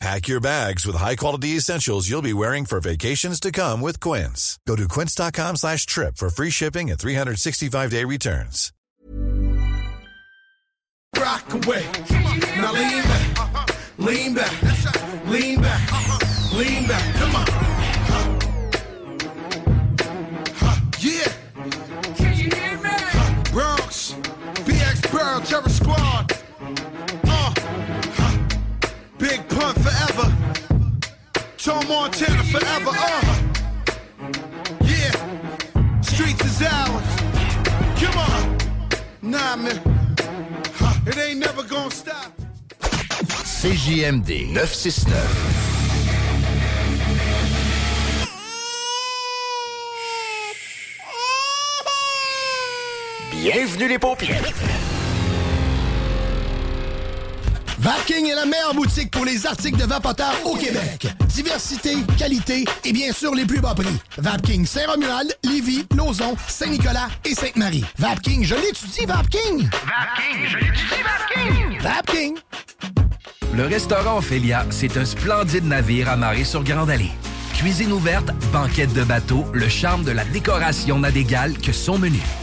Pack your bags with high-quality essentials you'll be wearing for vacations to come with Quince. Go to quince.com slash trip for free shipping and 365-day returns. Rock away. Now lean back. Lean back. Lean back. Lean back. Come on. Yeah. Huh. Bronx. BX Burrow Terror Squad. Big pun forever. Tom Montana forever. Uh. Yeah. Streets is ours. Come on. Nah, man. Huh. It ain't never gonna stop. CJMD 969. Bienvenue les paupières. Vapking est la meilleure boutique pour les articles de vapoteurs au Québec. Diversité, qualité et bien sûr les plus bas prix. Vapking Saint-Romuald, Lévis, Lauson, Saint-Nicolas et Sainte-Marie. Vapking, je l'étudie, Vapking! Vapking, je l'étudie, Vapking! Vapking! Le restaurant Ophélia, c'est un splendide navire amarré sur Grande Allée. Cuisine ouverte, banquette de bateau, le charme de la décoration n'a d'égal que son menu.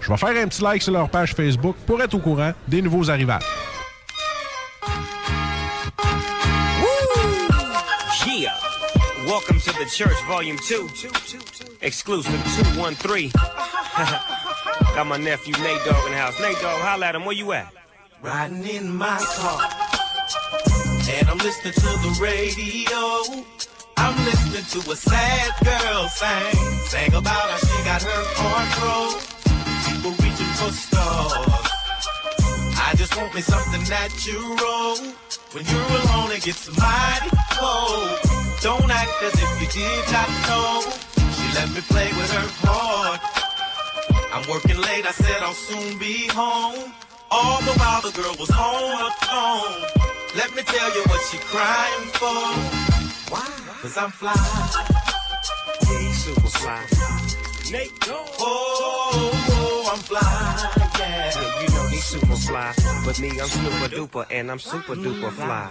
Je vais faire un petit like sur leur page Facebook pour être au courant des nouveaux arrivages. Yeah. Welcome to the church, volume two. Exclusive 213. Got my nephew Nate Dogg in the house. Nate Dogg, holla at him. Where you at? Riding in my car. And I'm listening to the radio. I'm listening to a sad girl sing. Sang about how she got her heart broke. People reaching for stars. I just want me something natural. When you're alone, it gets mighty cold. Don't act as if you did not know. She let me play with her heart. I'm working late, I said I'll soon be home. All the while the girl was on her phone. Let me tell you what she crying for. Why? Cause I'm fly. He's super fly. Nate. Oh, oh, I'm fly. Yeah. You know he's super fly. But me, I'm super duper, and I'm super duper fly.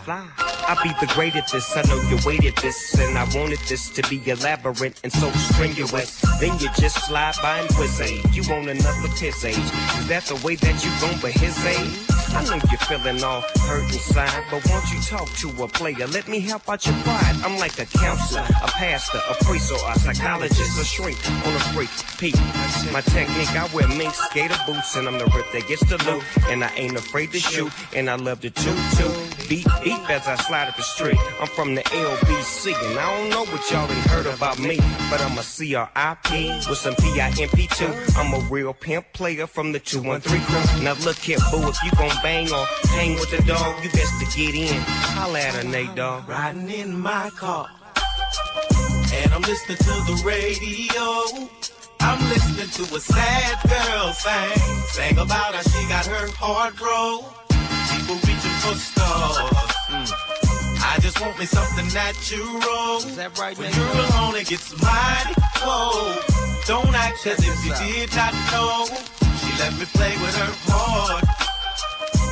I be the great at this, I know you waited this, and I wanted this to be elaborate and so strenuous. Then you just slide by and quiz You want another piss age. Is that the way that you gon' but his age? I know you're feeling all hurt inside, but won't you talk to a player? Let me help out your pride. I'm like a counselor, a pastor, a priest, or a psychologist, a shrink on a freak. Peep, my technique, I wear mink skater boots, and I'm the rip that gets the loot, and I ain't afraid to shoot, and I love to toot toot. beep beep as I slide up the street. I'm from the LBC, and I don't know what y'all done heard about me, but I'm a CRIP with some PIMP too. I'm a real pimp player from the 213 crew. Now look here, boo, if you gon' bang or hang with the dog, you best to get in. Holla at her, Nate Dog. Riding in my car, and I'm listening to the radio. I'm listening to a sad girl sing, sing about how she got her heart broke. People reaching for stars. Mm. I just want me something natural. Is that right, when you're alone, it gets mighty cold. Don't act as if you did not know. She let me play with her heart.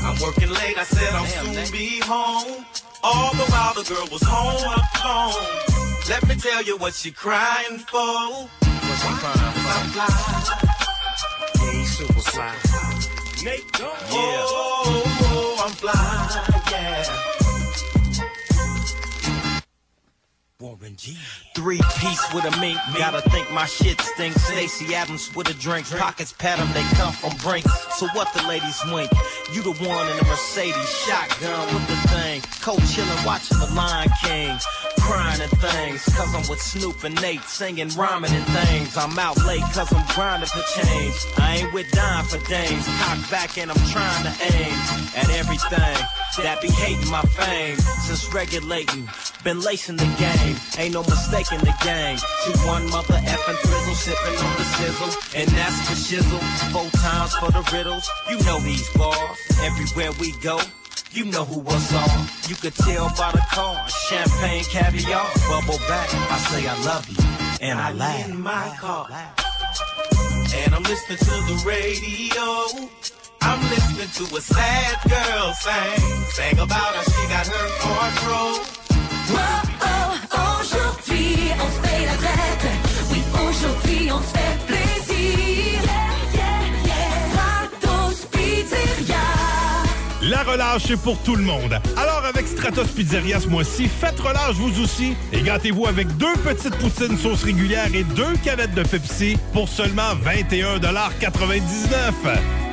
I'm working late, I said I'll soon be home. All the while the girl was home alone. Let me tell you what she crying for. What's she crying for? Yeah, he's super fly. Nate Dogg. Oh, oh, oh, I'm fly, yeah. Warren G. Three piece with a mink, gotta think my shit stinks. Stacey Adams with a drink, pockets pat 'em, they come from Brink. So what the ladies wink? You the one in the Mercedes, shotgun with the thing. Cold chillin', watching the Lion King. Crying and things, cause I'm with Snoop and Nate, singing, rhyming and things. I'm out late cause I'm grinding for change. I ain't with dime for dames. Cock back and I'm trying to aim at everything that be hating my fame. Since regulating, been lacing the game. Ain't no mistake in the game. Two one mother effing frizzle, sipping on the sizzle. And that's for shizzle. Four times for the riddles. You know these bars. Everywhere we go. You know who was on. You could tell by the car. Champagne, caviar, bubble back. I say I love you, and I, laugh. in my car, and I'm listening to the radio. I'm listening to a sad girl sing, sing about how she got her heart broke. Oh, oh, aujourd'hui on se paye la tête. Oui, aujourd'hui on se fait plaisir. Yeah, yeah, La relâche, c'est pour tout le monde. Alors, avec Stratos Pizzeria ce mois-ci, faites relâche vous aussi et gâtez-vous avec deux petites poutines sauce régulière et deux canettes de Pepsi pour seulement 21,99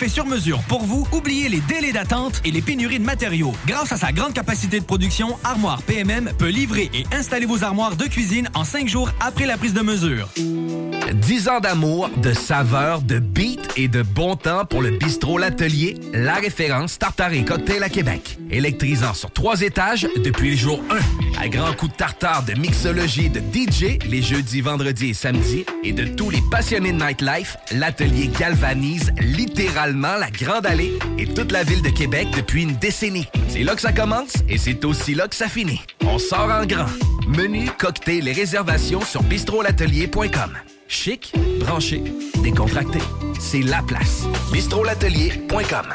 faite sur mesure pour vous? Oubliez les délais d'attente et les pénuries de matériaux. Grâce à sa grande capacité de production, Armoire PMM peut livrer et installer vos armoires de cuisine en cinq jours après la prise de mesure. 10 ans d'amour, de saveur, de beat et de bon temps pour le bistrot L'Atelier, la référence tartare et cocktail à Québec. Électrisant sur trois étages depuis le jour 1. À grands coups de tartare, de mixologie, de DJ les jeudis, vendredis et samedis. Et de tous les passionnés de nightlife, L'Atelier galvanise littéralement la Grande Allée et toute la ville de Québec depuis une décennie. C'est là que ça commence et c'est aussi là que ça finit. On sort en grand. Menu, cocktail et réservations sur bistrolatelier.com. Chic, branché, décontracté. C'est la place. bistrolatelier.com.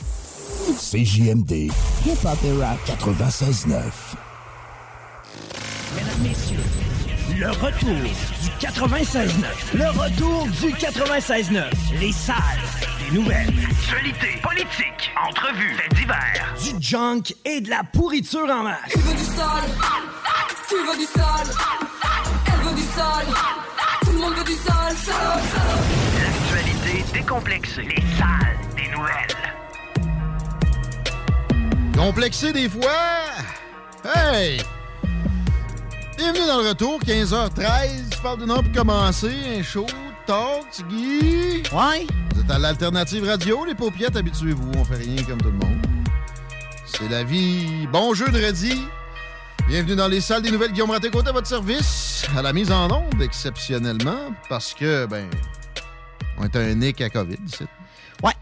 CJMD Hip Hop et Rap 96.9. Mesdames, Messieurs, le retour du 96.9. Le retour du 96.9. Les salles des nouvelles. Actualité, politique, entrevues, faits divers. Du junk et de la pourriture en masse. Tu veux du sol Tu veux du sol Elle veut du sol Tout le monde veut du sol Sol, sol L'actualité décomplexée. Les salles des nouvelles. Complexé des fois? Hey! Bienvenue dans le retour, 15h13. Je parle d'une heure pour commencer. Un show Talk, Tiggy. Ouais. Vous êtes à l'Alternative Radio, les paupiettes, habituez-vous, on fait rien comme tout le monde. C'est la vie. Bon jeu de redis. Bienvenue dans les salles des nouvelles. Guillaume Raté-Côté à votre service. À la mise en onde, exceptionnellement, parce que, ben, on est un nick à COVID ici. Ouais.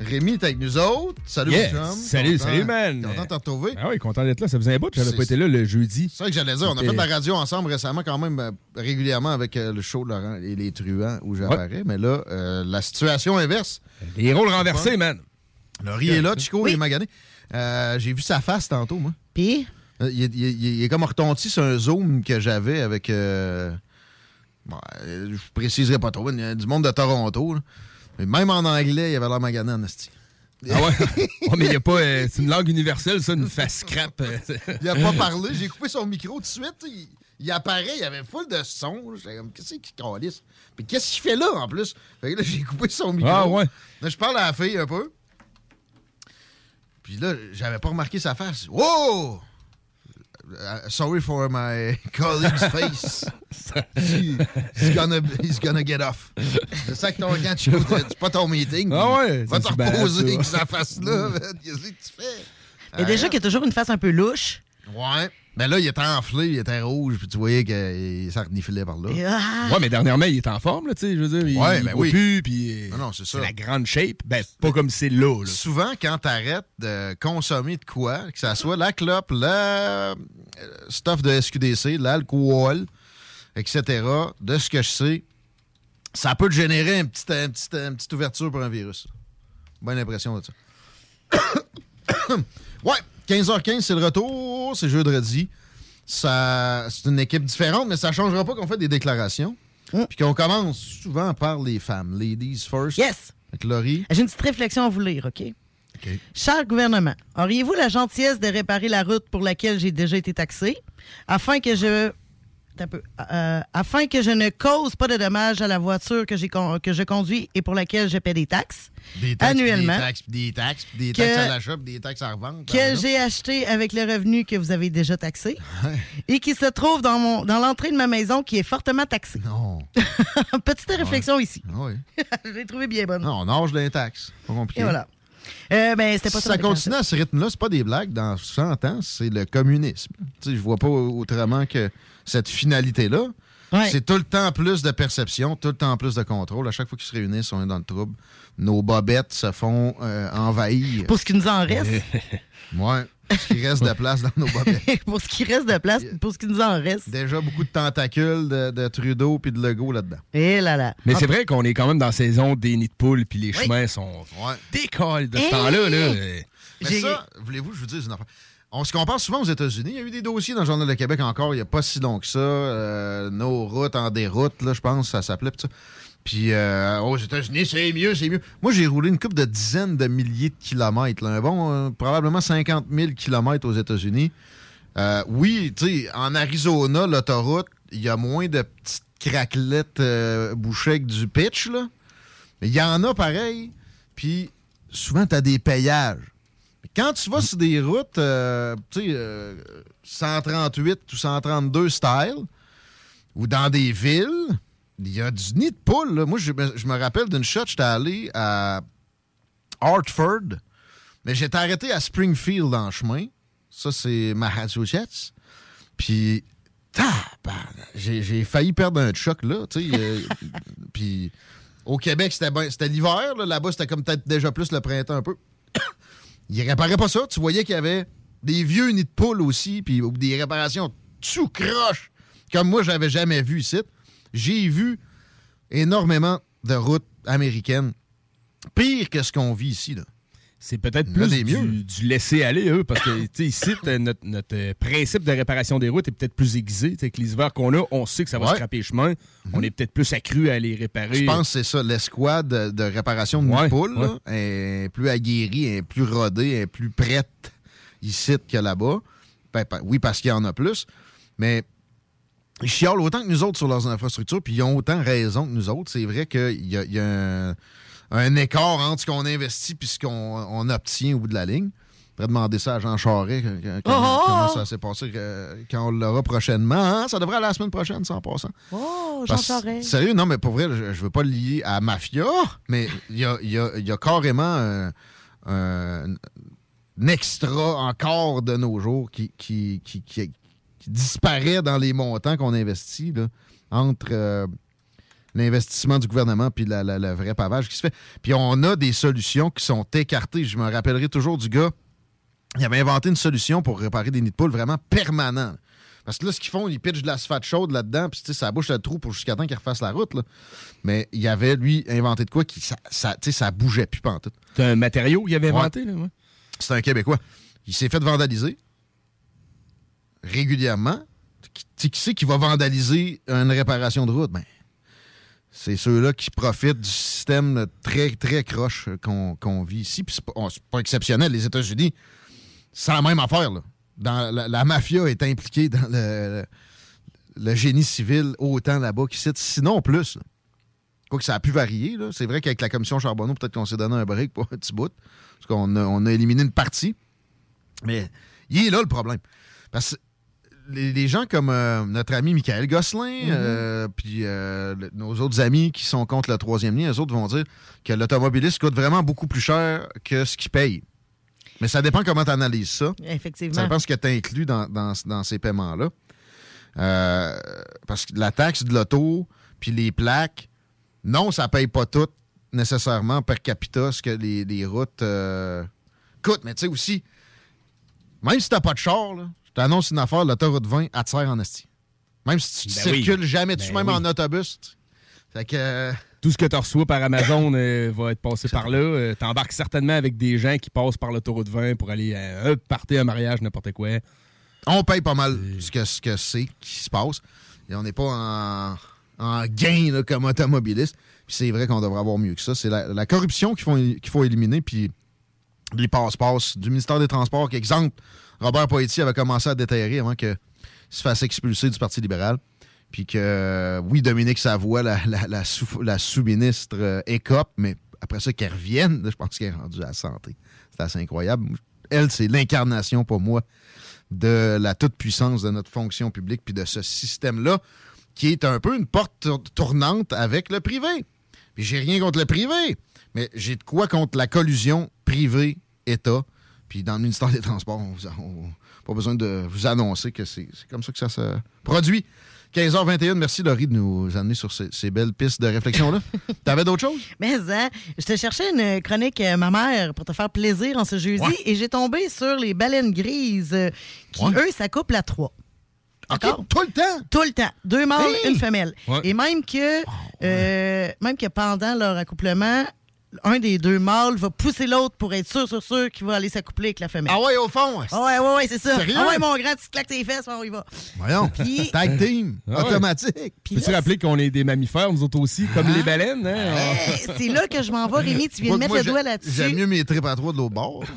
Rémi est avec nous autres. Salut, Yes. chum. Salut, Content- salut, man. Content de te retrouver? Ah oui, content d'être là. Ça faisait un bout que j'avais pas été là le jeudi. C'est ça que j'allais dire. On a fait de la radio ensemble récemment, quand même, euh, régulièrement avec euh, le show de Laurent et les truands où j'apparais. Mais là, euh, la situation inverse. Les rôles renversés, man. Laurie est là, Chico est magané. Euh, J'ai vu sa face tantôt, moi. Puis? Il, est- il est- il est comme retonti sur un zoom que j'avais avec. euh, bon, je préciserai pas trop, il y a du monde de Toronto. là. Mais même en anglais, il avait l'air magané en esti. Ah ouais? Ouais, mais il n'y a pas. euh, c'est une langue universelle, ça, une face crap. euh, Il a pas parlé. J'ai coupé son micro tout de suite. Il, il apparaît, il y avait full de son. J'étais comme, qu'est-ce qu'il calisse? Puis qu'est-ce qu'il fait là, en plus? Fait que là, j'ai coupé son micro. Ah ouais? Là, je parle à la fille un peu. Puis là, j'avais pas remarqué sa face. Wow! Uh, sorry for my colleague's face. He- he's, gonna, he's gonna get off. C'est ça que ton gant, Chico, c'est pas ton meeting. Ah ouais, Va te reposer ça. avec sa face-là. Qu'est-ce que tu fais? Et déjà qu'il y a toujours une face un peu louche. Ouais. Mais là, il était enflé, il était rouge, puis tu voyais qu'il s'en reniflait par là. Ah! Ouais, mais dernièrement, il est en forme, là, tu sais, je veux dire. Il, Ouais, il ben oui. plus, puis. Non, non, c'est ça. la grande shape. Ben, pas comme c'est là, là. Souvent, quand t'arrêtes de consommer de quoi, que ça soit la clope, le euh, stuff de SQDC, l'alcool, etc., de ce que je sais, ça peut te générer un petit- un petit- une petite ouverture pour un virus. Bonne impression de ça. ouais, 15h15, c'est le retour, c'est jeudi. Ça, c'est une équipe différente, mais ça changera pas qu'on fait des déclarations. Puis qu'on commence souvent par les femmes. Ladies first. Yes! Avec Laurie. J'ai une petite réflexion à vous lire, OK? Cher gouvernement, auriez-vous la gentillesse de réparer la route pour laquelle j'ai déjà été taxé afin que je. Un peu. Euh, afin que je ne cause pas de dommages à la voiture que, j'ai con- que je conduis et pour laquelle je paie des taxes, Des taxes, annuellement Des taxes, des taxes, des taxes à l'achat, des taxes à revendre. que j'ai acheté avec le revenu que vous avez déjà taxé et qui se trouve dans, mon, dans l'entrée de ma maison qui est fortement taxée. Non. Petite réflexion ici. Ah oui. je l'ai trouvé bien bonne. Non, on nage des taxes. Pas compliqué. Et voilà. Euh, ben, c'était pas si ça. continue à ce rythme-là, c'est pas des blagues. Dans 100 ans, c'est le communisme. Je vois pas autrement que cette finalité-là. C'est tout le temps plus de perception, tout le temps plus de contrôle. À chaque fois qu'ils se réunissent, on est dans le trouble. Nos bobettes se font euh, envahir. Pour ce qui nous en reste. ouais. Ce qui reste de place dans nos bobettes. pour ce qui reste de place, pour ce qui nous en reste. Déjà beaucoup de tentacules de, de Trudeau puis de Legault là-dedans. Et là là. Mais c'est vrai qu'on est quand même dans la saison des nids de poules, puis les chemins sont décollés de ce Hey! temps-là. Là. Mais ça, voulez-vous, je vous dise une affaire? On se compare souvent aux États-Unis. Il y a eu des dossiers dans le Journal de Québec encore il n'y a pas si long que ça. euh, nos routes en déroute, là, je pense, ça s'appelait. Puis euh, aux États-Unis, c'est mieux, c'est mieux. Moi, j'ai roulé une coupe de dizaines de milliers de kilomètres. bon, euh, probablement 50 000 kilomètres aux États-Unis. Euh, oui, tu sais, en Arizona, l'autoroute, il y a moins de petites craquelettes bouchées avec du pitch. Mais il y en a pareil. Puis souvent, tu as des payages. Quand tu vas sur des routes, euh, tu sais, euh, 138 ou 132 style, ou dans des villes, il y a du nid de poule. là. Moi, je me, je me rappelle d'une shot, j'étais allé à Hartford, mais j'étais arrêté à Springfield en chemin. Ça, c'est Massachusetts. Puis, j'ai failli perdre un choc, là, tu sais. euh, Puis, au Québec, c'était ben- c'était l'hiver. là. Là-bas, c'était comme peut-être déjà plus le printemps un peu. Ils réparaient pas ça. Tu voyais qu'il y avait des vieux nids de poules aussi, puis des réparations tout croche, comme moi, j'avais jamais vu ici. J'ai vu énormément de routes américaines. Pire que ce qu'on vit ici, là. C'est peut-être plus des du, mieux. du laisser aller, eux, parce que ici, t'as notre, notre, euh, principe de réparation des routes est peut-être plus aiguisé. Avec les hivers qu'on a, on sait que ça va Ouais. scraper les chemins. On est peut-être plus accru à les réparer. Je pense que c'est ça. L'escouade de, de réparation de Ouais, poules ouais. est plus aguerrie, est plus rodée, est plus prête ici que là-bas. Ben, ben, oui, parce qu'il y en a plus. Mais ils chiolent autant que nous autres sur leurs infrastructures, puis ils ont autant raison que nous autres. C'est vrai qu'il y a, il y a un, un écart entre ce qu'on investit et ce qu'on on obtient au bout de la ligne. faudrait demander ça à Jean Charest, Oh, comment, oh, comment ça s'est passé quand on l'aura prochainement. Hein? Ça devrait aller la semaine prochaine, ça, en passant. Oh, Jean Charest. Sérieux, non, mais pour vrai, je, je veux pas le lier à Mafia, mais il y a, il y a- il y a carrément un, un extra encore de nos jours qui, qui, qui- qui- qui disparaît dans les montants qu'on investit là, entre euh, l'investissement du gouvernement puis la- la- le vrai pavage qui se fait. Puis on a des solutions qui sont écartées. Je me rappellerai toujours du gars, il avait inventé une solution pour réparer des nids de poules vraiment permanents. Parce que là, ce qu'ils font, ils pitchent de l'asphalte chaude là-dedans, puis ça bouche le trou pour jusqu'à temps qu'ils refassent la route. là. Mais il avait, lui, inventé de quoi qui ça, ça, ça bougeait plus pantoute. C'est un matériau qu'il avait Ouais. inventé, là, ouais. C'est un Québécois. Il s'est fait vandaliser régulièrement. Qui, tu sais, qui c'est qui va vandaliser une réparation de route? Ben, c'est ceux-là qui profitent du système très, très croche qu'on vit ici. Puis c'est pas, c'est pas exceptionnel. Les États-Unis, c'est la même affaire. Là. Dans, la, mafia est impliquée dans le, le génie civil autant là-bas qu'ici. Sinon, plus. Quoi que ça a pu varier. C'est vrai qu'avec la commission Charbonneau, peut-être qu'on s'est donné un break pour un petit bout. Parce qu'on a, on a éliminé une partie. Mais il est là le problème. Parce que les, les gens comme euh, notre ami Michael Gosselin, euh, puis euh, le- nos autres amis qui sont contre le troisième lien, eux autres vont dire que l'automobiliste coûte vraiment beaucoup plus cher que ce qu'il paye. Mais ça dépend comment tu analyses ça. Effectivement. Ça dépend ce que tu inclus dans, dans- dans ces paiements-là. Parce que la taxe de l'auto, puis les plaques, non, ça paye pas tout nécessairement per capita ce que les, les routes coûtent. Mais tu sais aussi, même si t'as pas de char, là, je t'annonce une affaire, l'autoroute 20, elle te sert en esti. Même si tu Ben oui. circules jamais dessus, Ben même oui. en autobus. Fait que... euh, Tout ce que tu reçois par Amazon euh, va être passé par là. Euh, T'embarques certainement avec des gens qui passent par l'autoroute 20 pour aller à un party, un mariage, n'importe quoi. on paye pas mal ce que ce que c'est qui se passe. Et on n'est pas en, en gain là, comme automobiliste. Puis c'est vrai qu'on devrait avoir mieux que ça. C'est la, la corruption qu'il faut, faut éliminer. Puis les passe-passe du ministère des Transports. Exemple, Robert Poitier avait commencé à déterrer avant qu'il se fasse expulser du Parti libéral. Puis que, oui, Dominique Savoie, la, la- la sous- la sous-ministre, euh, mais après ça, qu'elle revienne, je pense qu'elle est rendue à la santé. C'est assez incroyable. Elle, c'est l'incarnation pour moi de la toute-puissance de notre fonction publique puis de ce système-là qui est un peu une porte tour- tournante avec le privé. Puis j'ai rien contre le privé, mais j'ai de quoi contre la collusion privé-État. Puis dans le ministère des Transports, on vous a- on- pas besoin de vous annoncer que c'est comme ça que ça se produit. 15h21, merci Laurie de nous amener sur ces, ces belles pistes de réflexion-là. T'avais d'autres choses? Mais hein, je te cherchais une chronique, euh, ma mère, pour te faire plaisir en ce jeudi, Ouais. et j'ai tombé sur les baleines grises, euh, qui, Ouais. eux, s'accouplent à trois. D'accord? tout le temps? Tout le temps. Deux mâles, Hey! une femelle. Ouais. Et même que, euh, même que pendant leur accouplement, un des deux mâles va pousser l'autre pour être sûr, sûr, sûr qu'il va aller s'accoupler avec la femelle. Ah ouais, au fond? Ah ouais, ouais, ouais, c'est ça. Sérieux? Ah ouais, mon grand, tu te claques tes fesses, on y va. Voyons. Puis- Tag team, Ah ouais. automatique. Peux-tu rappeler qu'on est des mammifères, nous autres aussi, comme les baleines? Hein? Eh, c'est là que je m'en vais, Rémi. Tu viens de mettre moi, le doigt là-dessus. J'aime mieux mes tripes à trois de l'autre bord.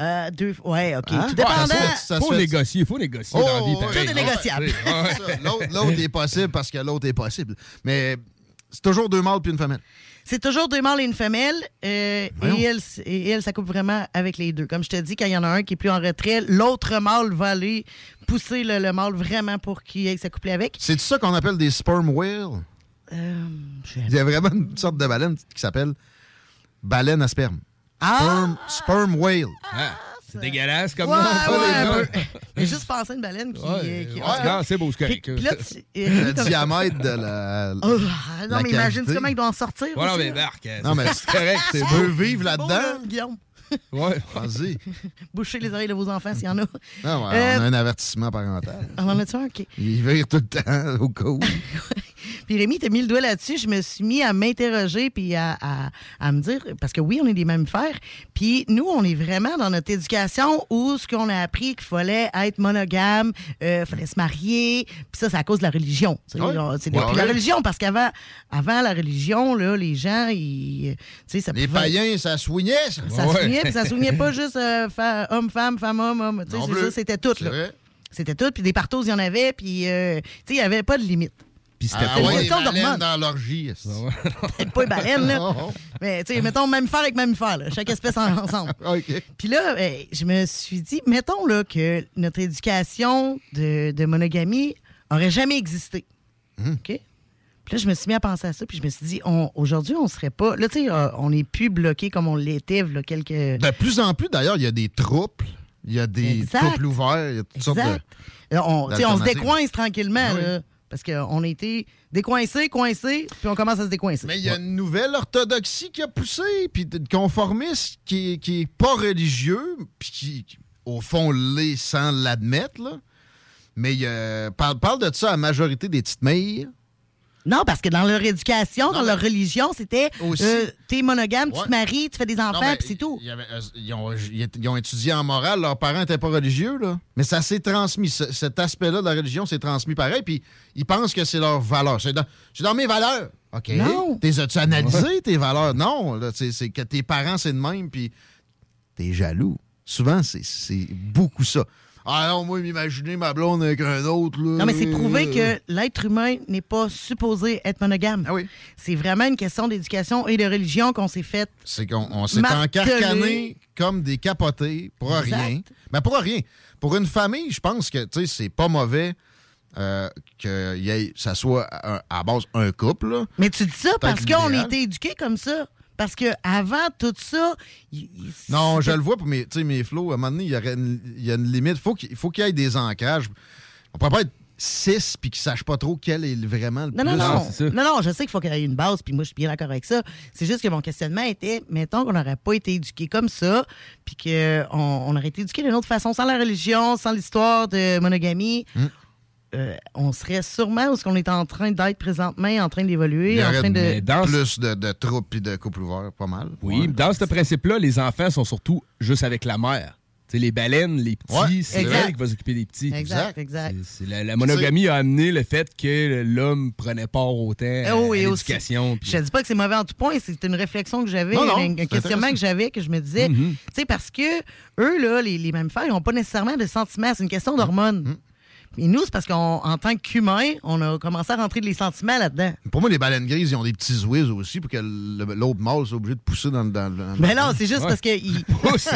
Euh, deux, ouais, OK. Hein? Tout dépendant. Ouais, ça se fait- ça faut fait- négocier, faut négocier Oh, dans la vie. ouais. pareil. Tout est négociable. Ouais, l'autre est possible parce que l'autre est possible. Mais c'est toujours deux mâles puis une femelle. C'est toujours deux mâles et une femelle. euh, et, elle, et elle s'accouple vraiment avec les deux. Comme je te dis, quand il y en a un qui est plus en retrait, l'autre mâle va aller pousser le, le mâle vraiment pour qu'il aille s'accoupler avec. C'est ça qu'on appelle des sperm whales? Euh, Il y a vraiment une sorte de baleine qui s'appelle baleine à sperme. Ah! Sperm, sperm whale. Ah, c'est dégueulasse comme Ouais, nom. ouais, un Ouais. Mais juste penser à une baleine qui. Ouais, euh, qui- c'est beau, c'est Puis, correct. puis là, tu- Le euh, diamètre de la. Oh, la non, mais imagine comment ils doivent en sortir. Ouais, non, aussi, mais là. Marc, Non, mais c'est correct. C'est beau vivre là-dedans? là, Guillaume. Ouais. Vas-y. Bouchez les oreilles de vos enfants s'il y en a. Ouais, Euh, On a un avertissement parental. On en a-tu un? OK. Il vire tout le temps au cas où. Puis Rémi, t'as mis le doigt là-dessus. Je me suis mis à m'interroger puis à, à- à me dire, parce que oui, on est des mammifères. Puis nous, on est vraiment dans notre éducation où ce qu'on a appris qu'il fallait être monogame, euh, fallait se marier. Puis ça, c'est à cause de la religion. C'est Ouais. la religion, parce qu'avant avant la religion, là, les gens, ils, ça Les pouvait- païens, ça soignait, ça. Ça Ouais. Soignait, puis ça soignait pas juste euh, fa- homme, femme, femme, homme, homme. Tu sais, ça, c'était tout, là. C'était tout, puis des partos, il y en avait, puis, euh, tu sais, il n'y avait pas de limite. Puis c'était Ah une ouais, dans l'orgie. Peut-être pas les baleines, là. Mais, tu sais, mettons, mammifère avec mammifère, là. Chaque espèce en- ensemble. Puis là, ben, je me suis dit, mettons, là, que notre éducation de, de monogamie aurait jamais existé. Hum. OK? Puis là, je me suis mis à penser à ça, puis je me suis dit, on- aujourd'hui, on serait pas. Là, tu sais, euh, on n'est plus bloqué comme on l'était, là, quelques. De plus en plus, d'ailleurs, il y a des troupes, il y a des Exact. couples ouverts, il y a toutes sortes de. Exact. Là, on, tu sais, on se décoince tranquillement, oui. là, parce qu'on a été décoincés, coincés, puis on commence à se décoincer. Mais il y a une nouvelle orthodoxie qui a poussé, puis de conformiste qui, est- qui est pas religieux, puis qui, au fond, l'est sans l'admettre, là. Mais a- parle, parle de ça à la majorité des petites mères. Non, parce que dans leur éducation, dans leur religion, c'était euh, t'es monogame, tu te maries, tu fais des enfants, puis c'est tout. il y avait- euh, ils, ont, ils ont étudié en morale, leurs parents n'étaient pas religieux, là. Mais ça s'est transmis. Ce- cet aspect-là de la religion s'est transmis pareil, puis ils pensent que c'est leur valeur. C'est dans, dans mes valeurs. OK. Non. T'es as-tu analysé tes valeurs? Non. c'est que tes parents, c'est de même, puis t'es jaloux. Souvent, c'est beaucoup ça. Ah non, moi, m'imaginer ma blonde avec un autre, là. Non, mais c'est prouvé que l'être humain n'est pas supposé être monogame. Ah oui. C'est vraiment une question d'éducation et de religion qu'on s'est fait. C'est qu'on on s'est encarcané comme des capotés pour Exact. rien. Mais pour rien. Pour une famille, je pense que tu sais, c'est pas mauvais euh, que y ait- ça soit un- à base un couple. là. Mais tu dis ça parce qu'on a été éduqués comme ça. Parce que avant tout ça, il- il- Non, je le vois pour mes, tu sais, mes flots. À un moment donné, il y, aurait une, il y a une limite. Faut qu'il faut qu'il y ait des ancrages. On pourrait pas être six puis qu'ils sachent pas trop quel est vraiment le Non, plus. non, non. Non, non, je sais qu'il faut qu'il y ait une base, puis moi, je suis bien d'accord avec ça. C'est juste que mon questionnement était, mettons qu'on n'aurait pas été éduqué comme ça, puis qu'on on aurait été éduqué d'une autre façon, sans la religion, sans l'histoire de monogamie. Hmm. Euh, on serait sûrement où ce qu'on est en train d'être présentement, en train d'évoluer, en train de... Dans ce- plus de, de troupes et de couples ouverts, pas mal. Oui, Ouais. dans ce principe-là, les enfants sont surtout juste avec la mère. Tu sais, les baleines, les petits, Ouais, c'est exact. elle qui va s'occuper des petits. Exact, exact. C'est- c'est la, la monogamie a amené le fait que l'homme prenait part autant à, Oh, et à l'éducation. Je te dis pas que c'est mauvais en tout point, c'est une réflexion que j'avais, un, questionnement que j'avais, que je me disais, Mhm. tu sais, parce que eux, là, les, les mammifères, ils n'ont pas nécessairement de sentiments, c'est une question d'hormones. Mhm. Et nous, c'est parce qu'en tant qu'humains, on a commencé à rentrer les sentiments là-dedans. Pour moi, les baleines grises, ils ont des petits whiz aussi pour que l'autre mâle soit obligé de pousser dans le. Dans, Mais non, c'est juste Ouais. parce qu'ils ils poussent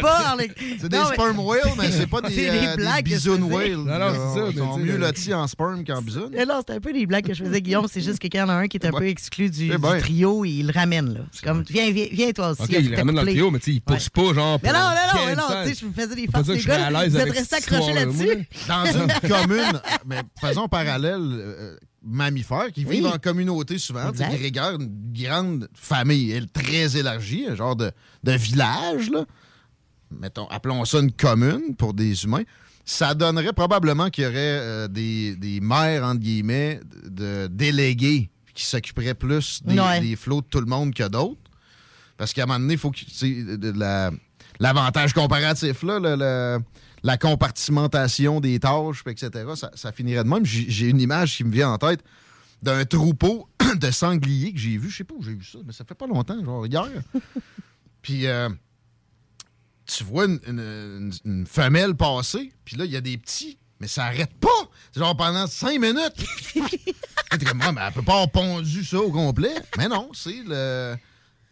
pas. les- C'est des Non, mais- sperm whales, mais c'est pas des, C'est euh, des blagues faisais. whales. Non, non, c'est ça, Ils mais sont mieux le- lotis en sperme qu'en bisoun. Mais non, c'était un peu des blagues que je faisais, Guillaume. C'est juste que quand il y en a un qui est un Ouais. peu exclu du, du ben. trio, il le ramène. là. C'est comme, viens, viens, viens toi aussi. OK, il le ramène dans le trio, mais tu sais, il pousse pas, genre. Mais non, mais non, mais 15 non, ans. tu sais, je me faisais des farces, les que je serais gars. Vous êtes restés accrochés là-dessus. Dans une commune, mais faisons parallèle, euh, mammifères qui Oui. vivent en communauté souvent, Exact. grégaires, une grande famille, elle, très élargie, un genre de, de village, là. Mettons, appelons ça une commune pour des humains. Ça donnerait probablement qu'il y aurait euh, des, des maires, entre guillemets, de délégués qui s'occuperaient plus des, Ouais. des flots de tout le monde que d'autres. Parce qu'à un moment donné, il faut que l'avantage comparatif, là, le- le- la compartimentation des tâches, etc., ça, ça finirait de même. J'ai une image qui me vient en tête d'un troupeau de sangliers que j'ai vu. Je sais pas où j'ai vu ça, mais ça fait pas longtemps, genre hier. puis euh, tu vois une, une- une- une femelle passer, puis là, il y a des petits, mais ça arrête pas. C'est genre pendant cinq minutes. T'es comme, Ouais, mais elle peut pas avoir pondu ça au complet. Mais non, c'est le.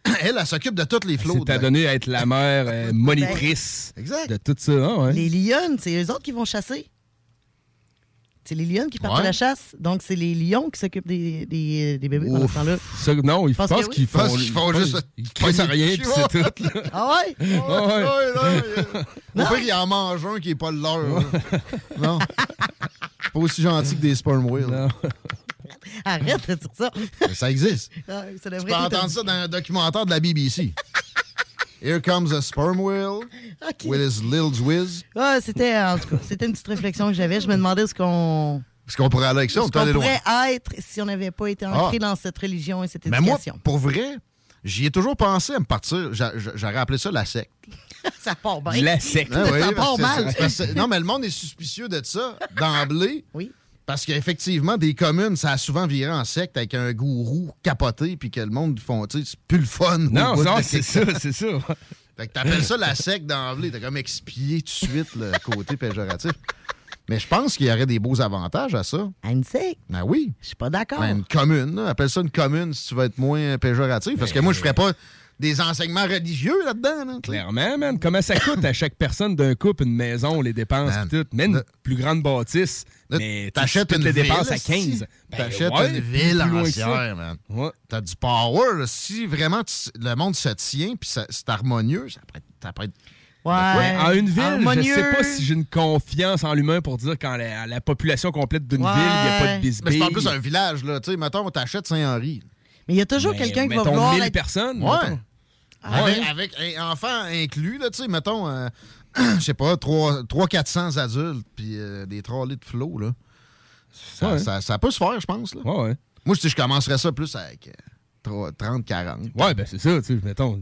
Elle, elle s'occupe de toutes les flots. C'est à donner à être la mère euh, monitrice Exact. de tout ça. hein, ouais. Les lionnes, c'est eux autres qui vont chasser. C'est les lionnes qui partent Ouais. à la chasse. Donc, c'est les lions qui s'occupent des, des, des bébés pendant ce temps-là. Non, ils Pense pensent oui. qu'ils font, Pense font juste Ils crissent à rien, puis c'est tout. là. Ah ouais? Ah ouais. Au pire, il en mange un qui est pas le leur. non. C'est pas aussi gentil que des sperm whales. Arrête de dire ça. Mais ça existe. Ah, Tu peux entendre ça dans un documentaire de la BBC. Here comes a sperm whale with his little whiz. Ah, c'était, en tout cas, c'était une petite réflexion que j'avais. Je me demandais ce qu'on, Est-ce qu'on pourrait aller avec ça? On ce loin. pourrait être si on n'avait pas été ancré Ah. dans cette religion et cette Mais moi, éducation. pour vrai, j'y ai toujours pensé à me partir. j'a- j'a- J'aurais appelé ça la secte. ça part bien. La secte. Ah oui, ça part mal. non, mais le monde est suspicieux de ça d'emblée. Oui. Parce qu'effectivement, des communes, ça a souvent viré en secte avec un gourou capoté, puis que le monde font, tu sais, c'est plus le fun. Non, non, c'est ça, c'est ça. Fait que t'appelles ça la secte d'emblée. T'as comme expié tout de suite le côté péjoratif. Mais je pense qu'il y aurait des beaux avantages à ça. À une secte? Ben oui. Je suis pas d'accord. Ben, une commune, là. appelle ça une commune si tu veux être moins péjoratif. Parce que moi, je ferais pas des enseignements religieux là-dedans. là. Clairement, man. Comment ça coûte à chaque personne d'un couple une maison, les dépenses Man, pis tout? Mais une plus grande bâtisse. Mais T'achètes une les ville, dépenses à esti. 15. Ben, T'achètes ouais, une ville entière, man. Ouais. T'as du power. là. Si vraiment tu- le monde se tient puis c'est harmonieux, ça pourrait être... Ouais. Ouais, en une ville, harmonieux. je sais pas si j'ai une confiance en l'humain pour dire qu'en la, la population complète d'une Ouais. ville, il n'y a pas de Mais bisbille. c'est en plus un village, là. Tu sais, mettons, t'achètes Saint-Henri. Mais il y a toujours Mais quelqu'un qui va mettons vouloir 1000 être- personnes. Ouais. mettons. Ah avec, ouais? avec un enfant inclus, là, tu sais, mettons, euh, je sais pas, 300-400 adultes, puis euh, des 3 litres de flot, là. Ça, Ouais. ça- ça peut se faire, je pense, là. Ouais, ouais. Moi, je, je commencerais ça plus avec euh, 30-40. Ouais, ben c'est ça, tu sais, mettons.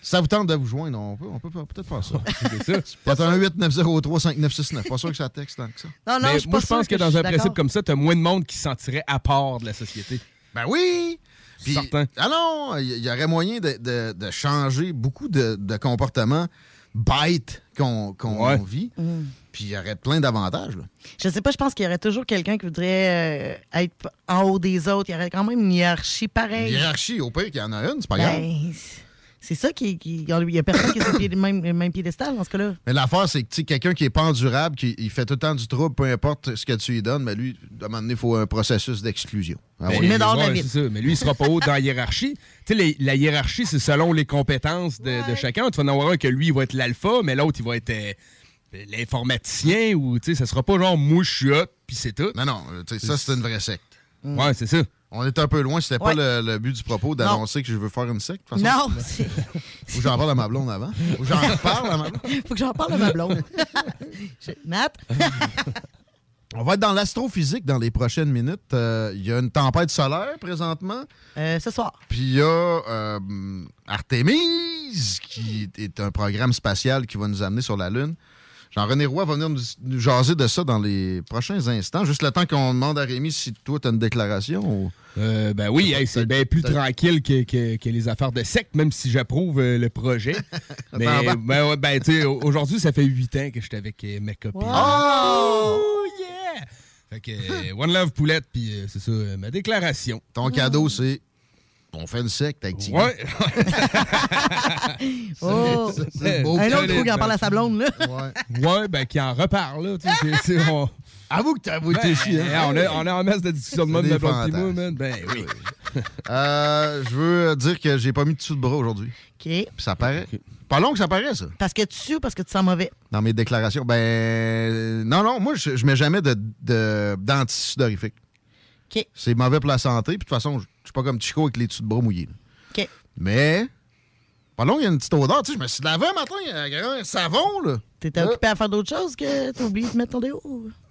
Si ça vous tente de vous joindre, on peut, on peut peut-être faire ça. C'est ça. 418-903-5969. Pas sûr que ça texte tant que ça. Non, non, Mais je moi, pense que dans un principe comme ça, t'as moins de monde qui se sentirait à part de la société. Ben oui! Puis, Certain. ah non, il y, y aurait moyen de, de- de changer beaucoup de, de comportements bêtes qu'on Ouais. vit. Mm. Puis il y aurait plein d'avantages. Je sais pas, je pense qu'il y aurait toujours quelqu'un qui voudrait euh, être en haut des autres. Il y aurait quand même une hiérarchie pareille. Hiérarchie, au pire qu'il y en a une, c'est pas grave. C'est ça qui. qui- Il y a personne qui est sur le même, même piédestal dans ce cas-là. Mais l'affaire, c'est que tu sais, quelqu'un qui est pas endurable, qui il fait tout le temps du trouble, peu importe ce que tu lui donnes, mais lui, à un moment donné, il faut un processus d'exclusion. Ah ouais. mets dehors de la ouais, ville. c'est ça. Mais lui, il sera pas haut dans la hiérarchie. Tu sais, la hiérarchie, c'est selon les compétences de, de chacun. Tu vas en avoir un que lui, il va être l'alpha, mais l'autre, il va être euh, l'informaticien ou, tu sais, ça sera pas genre moi, je suis puis c'est tout. Non, non, tu sais, ça, c'est une vraie secte. Ouais, c'est ça. On est un peu loin, c'était Ouais. pas le, le but du propos d'annoncer que je veux faire une secte. de toute façon. Non, Faut que j'en parle à ma blonde avant. Faut que j'en reparle à ma blonde. faut que j'en parle à ma blonde. Je- Nat? On va être dans l'astrophysique dans les prochaines minutes. Euh, Il y a une tempête solaire présentement. Euh, ce soir. Puis il y a euh, Artemis, qui est un programme spatial qui va nous amener sur la Lune. Jean-René Roy va venir nous, nous jaser de ça dans les prochains instants. Juste le temps qu'on demande à Rémi si toi, tu as une déclaration. ou- Euh, ben oui, hey, c'est bien plus tranquille que, que- que les affaires de secte, même si j'approuve euh, le projet. Mais Attends, ben, ben, tu sais, au- aujourd'hui, ça fait huit ans que j'étais avec euh, ma copine. Oh! yeah! Fait que One Love Poulette, puis c'est ça, ma déclaration. Ton cadeau, c'est on fait une secte avec Tiggy. Ouais. Oh! Un autre, qu'il en parle à sa blonde, là. Ouais. ouais, ben, qui en reparle, là. c'est- on... Avoue que t'as avoué Ben, tes chiens. hey, on, a, on a en masse de discussions de mode de blonde man. Ben oui. Euh, je veux dire que j'ai pas mis de dessous de bras aujourd'hui. OK. Puis ça paraît. Pas long que ça paraît, ça. Parce que tu sues ou parce que tu sens mauvais? Dans mes déclarations. Ben. Non, non, moi, je, je mets jamais de, de, d'antisudorifique. OK. C'est mauvais pour la santé. Puis de toute façon, je suis pas comme Chico avec les dessous de bras mouillés. là. OK. Mais. Pas long, il y a une petite odeur. Tu sais, je me suis lavé un matin avec un savon, là. T'étais occupé à faire d'autres choses que t'as oublié de mettre ton déo?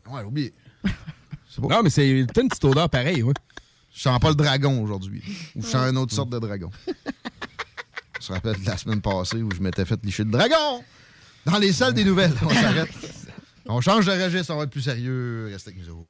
Ouais, oublié. Non, mais c'est peut-être une petite odeur pareille, ouais. Je sens pas le dragon aujourd'hui. Ou je sens une autre sorte de dragon. On se rappelle de la semaine passée où je m'étais fait licher le dragon. Dans les salles des nouvelles. On s'arrête. On change de registre, on va être plus sérieux. Restez avec nous autres.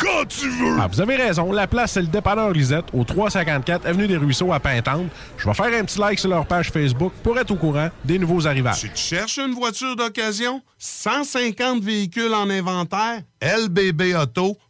quand tu veux! Ah, vous avez raison. La place, c'est le dépanneur Lisette, au 354 Avenue des Ruisseaux à Pintante. Je vais faire un petit like sur leur page Facebook pour être au courant des nouveaux arrivages. Tu cherches une voiture d'occasion? 150 véhicules en inventaire? LBBauto.com.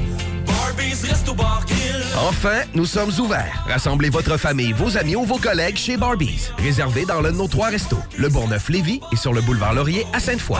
Enfin, nous sommes ouverts. Rassemblez votre famille, vos amis ou vos collègues chez Barbies. Réservé dans l'un de nos trois restos, le Bourgneuf-Lévis et sur le boulevard Laurier à Sainte-Foy.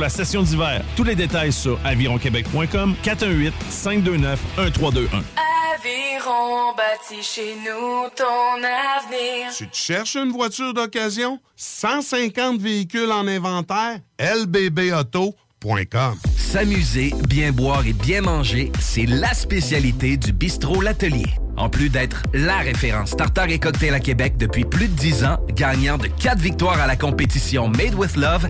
la session d'hiver. Tous les détails sur avironquebec.com 418 529 1321. Aviron bâti chez nous ton avenir. Tu te cherches une voiture d'occasion? 150 véhicules en inventaire? lbbauto.com S'amuser, bien boire et bien manger, c'est la spécialité du bistrot L'Atelier. En plus d'être la référence tartare et cocktail à Québec depuis plus de 10 ans, gagnant de 4 victoires à la compétition Made with Love,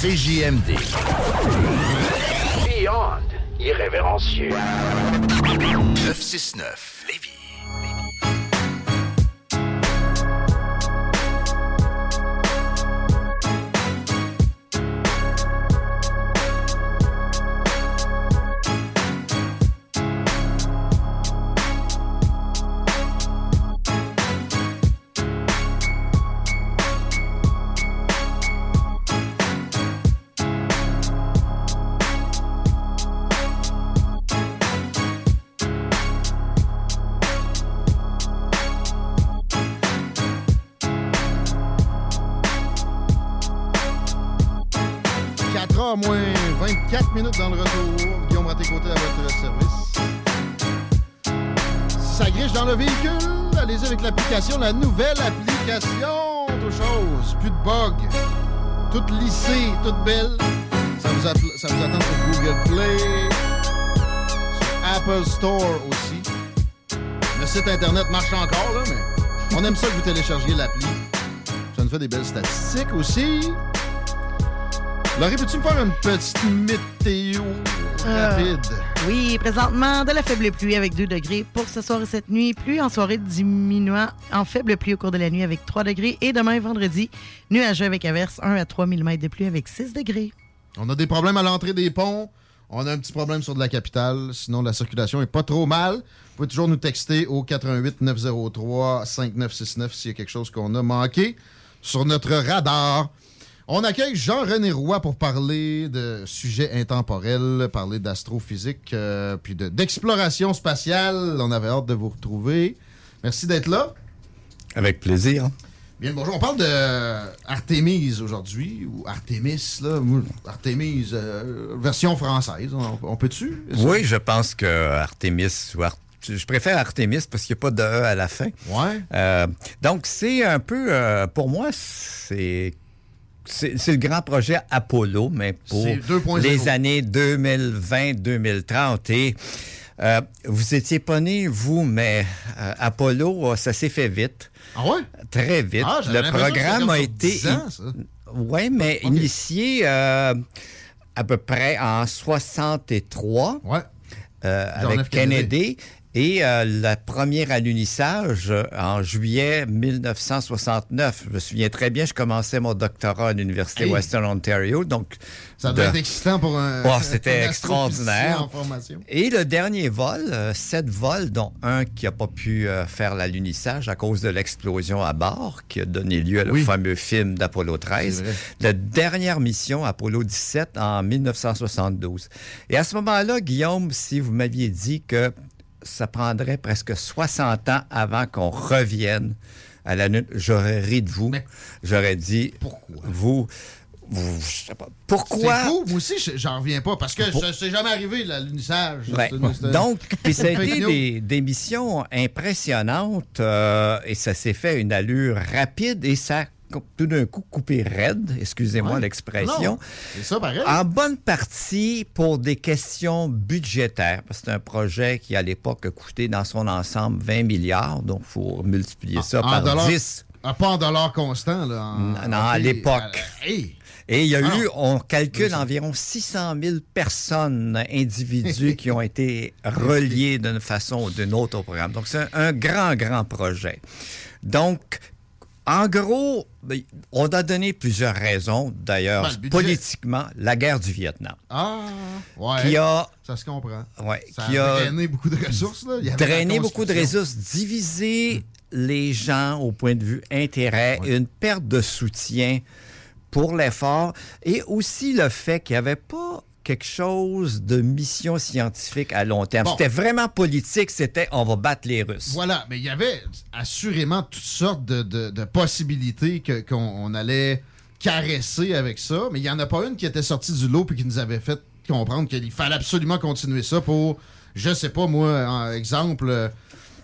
CJMD. Beyond irrévérencieux. 969 Lévis. La nouvelle application. Autre chose, plus de bugs. Toute lissée, toute belle. Ça vous, attend sur Google Play, sur Apple Store aussi. Le site Internet marche encore, là, mais on aime ça que vous téléchargiez l'appli. Ça nous fait des belles statistiques aussi. Laurie, peux-tu me faire une petite météo? Rapide? Oui, présentement, de la faible pluie avec 2 degrés pour ce soir et cette nuit. Pluie en soirée diminuant en faible pluie au cours de la nuit avec 3 degrés. Et demain, vendredi, nuageux avec averse 1 à 3 mm de pluie avec 6 degrés. On a des problèmes à l'entrée des ponts. On a un petit problème sur de la capitale. Sinon, la circulation est pas trop mal. Vous pouvez toujours nous texter au 88 903 5969 s'il y a quelque chose qu'on a manqué sur notre radar. On accueille Jean-René Roy pour parler de sujets intemporels, parler d'astrophysique, euh, puis de- d'exploration spatiale. On avait hâte de vous retrouver. Merci d'être là. Avec plaisir. Bien, bonjour. On parle de Artemis aujourd'hui, ou Artemis, là. Artemis, euh, version française. On, on peut-tu? Oui, je pense que Artemis ou Ar- je préfère Artemis parce qu'il n'y a pas de E à la fin. Ouais. Euh, donc, c'est un peu, euh, pour moi, c'est c'est le grand projet Apollo, mais pour C'est 2.0. les années 2020-2030. Et euh, vous étiez pas né, vous, mais euh, Apollo, euh, ça s'est fait vite. Ah ouais? Très vite. Ah, le programme a été. sur 10 ans, ça. Oui, mais initié euh, à peu près en 63. euh, John avec. Kennedy. Et euh, le premier alunissage euh, en juillet 1969. Je me souviens très bien, je commençais mon doctorat à l'Université Hey. Western Ontario. Donc, Ça doit de- être excitant pour un. Oh, c'était extraordinaire. Et le dernier vol, euh, sept vols, dont un qui n'a pas pu euh, faire l'alunissage à cause de l'explosion à bord, qui a donné lieu au fameux film d'Apollo 13. C'est vrai. La dernière mission, Apollo 17, en 1972. Et à ce moment-là, Guillaume, si vous m'aviez dit que ça prendrait presque 60 ans avant qu'on revienne à la Lune, j'aurais ri de vous. J'aurais dit, vous, vous, je sais pas, pourquoi... C'est fou. Moi aussi, je- j'en reviens pas parce que ça s'est jamais arrivé, l'alunissage. Ouais. C'est c'est Donc, puis ça a c'est été des, des missions impressionnantes euh, et ça s'est fait une allure rapide et ça tout d'un coup coupé raide, excusez-moi Ouais. l'expression. Non, C'est ça, pareil. En bonne partie pour des questions budgétaires, parce que c'est un projet qui, à l'époque, a coûté dans son ensemble 20 milliards, donc il faut multiplier ça En par dollars- 10. Ah, pas en dollars constants, là. en- Non, à l'époque. euh, hey. Et il y a Ah eu, non. on calcule environ 600 000 personnes, individus qui ont été reliés d'une façon ou d'une autre au programme. Donc, c'est un, un grand, grand projet. Donc, en gros, ben, on a donné plusieurs raisons. D'ailleurs, Ben, politiquement, la guerre du Vietnam. Ah, ouais. Qui a- Ça se comprend. Ouais, Ça qui a a drainé beaucoup de ressources, là. Il y avait beaucoup de ressources, diviser les gens au point de vue intérêt, une perte de soutien pour l'effort et aussi le fait qu'il n'y avait pas quelque chose de mission scientifique à long terme. Bon. C'était vraiment politique, c'était on va battre les Russes. Voilà, mais il y avait assurément toutes sortes de, de- de possibilités que- qu'on on allait caresser avec ça, mais il n'y en a pas une qui était sortie du lot et qui nous avait fait comprendre qu'il fallait absolument continuer ça pour, je sais pas moi, en exemple, euh,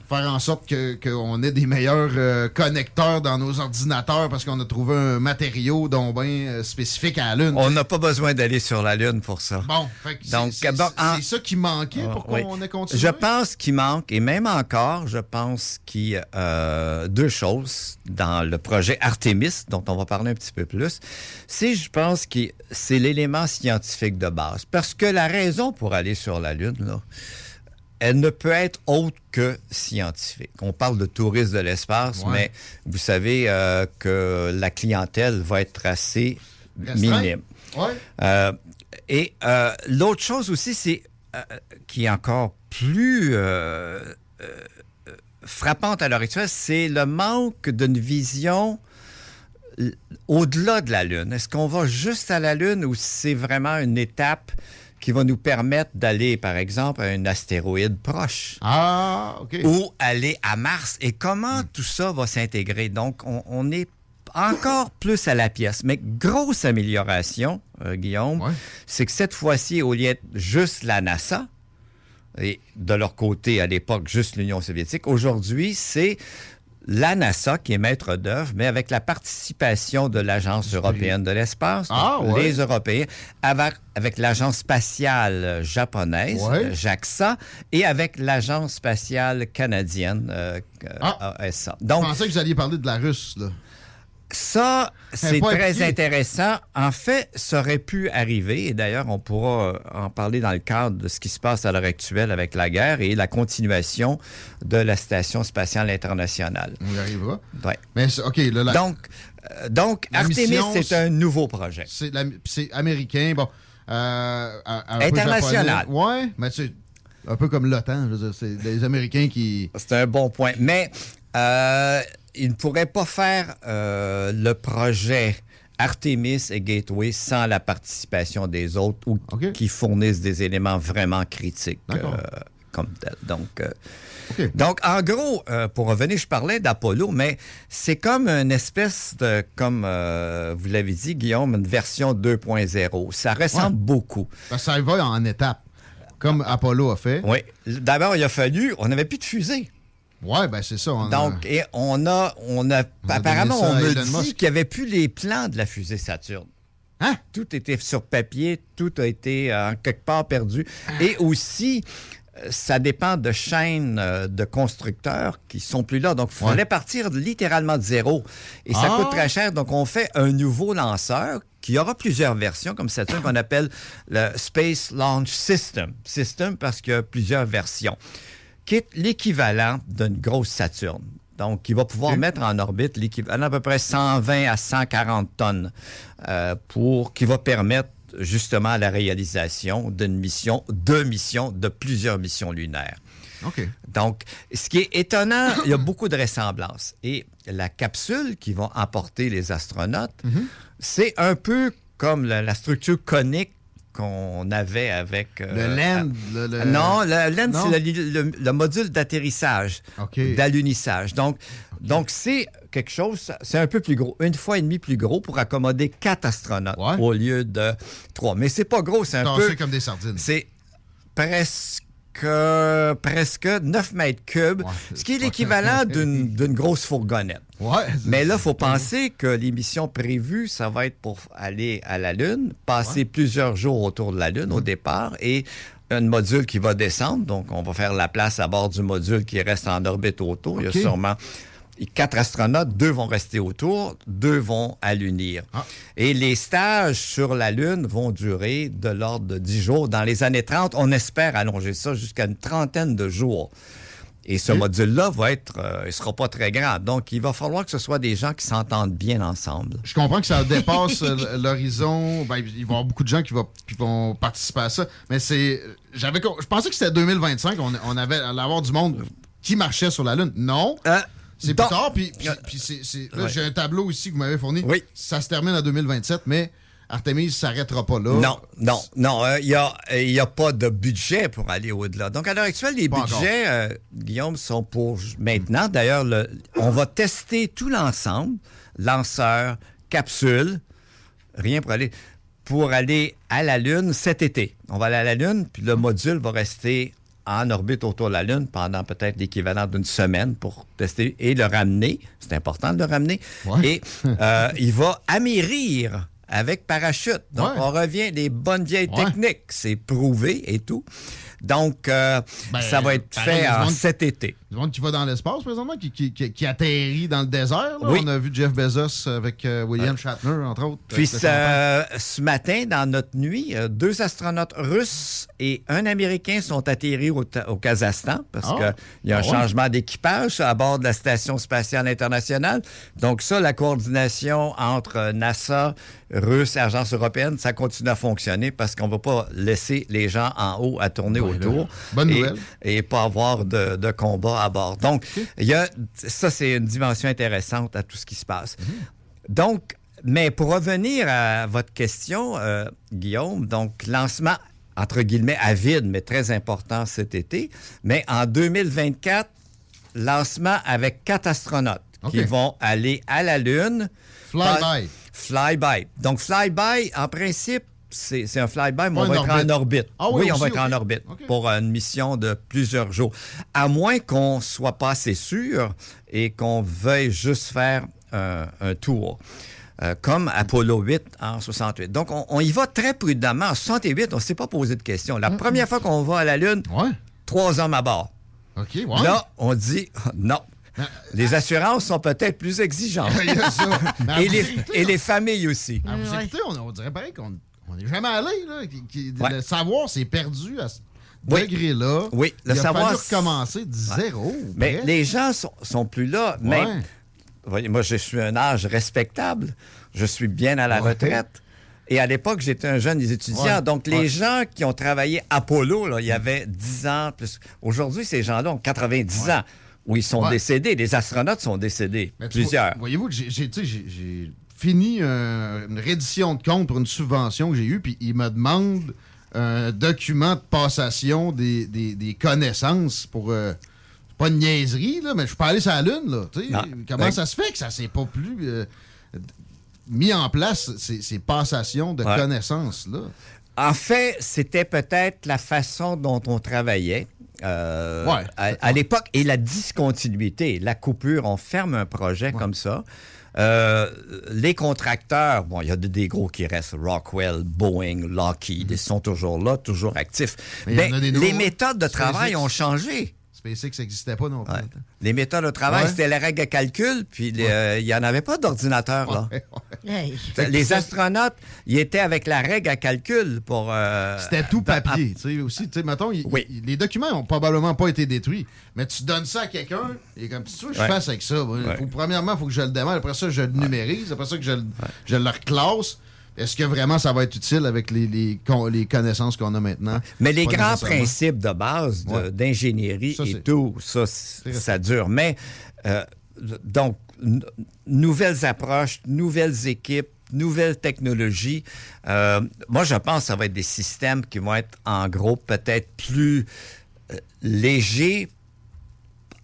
faire en sorte que- qu'on ait des meilleurs euh, connecteurs dans nos ordinateurs parce qu'on a trouvé un matériau dont ben euh, spécifique à la Lune. On n'a pas besoin d'aller sur la Lune pour ça. Bon, fait que c'est- en- ça qui manquait pour Oui. qu'on ait continué? Je pense qu'il manque, et même encore, je pense qu'il y a euh, deux choses dans le projet Artemis, dont on va parler un petit peu plus. C'est, je pense, que c'est l'élément scientifique de base. Parce que la raison pour aller sur la Lune, là, elle ne peut être autre que scientifique. On parle de tourisme de l'espace, Ouais. mais vous savez euh, que la clientèle va être assez Restreint. minime. Ouais. Euh, et euh, l'autre chose aussi, c'est qui est encore plus frappante à l'heure actuelle, c'est le manque d'une vision au-delà de la Lune. Est-ce qu'on va juste à la Lune ou c'est vraiment une étape qui va nous permettre d'aller, par exemple, à un astéroïde proche? Ah, OK. Ou aller à Mars? Et comment tout ça va s'intégrer? Donc, on, on est encore plus à la pièce. Mais grosse amélioration, euh, Guillaume, c'est que cette fois-ci, au lieu d'être juste la NASA, et de leur côté, à l'époque, juste l'Union soviétique, aujourd'hui, c'est la NASA qui est maître d'œuvre, mais avec la participation de l'Agence européenne de l'espace, Ah, donc ouais. les Européens, avec, avec l'Agence spatiale japonaise, Ouais. JAXA, et avec l'Agence spatiale canadienne, euh, Ah. ASA. Je Donc, pensais que vous alliez parler de la Russe, là. Ça, c'est très intéressant. En fait, ça aurait pu arriver, et d'ailleurs, on pourra en parler dans le cadre de ce qui se passe à l'heure actuelle avec la guerre et la continuation de la Station spatiale internationale. On y arrivera. Ouais. Mais OK, là, la- Donc, euh, donc La Artemis, c'est un nouveau projet. c'est américain, bon. euh, un- un peu International. Ouais, mais c'est un peu comme l'OTAN, c'est les Américains qui... C'est un bon point. Mais euh, ils ne pourraient pas faire euh, le projet Artemis et Gateway sans la participation des autres ou qui fournissent des éléments vraiment critiques euh, comme tel. Donc, euh, donc en gros, euh, pour revenir, je parlais d'Apollo, mais c'est comme une espèce de, comme vous l'avez dit, Guillaume, une version 2.0. Ça ressemble Ouais. beaucoup. Ça va en étapes, comme Apollo a fait. Oui. D'abord, il a fallu, on n'avait plus de fusée. Ouais, ben c'est ça. on a- Donc, et on a, on a, On apparemment, on me dit qu'il n'y avait plus les plans de la fusée Saturne. Hein? Tout était sur papier, tout a été euh, quelque part perdu. Et aussi, euh, ça dépend de chaînes euh, de constructeurs qui sont plus là. Donc, il fallait partir littéralement de zéro. Et ça Ah! coûte très cher. Donc, on fait un nouveau lanceur qui aura plusieurs versions, comme Saturn, qu'on appelle le Space Launch System. System parce qu'il y a plusieurs versions qui est l'équivalent d'une grosse Saturne. Donc, il va pouvoir mettre en orbite l'équivalent à peu près 120 à 140 tonnes euh, pour qui va permettre justement la réalisation d'une mission, de missions, de plusieurs missions lunaires. OK. Donc, ce qui est étonnant, il y a beaucoup de ressemblances. Et la capsule qui va emporter les astronautes, Mhm. c'est un peu comme la, la structure conique qu'on avait avec... euh, Le land, le- le- Non, le Non? c'est le, le- le module d'atterrissage, d'alunissage. Donc, donc c'est quelque chose, c'est un peu plus gros, une fois et demie plus gros pour accommoder quatre astronautes au lieu de trois. Mais c'est pas gros, c'est un peu... comme des sardines. C'est presque presque 9 mètres cubes, ce qui est l'équivalent d'une d'une grosse fourgonnette. Mais là, il faut penser que l'émission prévue, ça va être pour aller à la Lune, passer plusieurs jours autour de la Lune au départ et un module qui va descendre. Donc, on va faire la place à bord du module qui reste en orbite autour. Il y a sûrement quatre astronautes, deux vont rester autour, deux vont allunir. Et les stages sur la Lune vont durer de l'ordre de 10 jours. Dans les années 30, on espère allonger ça jusqu'à une trentaine de jours. Et ce module-là va être, euh, il sera pas très grand. Donc, il va falloir que ce soit des gens qui s'entendent bien ensemble. Je comprends que ça dépasse euh, l'horizon. Ben, il va y avoir beaucoup de gens qui, va- qui vont participer à ça. Mais c'est. J'avais, je pensais que c'était 2025. On, on avait allait avoir du monde qui marchait sur la Lune. Non. c'est plus tard. Puis, puis- puis c'est, c'est- là, Ouais. j'ai un tableau ici que vous m'avez fourni. Oui. Ça se termine en 2027, mais Artemis ne s'arrêtera pas là. Non, non, non. euh, Il n'y a, a pas de budget pour aller au-delà. Donc, à l'heure actuelle, les Pas budgets, euh, Guillaume, sont pour maintenant. D'ailleurs, le- on va tester tout l'ensemble, lanceur, capsule, rien pour aller, pour aller à la Lune cet été. On va aller à la Lune, puis le module va rester en orbite autour de la Lune pendant peut-être l'équivalent d'une semaine pour tester et le ramener. C'est important de le ramener. Et euh, il va amérir avec parachute. Donc, Ouais. on revient des bonnes vieilles Ouais. techniques. C'est prouvé et tout. Donc, euh, Ben, ça va être pareil, fait en cet été. Du monde qui va dans l'espace présentement, qui, qui- qui- qui atterrit dans le désert. là. Oui. On a vu Jeff Bezos avec euh, William Shatner, entre autres. Puis ce matin, dans notre nuit, euh, deux astronautes russes et un Américain sont atterris au, Ta- au Kazakhstan parce Ah. qu'il y a un Ah ouais? changement d'équipage à bord de la Station spatiale internationale. Donc ça, la coordination entre euh, NASA, Russe et Agence européenne, ça continue à fonctionner parce qu'on ne va pas laisser les gens en haut à tourner Ouais, autour. là. Bonne et, nouvelle. Et pas avoir de, de combat à bord. Donc, il y a, ça, c'est une dimension intéressante à tout ce qui se passe. Donc, mais pour revenir à votre question, euh, Guillaume, donc lancement entre guillemets à vide, mais très important cet été. Mais en 2024, lancement avec quatre astronautes qui vont aller à la Lune. Fly-by. Fly-by. Donc, fly-by, en principe, c'est c'est un fly-by, mais on va être en orbite. Ah oui, on va être en orbite pour une mission de plusieurs jours. À moins qu'on soit pas assez sûr et qu'on veuille juste faire un, un tour. euh, comme Apollo 8 en 68. Donc, on, on y va très prudemment. En 68, on ne s'est pas posé de questions. La première fois qu'on va à la Lune, trois hommes à bord. Ouais. Ben, Là, on dit non. Les assurances sont peut-être plus exigeantes. Mais et, les, écoutez, et les familles aussi. À vous écouter, on, on dirait pareil qu'on on n'est jamais allé. Là, Ouais. Le savoir, c'est perdu à ce Oui. degré-là. Oui, le Il a savoir, fallu recommencer de zéro. Mais les gens sont, sont plus là. Mais Ouais. voyez, moi, je suis un âge respectable. Je suis bien à la retraite. Et à l'époque, j'étais un jeune étudiant. Ouais. Donc, les Ouais. gens qui ont travaillé Apollo, là, il y avait 10 ans plus. Aujourd'hui, ces gens-là ont 90 ans où ils sont décédés. Les astronautes sont décédés. Mais plusieurs. Voyez-vous que j'ai- fini euh, une reddition de compte pour une subvention que j'ai eue, puis il me demande un document de passation des, des- des connaissances pour. euh, c'est pas une niaiserie, là, mais je suis pas allé sur la Lune, là. Comment Ben- ça se fait que ça s'est pas plus euh, mis en place, ces, ces passations de Ouais. connaissances, là? En fait, c'était peut-être la façon dont on travaillait euh, Ouais, à, à l'époque. Et la discontinuité, la coupure, on ferme un projet comme ça. Euh, les contracteurs, bon, il y a des, gros qui restent, Rockwell, Boeing, Lockheed, ils sont toujours là, toujours actifs. Mais Ben, les méthodes de travail ont changé. SpaceX n'existait pas non plus. Les méthodes de travail, Ouais. c'était la règle de calcul, puis les, euh, il n'y en avait pas d'ordinateur, là. Hey. Les astronautes, ils étaient avec la règle à calcul pour... euh, C'était tout papier, tu sais, aussi. Tu sais, mettons, les documents n'ont probablement pas été détruits, mais tu donnes ça à quelqu'un, et comme, tu veux que je fasse avec ça? moi? Ouais. Faut- premièrement, il faut que je le démarre, après ça, je le numérise, après ça, que je, je le reclasse. Est-ce que vraiment ça va être utile avec les, les, con- les connaissances qu'on a maintenant? Mais les grands principes de base Ouais. d'ingénierie et tout, ça, ça dure. Mais, euh, donc, nouvelles approches, nouvelles équipes, nouvelles technologies. Euh, moi, je pense que ça va être des systèmes qui vont être, en gros, peut-être plus euh, légers,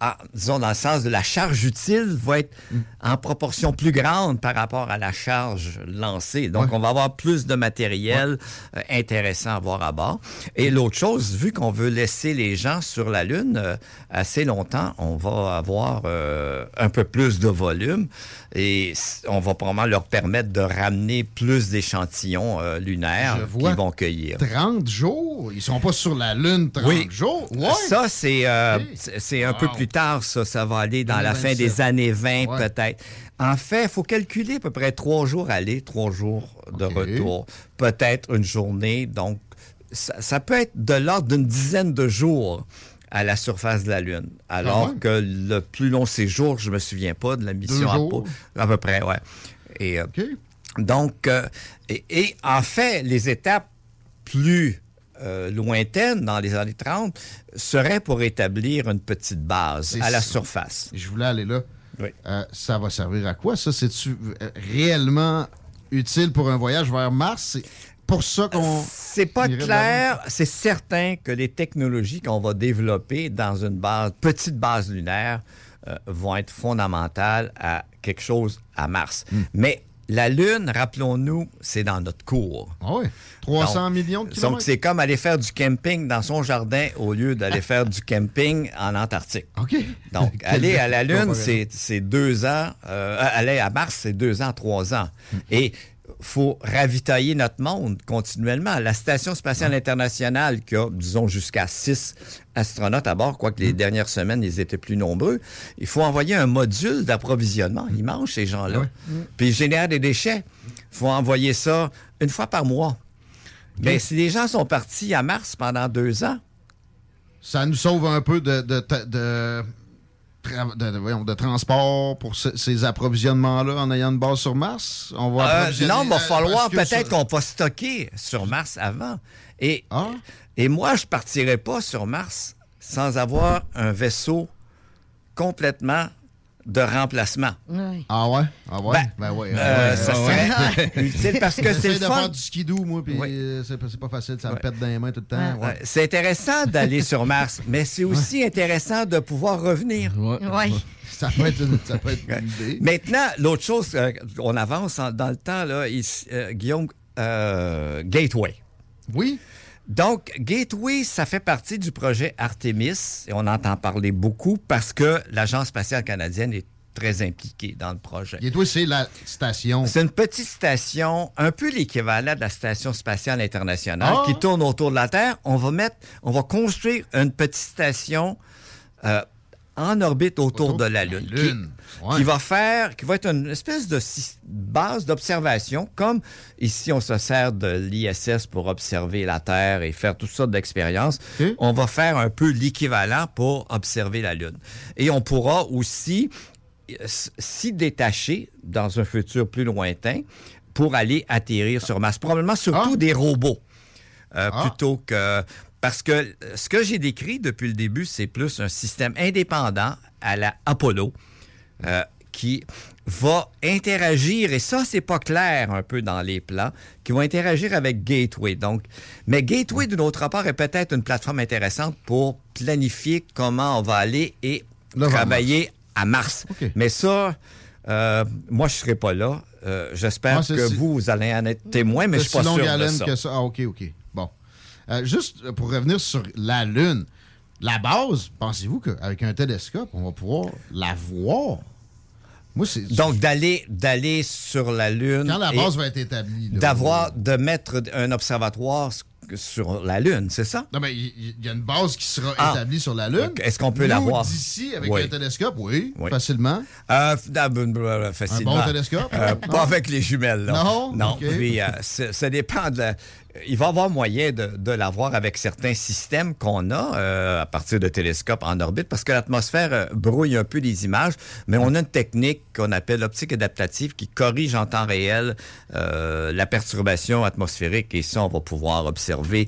ah, disons, dans le sens de la charge utile va être Mm. en proportion plus grande par rapport à la charge lancée. Donc, on va avoir plus de matériel euh, intéressant à voir à bord. Et l'autre chose, vu qu'on veut laisser les gens sur la Lune euh, assez longtemps, on va avoir euh, un peu plus de volume et on va probablement leur permettre de ramener plus d'échantillons lunaires qu'ils vont cueillir. 30 jours? Ils sont pas sur la Lune 30 Oui. jours? Ouais. Ça, c'est un peu plus tard, ça. Ça va aller dans la fin 2027. des années 20, Ouais. peut-être. En fait, il faut calculer à peu près trois jours aller, trois jours de retour. Peut-être une journée. Donc, ça, ça peut être de l'ordre d'une dizaine de jours à la surface de la Lune. Alors Ah ouais? que le plus long séjour, je me souviens pas de la mission à, jours? à peu près, ouais. Et, euh, donc, euh, et, et en fait, les étapes plus euh, lointaines dans les années 30 seraient pour établir une petite base à la surface. Je voulais aller là. Euh, ça va servir à quoi, ça? C'est-tu euh, réellement utile pour un voyage vers Mars? C'est pour ça qu'on. C'est pas clair. C'est certain que les technologies qu'on va développer dans une base, petite base lunaire euh, vont être fondamentales à quelque chose à Mars. Hmm. Mais la Lune, rappelons-nous, c'est dans notre cours. Ah oui. 300 Donc, millions de Donc, kilomètres. c'est comme aller faire du camping dans son jardin au lieu d'aller faire du camping en Antarctique. OK. Donc, aller à la Lune, c'est deux ans. euh, aller à Mars, c'est deux ans, trois ans. Et faut ravitailler notre monde continuellement. La Station spatiale internationale, qui a, disons, jusqu'à six astronautes à bord, quoique les dernières semaines, ils étaient plus nombreux, il faut envoyer un module d'approvisionnement. Ils mangent, ces gens-là. Puis ils génèrent des déchets. Il faut envoyer ça une fois par mois. Mais si les gens sont partis à Mars pendant deux ans, Ça nous sauve un peu de, de, de, de, tra- de- de- voyons, de transport pour ce- ces approvisionnements-là en ayant une base sur Mars? On va Euh, non, il va falloir peut-être qu'on va stocker sur Mars avant. Et, Ah. et moi, je partirai pas sur Mars sans avoir un vaisseau complètement de remplacement. Ah ouais? Ah ouais? Ben, Ben, ouais. euh, ouais, ça ouais, serait ouais. utile parce que c'est le de fun. faire du skidoo, moi, puis Oui. euh, c'est pas- c'est pas facile, ça me pète dans les mains tout le temps. Euh, ouais. C'est intéressant d'aller sur Mars, mais c'est aussi intéressant de pouvoir revenir. Ouais. Ça peut être une, ça peut être une idée. Maintenant, l'autre chose, euh, on avance en- dans le temps, là, ici, euh, Guillaume, euh, Gateway. Oui. Donc, Gateway, ça fait partie du projet Artemis, et on entend parler beaucoup parce que l'Agence spatiale canadienne est très impliquée dans le projet. Gateway, c'est la station. C'est une petite station, un peu l'équivalent de la Station spatiale internationale Ah! qui tourne autour de la Terre. On va mettre, on va construire une petite station euh, en orbite autour, de la Lune, qui- Lune, qui, ouais. va faire, qui va être une espèce de base d'observation, comme ici on se sert de l'ISS pour observer la Terre et faire toutes sortes d'expériences. On va faire un peu l'équivalent pour observer la Lune. Et on pourra aussi euh, s'y détacher dans un futur plus lointain pour aller atterrir sur Mars. Probablement surtout des robots euh, plutôt que... Parce que euh, ce que j'ai décrit depuis le début, c'est plus un système indépendant à la Apollo euh, qui va interagir, et ça, c'est pas clair un peu dans les plans, qui vont interagir avec Gateway. Donc, mais Gateway, d'une autre part, est peut-être une plateforme intéressante pour planifier comment on va aller et Là, travailler à Mars. Mais ça, euh, moi, je serai pas là. Euh, J'espère Ah, que vous, vous allez en être témoin, mais je suis pas sûr de ça. que ça. Ah, OK, OK. Euh, juste pour revenir sur la Lune, la base, pensez-vous qu'avec un télescope, on va pouvoir la voir? Moi, c'est. Donc, d'aller, d'aller sur la Lune. Quand la base va être établie. D'avoir, de mettre un observatoire sur la Lune, c'est ça? Non, mais il y a une base qui sera Ah. établie sur la Lune. Est-ce qu'on peut la voir? D'ici, avec Oui. un télescope, oui, Oui. facilement. Euh, f- ah, facilement. bon télescope? Euh, pas avec les jumelles, là. Non? Non. OK. Puis, euh, ça dépend de la- Il va y avoir moyen de, l'avoir avec certains systèmes qu'on a euh, à partir de télescopes en orbite parce que l'atmosphère euh, brouille un peu les images, mais on a une technique qu'on appelle l'optique adaptative qui corrige en temps réel euh, la perturbation atmosphérique et ça, on va pouvoir observer.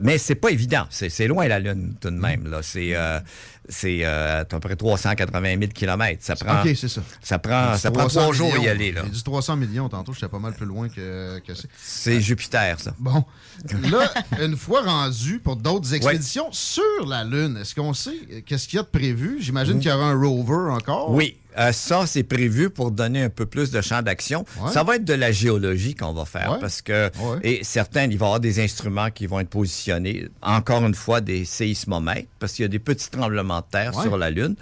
Mais c'est pas évident. C'est loin la Lune tout de même. Là. C'est euh, c'est, euh, à peu près 380 000 km. Ça prend, OK, c'est ça. Ça prend, ça prend 300 trois jours à y millions. aller. Là. J'ai dit 300 millions tantôt, j'étais pas mal plus loin que, que c'est. C'est Jupiter, ça. Bon. Là, une fois rendu pour d'autres expéditions sur la Lune, est-ce qu'on sait euh, qu'est-ce qu'il y a de prévu? J'imagine qu'il y aura un rover encore. Oui, euh, ça, c'est prévu pour donner un peu plus de champ d'action. Ouais. Ça va être de la géologie qu'on va faire Ouais. parce que, et certains, il va y avoir des instruments qui vont être positionnés, encore une fois, des séismomètres, parce qu'il y a des petits tremblements de terre sur la Lune.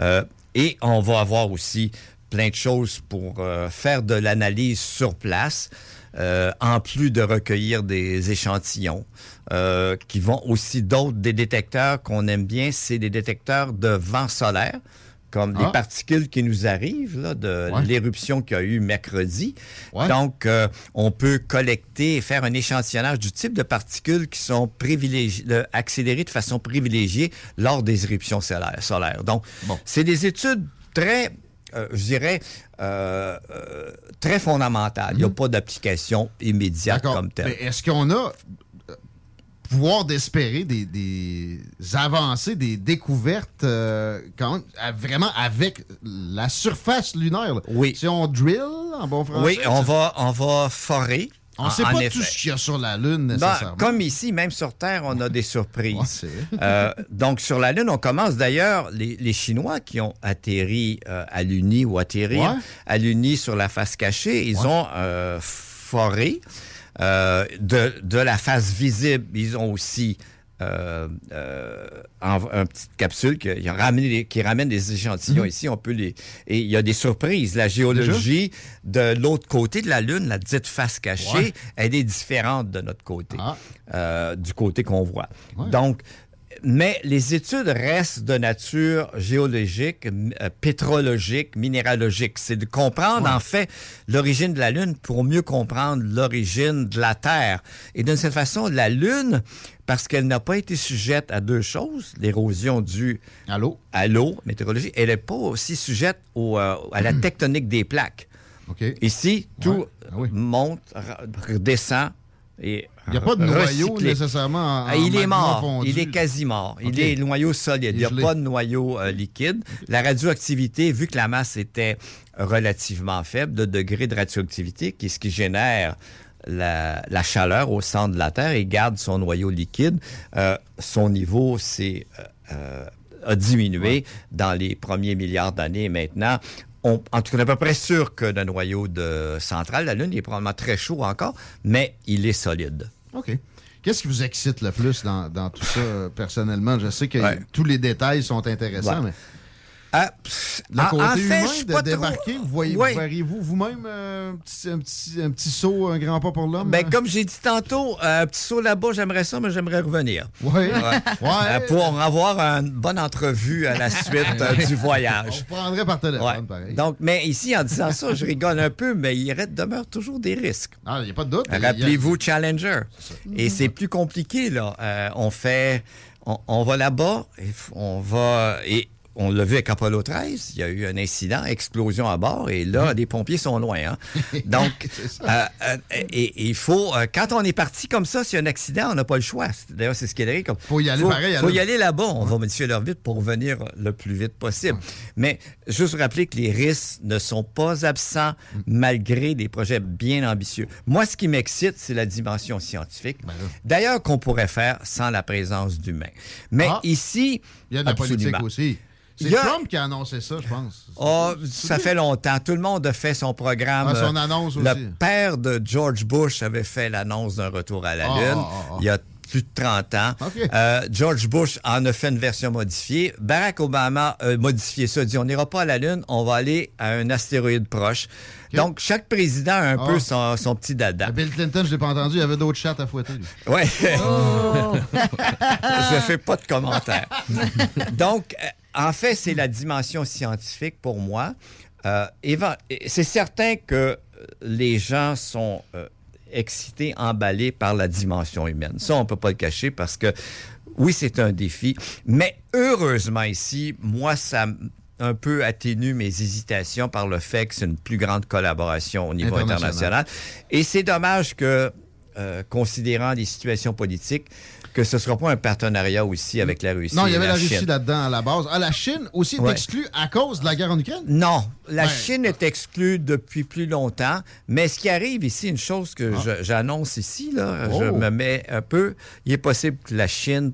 Euh, et on va avoir aussi plein de choses pour euh, faire de l'analyse sur place. euh, en plus de recueillir des échantillons, euh, qui vont aussi d'autres, des détecteurs qu'on aime bien, c'est des détecteurs de vent solaire comme Ah. les particules qui nous arrivent là, de Ouais. l'éruption qu'il y a eu mercredi. Ouais. Donc, euh, on peut collecter et faire un échantillonnage du type de particules qui sont privilégiées, accélérées de façon privilégiée lors des éruptions solaires. solaires. Donc, c'est des études très, euh, je dirais, euh, très fondamentales. Il n'y a pas d'application immédiate Mhm. Comme telle. Est-ce qu'on a pouvoir d'espérer des, des avancées, des découvertes euh, quand même, à- vraiment avec la surface lunaire? là? Oui. Si on drill en bon français? Oui, on va, on va forer. On ne sait pas effet. tout ce qu'il y a sur la Lune Ben, nécessairement. comme ici, même sur Terre, on a des surprises. Euh, donc, sur la Lune, on commence d'ailleurs, les, les Chinois qui ont atterri euh, à l'Uni ou atterri Ouais. à l'Uni sur la face cachée, ils Ouais. ont foré euh, de, de la face visible. Ils ont aussi euh, euh, en- une petite capsule qui, qui ramène, les- qui ramène des échantillons Mhm. ici. On peut les et il y a des surprises. La géologie de l'autre côté de la Lune, la dite face cachée, Ouais. elle est différente de notre côté, Ah. euh, du côté qu'on voit. Ouais. Donc, mais les études restent de nature géologique, euh, pétrologique, minéralogique. C'est de comprendre, Ouais. en fait, l'origine de la Lune pour mieux comprendre l'origine de la Terre. Et d'une certaine façon, la Lune, parce qu'elle n'a pas été sujette à deux choses, l'érosion due à l'eau, à l'eau, météorologie, elle n'est pas aussi sujette au, euh, à la tectonique des plaques. Ici, tout Ouais. Ah oui. monte, redescend et Il n'y a pas de noyau recyclé. nécessairement en, Ah, en il est mort. fondu. Il est quasi mort. Il est noyau solide. Il n'y a pas de noyau euh, liquide. La radioactivité, vu que la masse était relativement faible, de degré de radioactivité, qui est ce qui génère la, la chaleur au centre de la Terre et garde son noyau liquide, euh, son niveau s'est, euh, euh, a diminué dans les premiers milliards d'années. Maintenant, on, en tout cas, on est à peu près sûr que le noyau de central, la Lune, il est probablement très chaud encore, mais il est solide. OK. Qu'est-ce qui vous excite le plus dans, dans tout ça, euh, personnellement? Je sais que Ouais. tous les détails sont intéressants, Ouais. mais Ah, le en- côté en fait, humain de trop- débarquer, vous voyez, Ouais. verriez-vous vous-même euh, un, petit, un, petit, un petit saut, un grand pas pour l'homme? Ben, hein? comme j'ai dit tantôt, euh, un petit saut là-bas, j'aimerais ça, mais j'aimerais revenir. Ouais. Ouais. Euh, pour avoir une bonne entrevue à la suite euh, du voyage. On prendrait par téléphone, Ouais. pareil. Donc, mais ici, en disant ça, je rigole un peu, mais il reste- demeure toujours des risques. Ah, il n'y a pas de doute. A- Rappelez-vous Challenger. Et c'est plus compliqué, là. Euh, on fait. On, on va là-bas, on va. Et on l'a vu avec Apollo 13, il y a eu un incident, explosion à bord, et là, les pompiers sont loin. hein. Donc, euh, euh, et, il faut. euh, quand on est parti comme ça, s'il y a un accident, on n'a pas le choix. D'ailleurs, c'est ce qu'il a. Faut y aller pareil, faut y aller là-bas. On va modifier leur vite pour venir le plus vite possible. Mais juste rappeler que les risques ne sont pas absents Mm. malgré des projets bien ambitieux. Moi, ce qui m'excite, c'est la dimension scientifique. Ben D'ailleurs, qu'on pourrait faire sans la présence d'humains. Mais Ah. ici, Il y a de la absolument. politique aussi. C'est a- Trump qui a annoncé ça, je pense. Oh, ça fait longtemps. Tout le monde a fait son programme. Ah, son annonce Le aussi. père de George Bush avait fait l'annonce d'un retour à la Ah, Lune. ah. Il y a plus de 30 ans. Euh, George Bush en a fait une version modifiée. Barack Obama a modifié ça, dit on n'ira pas à la Lune, on va aller à un astéroïde proche. Donc, chaque président a un peu son, son petit dada. Bill Clinton, je l'ai pas entendu, il y avait d'autres chats à fouetter. Ouais. Oh. je fais pas de commentaires. Donc, euh, en fait, c'est la dimension scientifique pour moi. Euh, c'est certain que euh, les gens sont euh, excités, emballés par la dimension humaine. Ça, on peut pas le cacher parce que, oui, c'est un défi. Mais heureusement ici, moi, ça un peu atténue mes hésitations par le fait que c'est une plus grande collaboration au niveau International. international. Et c'est dommage que, euh, considérant les situations politiques, que ce ne sera pas un partenariat aussi avec la Russie. Non, il y avait la, Russie Chine. là-dedans à la base. Ah, la Chine aussi est Ouais. exclue à cause de la guerre en Ukraine? Non, la Ouais. Chine est exclue depuis plus longtemps, mais ce qui arrive ici, une chose que je- j'annonce ici, là, je Oh. me mets un peu, il est possible que la Chine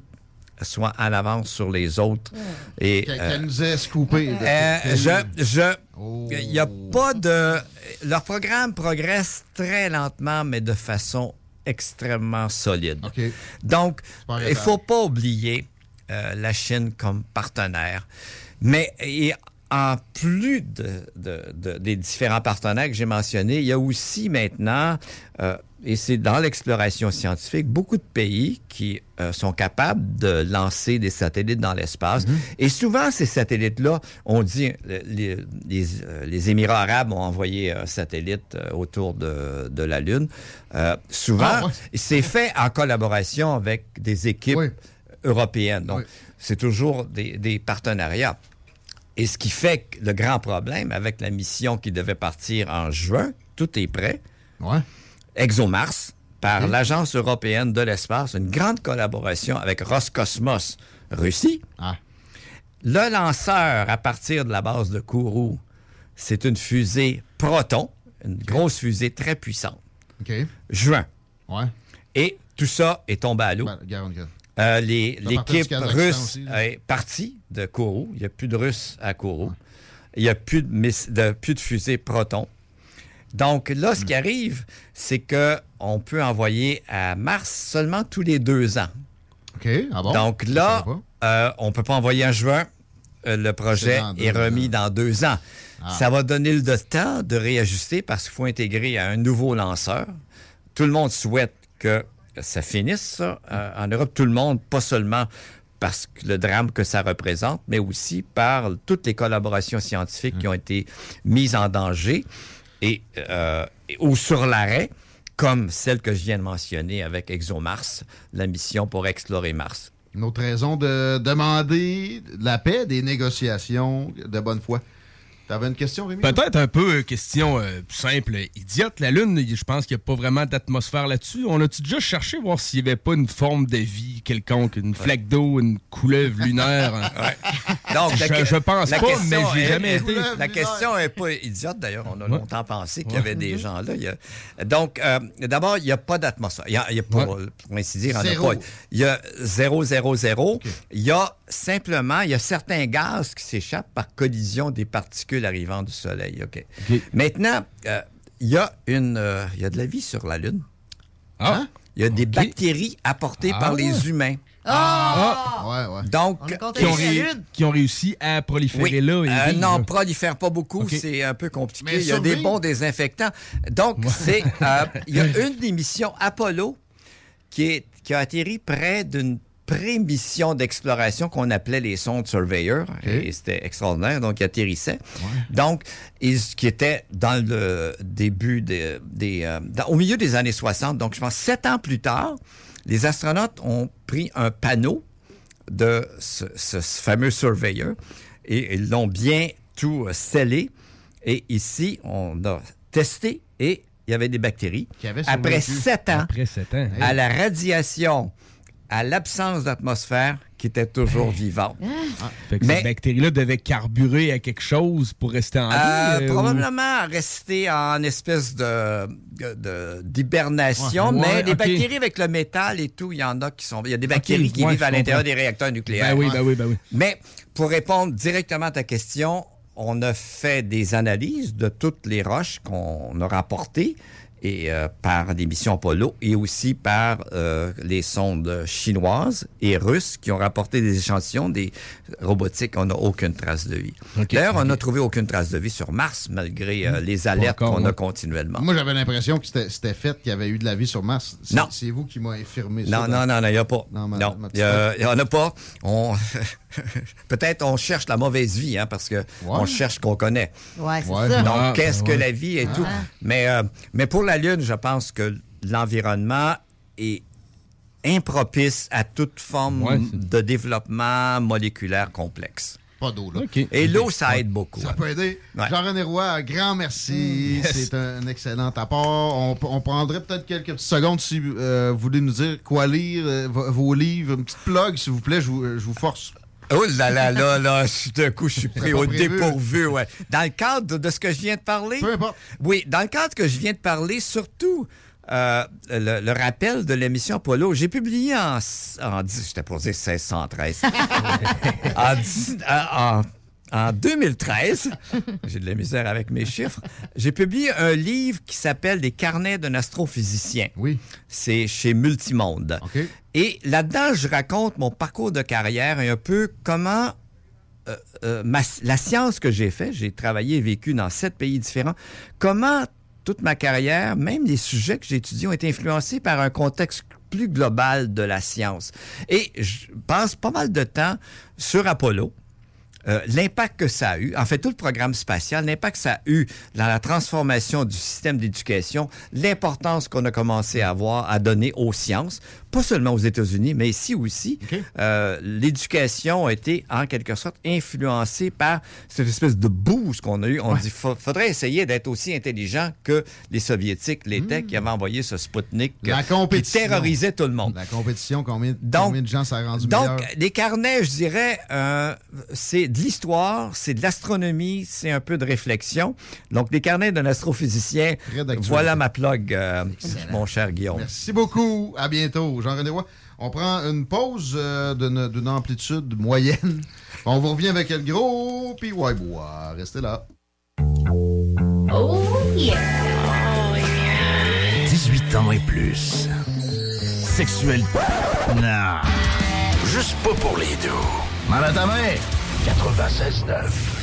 soit en avance sur les autres. Et, Qu'elle euh, qu'elle nous ait scoopé. euh, je, je, Oh. il n'y a pas de, leur programme progresse très lentement, mais de façon extrêmement solide. Donc, il ne faut pas oublier euh, la Chine comme partenaire. Mais et en plus de, de- de- des différents partenaires que j'ai mentionnés, il y a aussi maintenant, euh, et c'est dans l'exploration scientifique, beaucoup de pays qui euh, sont capables de lancer des satellites dans l'espace. Et souvent, ces satellites-là, on dit, euh, les, les- les Émirats arabes ont envoyé un satellite autour de, de la Lune. Euh, souvent, Ah, ouais. c'est fait en collaboration avec des équipes européennes. Donc, c'est toujours des, des partenariats. Et ce qui fait que le grand problème avec la mission qui devait partir en juin, tout est prêt. ExoMars, par l'Agence européenne de l'espace, une grande collaboration avec Roscosmos, Russie. Le lanceur à partir de la base de Kourou, c'est une fusée Proton, une grosse fusée très puissante. Juin. Et tout ça est tombé à l'eau. Guerre en Ukraine. Euh, L'équipe russe est partie de Kourou. Il n'y a plus de Russes à Kourou. Il n'y a plus de, miss- de- plus de fusées Proton. Donc là, ce qui Hmm. arrive, c'est qu'on peut envoyer à Mars seulement tous les deux ans. OK. Ah bon? Donc là, euh, on ne peut pas envoyer en juin. Euh, le projet est remis dans deux ans. Ah. Ça va donner le temps de réajuster parce qu'il faut intégrer un nouveau lanceur. Tout le monde souhaite que ça finisse, euh, en Europe. Tout le monde, pas seulement parce que le drame que ça représente, mais aussi par toutes les collaborations scientifiques qui ont été mises en danger et, euh, ou sur l'arrêt, comme celle que je viens de mentionner avec ExoMars, la mission pour explorer Mars. Une autre raison de demander de la paix, des négociations de bonne foi. T'avais une question, Rémi? Peut-être un peu euh, question euh, simple, idiote. La Lune, je pense qu'il n'y a pas vraiment d'atmosphère là-dessus. On a-tu déjà cherché voir s'il n'y avait pas une forme de vie quelconque, une flaque d'eau, une couleuvre lunaire? hein? Donc, je, je pense pas, question mais j'ai jamais est- été. La question n'est pas idiote, d'ailleurs. On a Ouais. longtemps pensé qu'il y Ouais. avait des gens là. Il y a- Donc, euh, d'abord, il n'y a pas d'atmosphère. Il y a, il y a pas, pour ainsi dire, il y en a Zéro. pas. Il y a 0, 0, 0. Il y a simplement, il y a certains gaz qui s'échappent par collision des particules arrivant du Soleil. OK. Maintenant, euh, il y a une, euh, il y a de la vie sur la Lune. Ah. Il y a des bactéries apportées Ah par ouais. les humains. Ouais, ouais. Donc, Qui ont, ré- qui ont réussi à proliférer Oui. là. et Euh, non, prolifère pas beaucoup, c'est un peu compliqué. Mais il y a des bons désinfectants. Donc, c'est euh, il y a une des missions Apollo qui, est, qui a atterri près d'une pré-mission d'exploration qu'on appelait les sondes Surveyor. Et c'était extraordinaire. Donc, il atterrissait. Donc, ils- qui était dans le début des... des, euh, dans- au milieu des années 60. Donc, je pense sept ans plus tard, les astronautes ont pris un panneau de ce, fameux Surveyor et ils l'ont bien tout euh, scellé. Et ici, on a testé et il y avait des bactéries. Qui Après sept ans, Après sept ans. à la radiation, à l'absence d'atmosphère, qui était toujours vivante. Fait que Mais- ces bactéries-là devaient carburer à quelque chose pour rester en vie. Euh, euh, ou- probablement rester en espèce de d'hibernation, Ouais. mais Ouais, les ok. bactéries avec le métal et tout, il y en a qui sont. Il y a des bactéries qui ouais, vivent à l'intérieur des réacteurs nucléaires. Ben oui, ben oui, ben oui. Mais pour répondre directement à ta question, on a fait des analyses de toutes les roches qu'on a rapportées et euh, par des missions Apollo et aussi par euh, les sondes chinoises et russes qui ont rapporté des échantillons des robotiques. On n'a aucune trace de vie. D'ailleurs, on n'a trouvé aucune trace de vie sur Mars malgré euh, les alertes qu'on a continuellement. Moi, j'avais l'impression que c'était fait, qu'il y avait eu de la vie sur Mars. C'est- Non. C'est vous qui m'avez infirmé ça. Non, non, non, non, il n'y a pas. Non, ma- non, ma il n'y en a pas. On... Peut-être on cherche la mauvaise vie, hein, parce que on cherche ce qu'on connaît. Ouais, c'est Ouais. ça. Donc, qu'est-ce que ouais. la vie et Ah. tout. Mais, euh, mais pour la Lune, je pense que l'environnement est impropice à toute forme Ouais, de développement moléculaire complexe. Pas d'eau, là. Et l'eau, ça aide beaucoup. Ça hein. peut aider. Ouais. Jean-René Roy, un grand merci. Yes. C'est un excellent apport. On, on prendrait peut-être quelques petites secondes si euh, vous voulez nous dire quoi lire, euh, vos, vos livres. Une petite plug, s'il vous plaît, je vous, je vous force. Oh là là là là, d'un coup, je suis pris au prévu. dépourvu, ouais. Dans le cadre de ce que je viens de parler. Peu importe. Oui, dans le cadre que je viens de parler, surtout euh, le, le rappel de l'émission Apollo, j'ai publié en, en j'étais pour dire 1613. en, dix- en- en 2013, j'ai de la misère avec mes chiffres, j'ai publié un livre qui s'appelle Les carnets d'un astrophysicien. Oui. C'est chez Multimonde. Et là-dedans, je raconte mon parcours de carrière et un peu comment euh, euh, ma- la science que j'ai faite, j'ai travaillé et vécu dans sept pays différents, comment toute ma carrière, même les sujets que j'ai étudiés, ont été influencés par un contexte plus global de la science. Et je passe pas mal de temps sur Apollo. Euh, l'impact que ça a eu, en fait tout le programme spatial, l'impact que ça a eu dans la transformation du système d'éducation, l'importance qu'on a commencé à avoir, à donner aux sciences, pas seulement aux États-Unis, mais ici aussi. Euh, L'éducation a été en quelque sorte influencée par cette espèce de boost qu'on a eu. On dit fa- faudrait essayer d'être aussi intelligent que les Soviétiques l'étaient, qui avaient envoyé ce Sputnik. La qui compétition. terrorisait tout le monde. La compétition, combien, Donc- combien de gens ça a rendu Donc, meilleur? les carnets, je dirais, euh, c'est de l'histoire, c'est de l'astronomie, c'est un peu de réflexion. Donc, les carnets d'un astrophysicien, voilà ma plug, euh, mon cher Guillaume. Merci beaucoup. À bientôt. Jean-René Roy. On prend une pause euh, d'une amplitude moyenne. On vous revient avec le gros puis ouais, bois. Restez là. Oh yeah. 18 ans et plus. Sexuel. Non. Juste pas pour les deux. Mal à ta main. 96.9.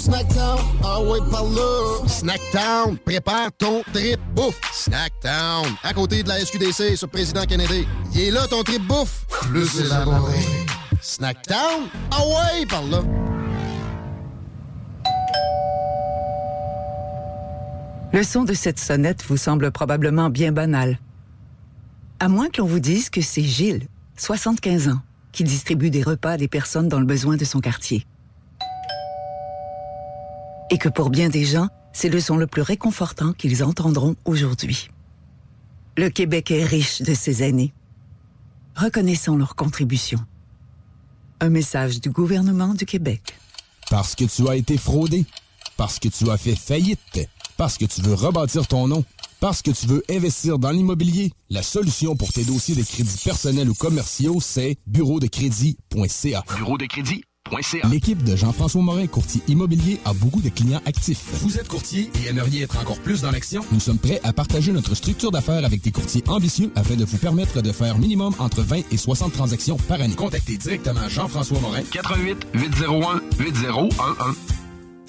Snackdown, ah ouais, par là. Snackdown, prépare ton trip bouffe. Snackdown, à côté de la SQDC sur Président Kennedy. Il est là ton trip bouffe. Plus élaboré. Snackdown, ah ouais, par là. Le son de cette sonnette vous semble probablement bien banal. À moins qu'on vous dise que c'est Gilles, 75 ans, qui distribue des repas à des personnes dans le besoin de son quartier. Et que pour bien des gens, c'est le son le plus réconfortant qu'ils entendront aujourd'hui. Le Québec est riche de ces aînés. Reconnaissons leur contribution. Un message du gouvernement du Québec. Parce que tu as été fraudé. Parce que tu as fait faillite. Parce que tu veux rebâtir ton nom. Parce que tu veux investir dans l'immobilier. La solution pour tes dossiers de crédits personnels ou commerciaux, c'est bureau de crédit.ca. Bureau de crédit.ca. L'équipe de Jean-François Morin, courtier immobilier, a beaucoup de clients actifs. Vous êtes courtier et aimeriez être encore plus dans l'action? Nous sommes prêts à partager notre structure d'affaires avec des courtiers ambitieux afin de vous permettre de faire minimum entre 20 et 60 transactions par année. Contactez directement Jean-François Morin. 88 801 8011.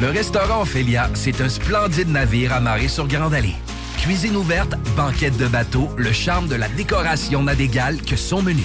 Le restaurant Ophélia, c'est un splendide navire amarré sur Grande Allée. Cuisine ouverte, banquette de bateau, le charme de la décoration n'a d'égal que son menu.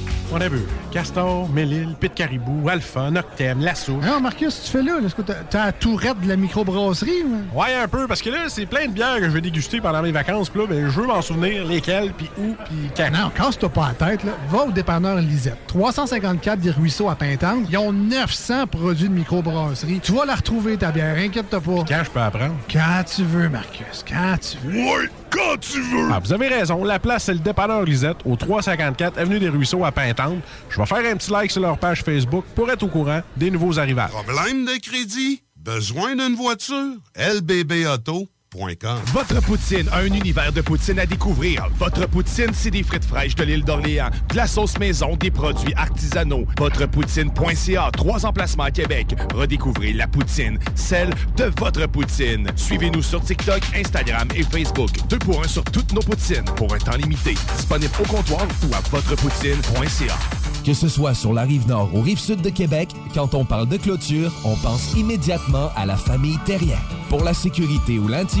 On a vu Castor, Mélile, Pit Caribou, Alpha, Noctem, Lasso. Non, Marcus, tu fais là, est-ce que t'as- la tourette de la microbrasserie? ou? Ouais, un peu, parce que là, c'est plein de bières que je vais déguster pendant mes vacances. Puis là, ben, je veux m'en souvenir lesquelles, puis où, puis quand. Non, casse-toi pas la tête, là. Va au dépanneur Lisette. 354 des Ruisseaux à Pintante. Ils ont 900 produits de microbrasserie. Tu vas la retrouver, ta bière, inquiète-toi pas. Quand je peux apprendre? Quand tu veux, Marcus, quand tu veux. Ouais, quand tu veux! Ah, vous avez raison. La place, c'est le dépanneur Lisette, au 354 Avenue des Ruisseaux à Pintante. Je vais faire un petit like sur leur page Facebook pour être au courant des nouveaux arrivages. Problème de crédit? Besoin d'une voiture? LBBauto.com Votre poutine, un univers de poutine à découvrir. Votre poutine, c'est des frites fraîches de l'île d'Orléans, de la sauce maison, des produits artisanaux. Votrepoutine.ca, trois emplacements à Québec. Redécouvrez la poutine, celle de votre poutine. Suivez-nous sur TikTok, Instagram et Facebook. Deux pour un sur toutes nos poutines, pour un temps limité. Disponible au comptoir ou à votrepoutine.ca. Que ce soit sur la rive nord ou rive sud de Québec, quand on parle de clôture, on pense immédiatement à la famille Terrien. Pour la sécurité ou l'intimité,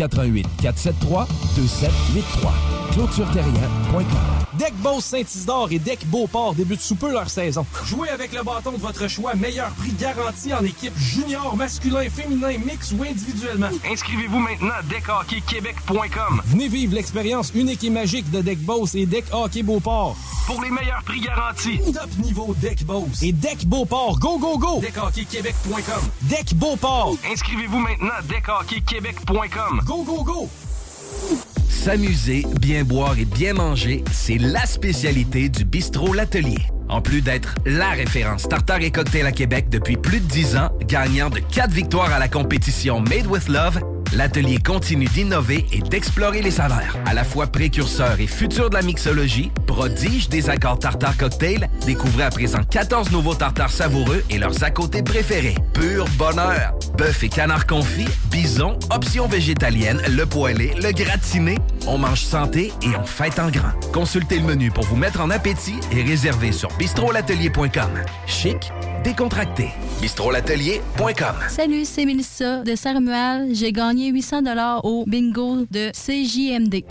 88 473 2783. ClôtureTerrien.com. Deck Boss Saint-Isidore et Deck Beauport débutent sous peu leur saison. Jouez avec le bâton de votre choix, meilleur prix garanti en équipe junior, masculin, féminin, mix ou individuellement. Inscrivez-vous maintenant à deckhockeyquebec.com. Venez vivre l'expérience unique et magique de Deck Boss et Deck Hockey Beauport. Pour les meilleurs prix garantis. Top niveau Deck Boss et Deck Beauport. Go, go, go! Deckhockeyquebec.com. Deck Beauport. Inscrivez-vous maintenant à deckhockeyquebec.com. Go, go, go! S'amuser, bien boire et bien manger, c'est la spécialité du bistrot L'Atelier. En plus d'être la référence tartare et cocktail à Québec depuis plus de 10 ans, gagnant de 4 victoires à la compétition Made with Love, l'atelier continue d'innover et d'explorer les saveurs. À la fois précurseur et futur de la mixologie, prodige des accords tartare cocktail, découvrez à présent 14 nouveaux tartares savoureux et leurs à côté préférés. Pur bonheur! Bœuf et canard confit, bison, options végétaliennes, le poêlé, le gratiné. On mange santé et on fête en grand. Consultez le menu pour vous mettre en appétit et réservez sur bistrolatelier.com. Chic, décontracté. bistrolatelier.com. Salut, c'est Mélissa de Saint-Romuald. J'ai gagné 800 au bingo de CJMD.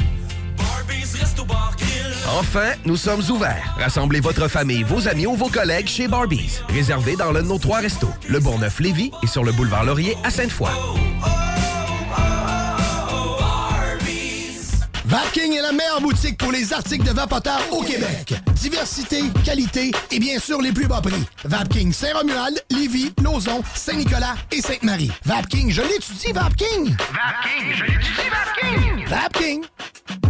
Enfin, nous sommes ouverts. Rassemblez votre famille, vos amis ou vos collègues chez Barbies. Réservé dans l'un de nos trois restos, le Bourgneuf-Lévis et sur le boulevard Laurier à Sainte-Foy. Vapking est la meilleure boutique pour les articles de vapoteurs au Québec. Diversité, qualité et bien sûr les plus bas prix. Vapking Saint-Romuald, Lévis, Lauson, Saint-Nicolas et Sainte-Marie. Vapking, je l'étudie, Vapking! Vapking, je l'étudie, Vapking! Vapking!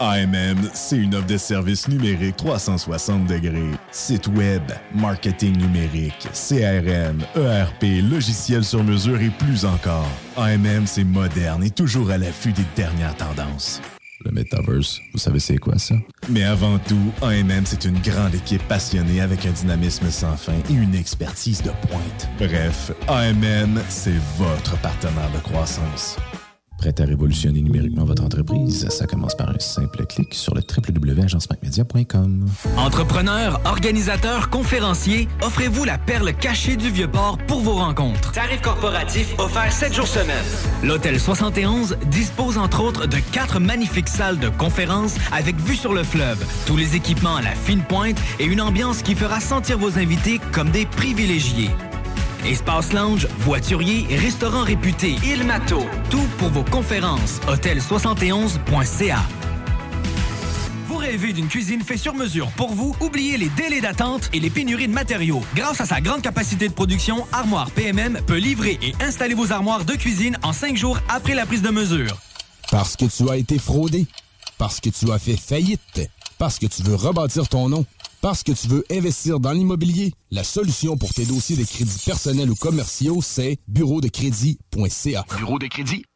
AMM, c'est une offre de services numériques 360 degrés. Site web, marketing numérique, CRM, ERP, logiciel sur mesure et plus encore. AMM, c'est moderne et toujours à l'affût des dernières tendances. Le Metaverse, vous savez c'est quoi ça? Mais avant tout, AMM, c'est une grande équipe passionnée avec un dynamisme sans fin et une expertise de pointe. Bref, AMM, c'est votre partenaire de croissance. Prêt à révolutionner numériquement votre entreprise? Ça commence par un simple clic sur le www.agencemacmedia.com. Entrepreneurs, organisateurs, conférenciers, offrez-vous la perle cachée du Vieux-Port pour vos rencontres. Tarif corporatif offert 7 jours semaine. L'Hôtel 71 dispose entre autres de quatre magnifiques salles de conférences avec vue sur le fleuve, tous les équipements à la fine pointe et une ambiance qui fera sentir vos invités comme des privilégiés. Espace lounge, voiturier, restaurant réputé, Il Mato. Tout pour vos conférences. Hôtel71.ca. Vous rêvez d'une cuisine faite sur mesure pour vous? Oubliez les délais d'attente et les pénuries de matériaux. Grâce à sa grande capacité de production, Armoire PMM peut livrer et installer vos armoires de cuisine en cinq jours après la prise de mesure. Parce que tu as été fraudé. Parce que tu as fait faillite. Parce que tu veux rebâtir ton nom. Parce que tu veux investir dans l'immobilier. La solution pour tes dossiers de crédits personnels ou commerciaux, c'est bureau de crédit.ca. Bureau de crédit.ca.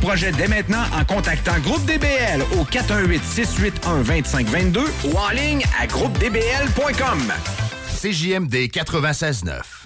projets dès maintenant en contactant Groupe DBL au 418-681-2522 ou en ligne à groupedbl.com. CJMD 96.9.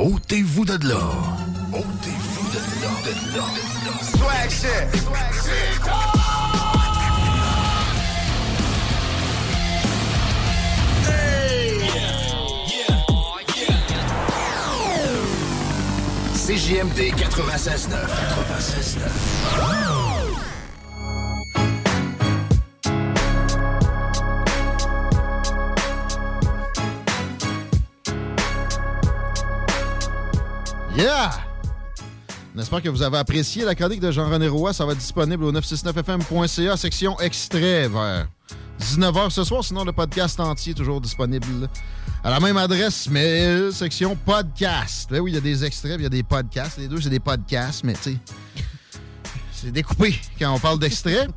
Ôtez-vous de là. Ôtez-vous de là, de là, de là. Swag shit. CJMD 96.9. 96.9. Yeah! J'espère que vous avez apprécié la chronique de Jean-René Roy. Ça va être disponible au 969fm.ca, section extrait vers 19h ce soir. Sinon, le podcast entier est toujours disponible à la même adresse, mais section podcast. Ben oui, il y a des extraits, il y a des podcasts. Les deux, c'est des podcasts, mais tu sais, c'est découpé quand on parle d'extrait.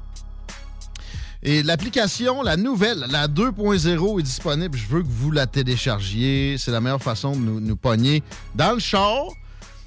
Et l'application, la nouvelle, la 2.0 est disponible. Je veux que vous la téléchargiez. C'est la meilleure façon de nous, nous pogner dans le char.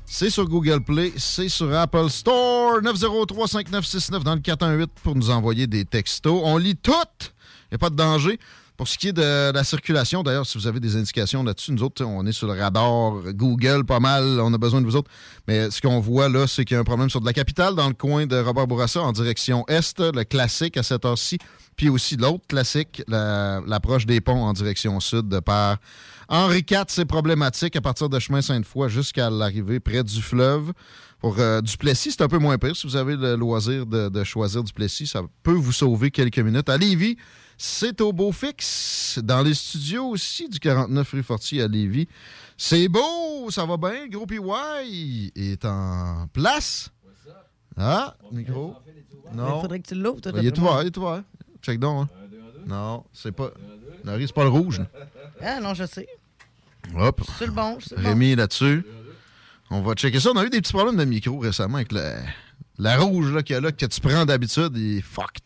C'est sur Google Play, c'est sur Apple Store. 903-5969 dans le 418 pour nous envoyer des textos. On lit tout. Il n'y a pas de danger. Pour ce qui est de la circulation, d'ailleurs, si vous avez des indications là-dessus, nous autres, on est sur le radar Google pas mal, on a besoin de vous autres. Mais ce qu'on voit là, c'est qu'il y a un problème sur de la capitale, dans le coin de Robert Bourassa, en direction est, le classique à cette heure-ci, puis aussi l'autre classique, la- l'approche des ponts en direction sud de par Henri IV, c'est problématique à partir de chemin Sainte-Foy jusqu'à l'arrivée près du fleuve. Pour euh, Duplessis, c'est un peu moins pire. Si vous avez le loisir de, de choisir Duplessis, ça peut vous sauver quelques minutes. À Lévis, c'est au beau fixe. Dans les studios aussi du 49 rue Fortier à Lévis. C'est beau, ça va bien. Gros PY est en place. Ah, micro. Non. Il faudrait que tu l'ouvres, toi, Il est ouvert, il est ouvert. Check donc. Hein. Non, c'est pas. Larry, c'est pas le rouge. là. Ah non, je sais. Hop. C'est le bon, c'est le bon. Rémi là-dessus. On va checker ça. On a eu des petits problèmes de micro récemment avec la, la rouge là, qu'il y a là, que tu prends d'habitude. Il est fucked.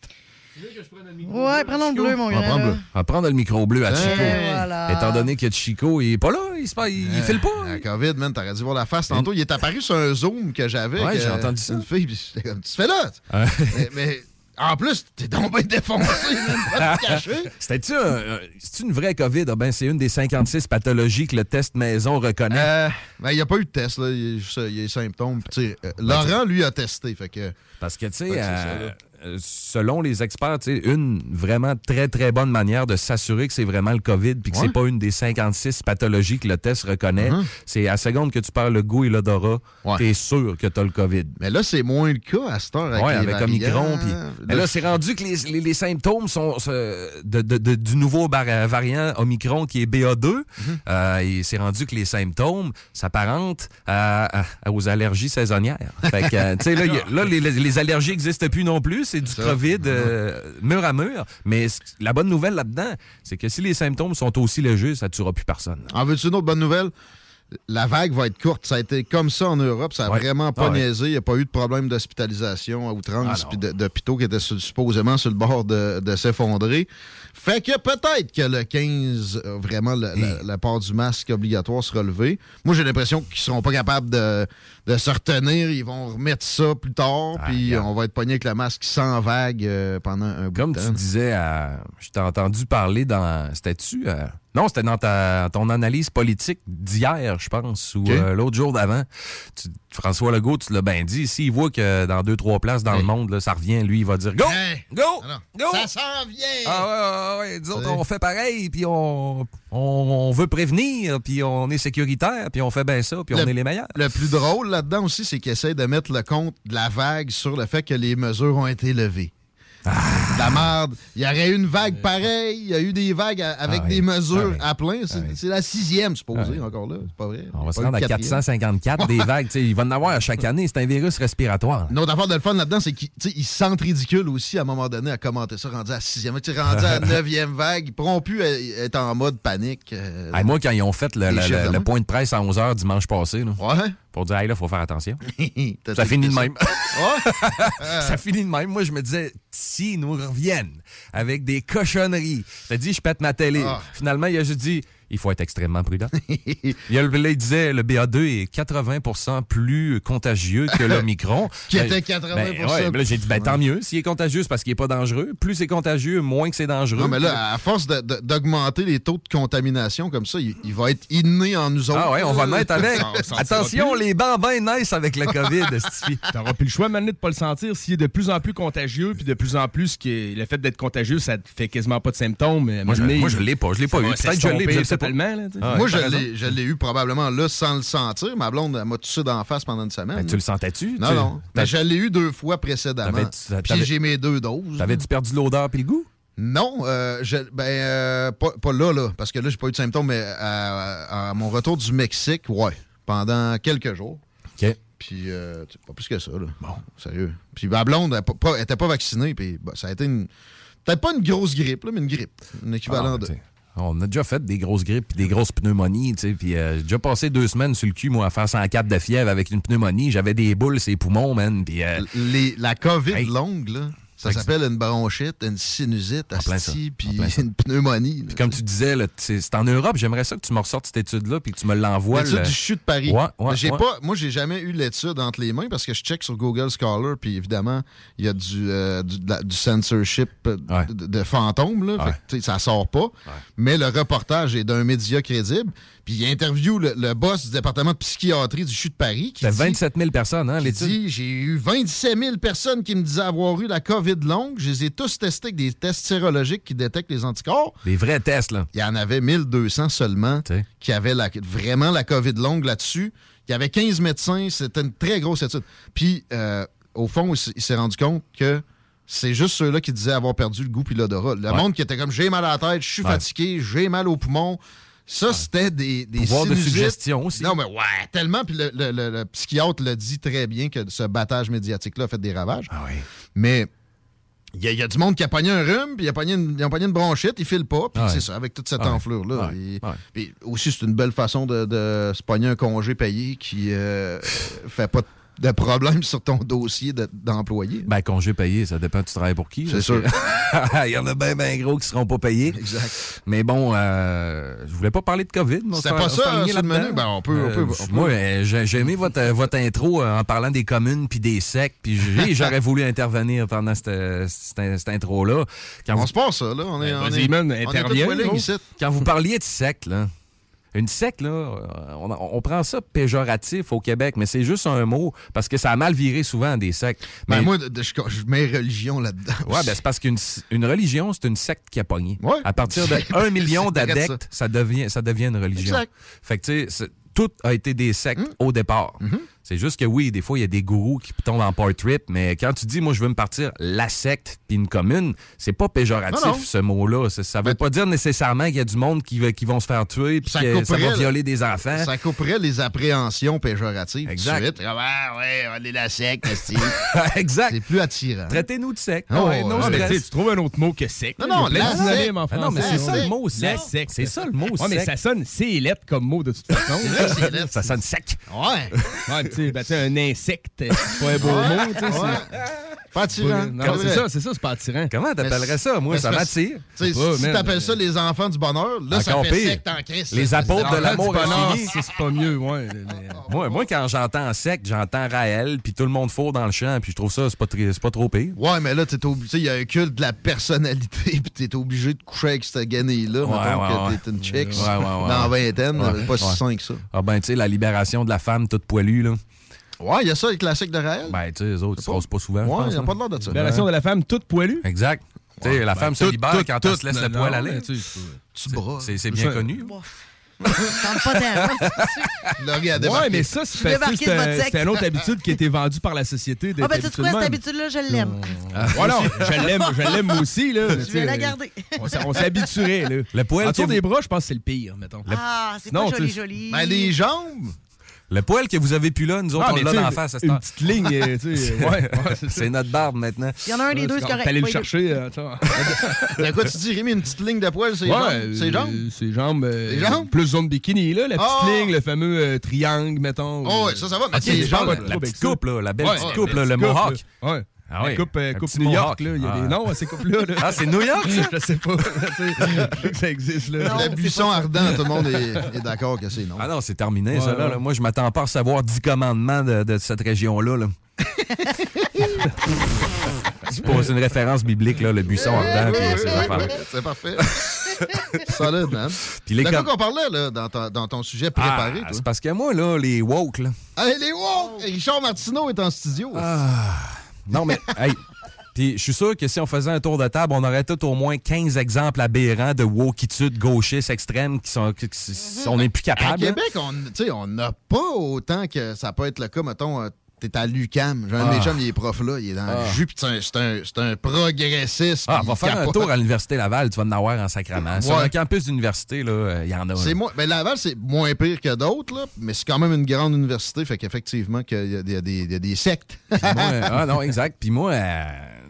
Ouais, prenons le bleu, mon On va grand. prendre là. le- On va prendre le micro bleu à Hey. Chico. Voilà. Étant donné que Chico, il est pas là, il, se passe- il, il file pas. La COVID, man, t'aurais dû voir la face tantôt. Il est apparu sur un Zoom que j'avais. Ouais, que- j'ai entendu ça. Une fille, puis j'étais comme, tu fais là? Ouais. mais, mais en plus, t'es donc bien défoncé. C'était-tu un- c'est-tu une vraie COVID? Ah ben, c'est une des 56 pathologies que le test maison reconnaît. Euh, ben, il n'y a pas eu de test, là. Il y a juste, il y a les symptômes. Euh, Ben, Laurent, lui, a testé. Fait que. Parce que, tu sais, Euh, euh, selon les experts, tu sais, une vraiment très, très bonne manière de s'assurer que c'est vraiment le COVID puis que Ouais. c'est pas une des 56 pathologies que le test reconnaît, Mhm. c'est à seconde que tu perds le goût et l'odorat, t'es sûr que t'as le COVID. Mais là, c'est moins le cas à cette heure avec les avec. Omicron. Puis, mais là, c'est rendu que les, les- les symptômes sont euh, de- de- de- du nouveau bar- variant Omicron qui est BA2. Mhm. Euh, et c'est rendu que les symptômes s'apparentent à- à- aux allergies saisonnières. Fait que, euh, tu sais, là, y là, les, les allergies n'existent plus non plus. C'est du Ça. COVID euh, mur à mur. Mais la bonne nouvelle là-dedans, c'est que si les symptômes sont aussi légers, ça ne tuera plus personne. En veux-tu une autre bonne nouvelle? La vague va être courte. Ça a été comme ça en Europe. Ça a Ouais. vraiment pas Ah ouais. niaisé. Il n'y a pas eu de problème d'hospitalisation à outrance Ah d'hôpitaux qui étaient supposément sur le bord de, de s'effondrer. Fait que peut-être que le 15, euh, vraiment, le- la, la part du masque obligatoire sera levée. Moi, j'ai l'impression qu'ils seront pas capables de, de se retenir. Ils vont remettre ça plus tard. Ah, puis on va être pogné avec le masque sans vague euh, pendant un bout Comme de tu temps. disais, à- je t'ai entendu parler dans. C'était-tu à Non, c'était dans ta, ton analyse politique d'hier, je pense, ou euh, l'autre jour d'avant. Tu- François Legault, tu l'as bien dit. S'il voit que dans deux, trois places dans le monde, là, ça revient, lui, il va dire Go! Hey! Go! Go! Ça s'en vient! Ah ouais, ouais, ouais, nous autres, Ouais. on fait pareil, puis on, on, on veut prévenir, puis on est sécuritaire, puis on fait bien ça, puis on est les meilleurs. Le plus drôle là-dedans aussi, c'est qu'ils essayent de mettre le compte de la vague sur le fait que les mesures ont été levées. Ah. De La merde. Il y aurait eu une vague pareille. Il y a eu des vagues à- avec Ah oui. des mesures Ah oui. à plein. C'est c'est la sixième, supposé, Ah oui. encore là. C'est pas vrai. On va se rendre à de quatrième. 454 des vagues. il va en avoir à chaque année. C'est un virus respiratoire. Une autre affaire de le fun là-dedans, c'est qu'ils se sentent ridicules aussi à un moment donné à commenter ça, rendu à sixième. Tu rendu à neuvième vague, ils pourront plus euh, être en mode panique. euh, Hey, moi, quand ils ont fait le, point de presse à 11h dimanche passé, là, Ouais. pour dire, hey, là, faut faire attention. Ça finit de même. Ça finit de même. Moi, je me disais, s'ils nous reviennent avec des cochonneries, t'as dit, je pète ma télé. Ah. Finalement, il a juste dit, il faut être extrêmement prudent. il, y a il disait, le BA2 est 80% plus contagieux que l'Omicron. Qui Ben, était 80 ben, ouais, mais là, j'ai dit, ben, tant mieux. S'il est contagieux, c'est parce qu'il est pas dangereux. Plus c'est contagieux, moins que c'est dangereux. Non, mais là, à force d'augmenter les taux de contamination comme ça, il, il va être inné en nous autres. Ah ouais, on va naître avec. Attention, plus. les bambins naissent avec le COVID. T'auras plus le choix maintenant de pas le sentir. S'il est de plus en plus contagieux, puis de plus en plus, qui est- le fait d'être contagieux, ça te fait quasiment pas de symptômes. un Moi, je- moi, je l'ai pas. Je l'ai pas eu. va Peut-être que je l'ai, là. Ah, Moi, je l'ai, je l'ai eu probablement là sans le sentir. Ma blonde, elle m'a touché d'en face pendant une semaine. Ben, tu le sentais-tu? Non, Tu- non. Mais je l'ai eu deux fois précédemment. Puis j'ai mes deux doses. T'avais-tu perdu l'odeur puis le goût? Non, euh, je- ben, euh, pas, pas là, là, parce que là, j'ai pas eu de symptômes, mais à, à mon retour du Mexique, ouais, pendant quelques jours. OK. Puis, euh, pas plus que ça, là. Bon. Sérieux. Puis, ma blonde, elle pas- pas- elle était pas vaccinée, puis bah, ça a été une. Peut-être pas une grosse grippe, là, mais une grippe. Un équivalent Ah, de. On a déjà fait des grosses grippes des grosses pneumonies, tu sais, puis euh, j'ai déjà passé deux semaines sur le cul, moi, à faire 104 de fièvre avec une pneumonie. J'avais des boules, ses poumons, man, puis... euh, la COVID Hey. longue, là, ça s'appelle une bronchite, une sinusite, plein ça. asti, puis une pneumonie. Puis comme tu disais, c'est en Europe. J'aimerais ça que tu me ressortes cette étude-là puis que tu me l'envoies. L'étude le- du CHU de Paris. Ouais, ouais, j'ai ouais. pas, moi, j'ai jamais eu l'étude entre les mains parce que je check sur Google Scholar, puis évidemment, il y a du, euh, du, la- du censorship euh, de, de fantômes. Là, Fait ça sort pas. Mais le reportage est d'un média crédible. Puis il interview le, le boss du département de psychiatrie du CHU de Paris. qui C'était dit- 27 000 personnes, hein, l'étude? dit J'ai eu 27 000 personnes qui me disaient avoir eu la COVID longue. Je les ai tous testés avec des tests sérologiques qui détectent les anticorps. Des vrais tests, là. Il y en avait 1200 seulement qui avaient la- vraiment la COVID longue là-dessus. Il y avait 15 médecins. C'était une très grosse étude. Puis, euh, au fond, il s'est rendu compte que c'est juste ceux-là qui disaient avoir perdu le goût puis l'odorat. Le Ouais. monde qui était comme j'ai mal à la tête, je suis Ouais. fatigué, j'ai mal aux poumons. Ça, c'était des, des Pouvoir de suggestion aussi. Non, mais ouais, tellement. Puis le, le- le- le psychiatre le dit très bien que ce battage médiatique-là a fait des ravages. Ah oui. Mais il y, a- il y a du monde qui a pogné un rhume, puis il a pogné une, pogné une bronchite, il file pas, puis Ouais. c'est ça, avec toute cette Ouais. enflure-là. Il-. Puis aussi, c'est une belle façon de, de se pogner un congé payé qui euh, fait pas de problème sur ton dossier de- d'employé. Ben, congé payé, ça dépend, tu travailles pour qui. C'est sûr. que- Il y en a bien, bien gros qui seront pas payés. Exact. Mais bon, euh, je voulais pas parler de COVID. s'est- pas ça, le menu? Ben, on peut- on peut- on peut. Moi, euh, j'ai aimé votre, votre intro euh, en parlant des communes puis des sectes, puis j'ai- j'aurais voulu intervenir pendant cette, cette, cette intro-là. Quand On vous- se passe ça, là. On est, Ben, on est, on est ici. Quand vous parliez de secte, là, une secte, là, euh, on, on prend ça péjoratif au Québec, mais c'est juste un mot parce que ça a mal viré souvent des sectes. Ben, Mais- moi, je, je mets religion là-dedans. Ouais, ben c'est parce qu'une une religion, c'est une secte qui a pogné. Ouais. À partir de 1 million d'adeptes, ça. devient, ça devient une religion. Exact. Fait que, tu sais, tout a été des sectes au départ. C'est juste que oui, des fois, il y a des gourous qui tombent en power trip, mais quand tu dis, moi, je veux me partir la secte puis une commune, c'est pas péjoratif, Non, non. ce mot-là. Ça, ça veut pas dire nécessairement qu'il y a du monde qui, va- qui vont se faire tuer puis Ça que ça va violer des enfants. Ça couperait les appréhensions péjoratives. tout de Exact. suite. Ah, ouais, ouais, on est la secte, exact. C'est plus attirant. Traitez-nous de secte. Oh, Ouais, no ouais, Ah, mais tu trouves un autre mot que sec. Non, non, la secte. en Ah non, mais c'est ça le mot La secte. secte. C'est ça le mot Ouais, mais secte. ça sonne c'est lettre comme mot de toute façon. Ça sonne sec. Ouais. Tu sais, ben, un insecte, c'est pas un beau mot, tu sais. Pas attirant. Non, C'est ça, c'est ça, c'est pas attirant. Comment t'appellerais ça? Moi, ça m'attire. Si t'appelles ça les enfants du bonheur, là, ça fait pire. sec en. Les apôtres de l'amour infini. c'est c'est pas mieux, ouais. Moi, moi, quand j'entends sec, j'entends Raël, puis tout le monde fourre dans le champ, puis je trouve ça, c'est pas, très- c'est pas trop pire. Ouais, mais là, t'es obli- tu sais, il y a un culte de la personnalité, puis t'es obligé de coucher avec cette Ouais, ouais, que t'es une chick dans vingtaine, pas si sain que ça. Ah ben, tu sais, la libération de la femme toute poilue, là. Ouais, il y a ça, les classiques de Raël. Ben, tu sais, les autres, ils se rasent pas souvent. Ouais, je y a pense, pas de l'air de ça. Libération de la femme toute poilue. Exact. Tu sais, la ben, femme se libère quand elle se laisse le poil aller. tu sais, Tu bras. C'est bien connu. Tente pas Ouais, mais ça, c'est une autre habitude qui a été vendue par la société. Ah, ben, tu sais quoi, cette habitude-là, je l'aime. Ouais, non, je l'aime, je l'aime aussi. Là, Je vais la garder. On s'habituerait. là. Le poil que des bras, je pense que c'est le pire, mettons. Ah, c'est Non, pas joli, tu- joli. Ben, les jambes. Le poil que vous avez pu là, nous autres, Ah, on l'a dans la face à cette Une heure. petite ligne, euh, tu sais. Ouais, ouais, c'est ça. C'est notre barbe maintenant. Il y en a un des deux, c'est correct. T'allais le chercher. euh, attends. De quoi tu dis, Rémi, une petite ligne de poils, c'est Ouais, jambes? C'est jambes? Ses jambes. euh, Les jambes? Plus zone bikini, là. La petite Ah! ligne, le fameux euh, triangle, mettons. Oh, ouais, ça, ça va, mais Ah, les jambes. La petite coupe, là, la belle Ouais, petite coupe, le mohawk. Ouais. Ah la coupe, euh, coupe New. York, là. Il y a Ah. des noms à ces coupes-là. là. Ah, c'est New York, ça? Je sais pas. Tu sais, je sais que ça existe, là. Le buisson ardent, tout le monde est, est d'accord que c'est non. Ah non, c'est terminé, Ouais, ça, là, ouais. là. Moi, je m'attends pas à recevoir 10 commandements de, de cette région-là, là. c'est pas une référence biblique, là, le buisson ardent. C'est parfait. Solide, man. Puis les com- qu'on parlait là, dans, ton, dans ton sujet préparé, Ah, c'est parce que moi, là, les woke, là. Allez, les woke! Richard Martineau est en studio. Ah. Non, mais, hey. Puis je suis sûr que si on faisait un tour de table, on aurait tout au moins 15 exemples aberrants de wokitudes gauchistes extrêmes qui sont. qui- qui- qui- on n'est plus À capable. là. Québec, on n'a pas autant que ça peut être le cas, mettons, euh, t'es à l'UCAM. J'ai un de mes Ah. chums, il est prof là, il est dans Ah. le jus, c'est un, progressiste. Ah, puis va faire un tour à l'Université Laval, tu vas en avoir en sacrament. Sur Ouais. un campus d'université, là, euh, il y en a. C'est moins, ben Laval, c'est moins pire que d'autres, mais c'est quand même une grande université, fait qu'effectivement, y, il y a des- il y a des sectes. Moi, euh, ah non, exact. Puis moi, euh,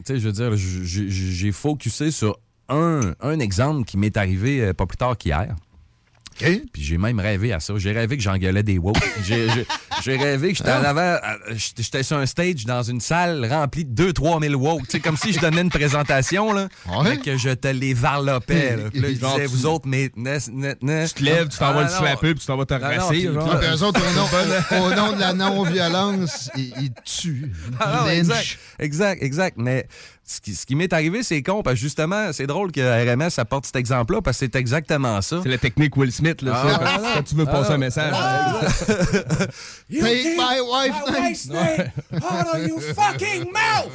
tu sais, je veux dire, j'ai focusé sur un, un exemple qui m'est arrivé euh, pas plus tard qu'hier. Puis j'ai même rêvé à ça. J'ai rêvé que j'engueulais des woke. J'ai rêvé que j'étais en avant, euh, j'étais sur un stage dans une salle remplie de 2-3 000 woke. Sais, comme si je donnais une présentation, là, Ouais. et que je te les varlopais. Là. Puis là, je disais, tu- vous autres, mais... ne- ne- ne- Tu te lèves, tu t'en vas Ah, le slapper, puis tu t'en vas te rasser. puis-. Ah, puis eux autres, au nom, au nom de la non-violence, ils, tuent. Ah exact, exact, exact. Mais ce qui, ce qui m'est arrivé, c'est con, parce que justement, c'est drôle que RMS apporte cet exemple-là, parce que c'est exactement ça. C'est la technique Will Smith, là, Ah, ça, ah, quand, tu veux Ah, passer un message. Take my wife name. out of your fucking mouth!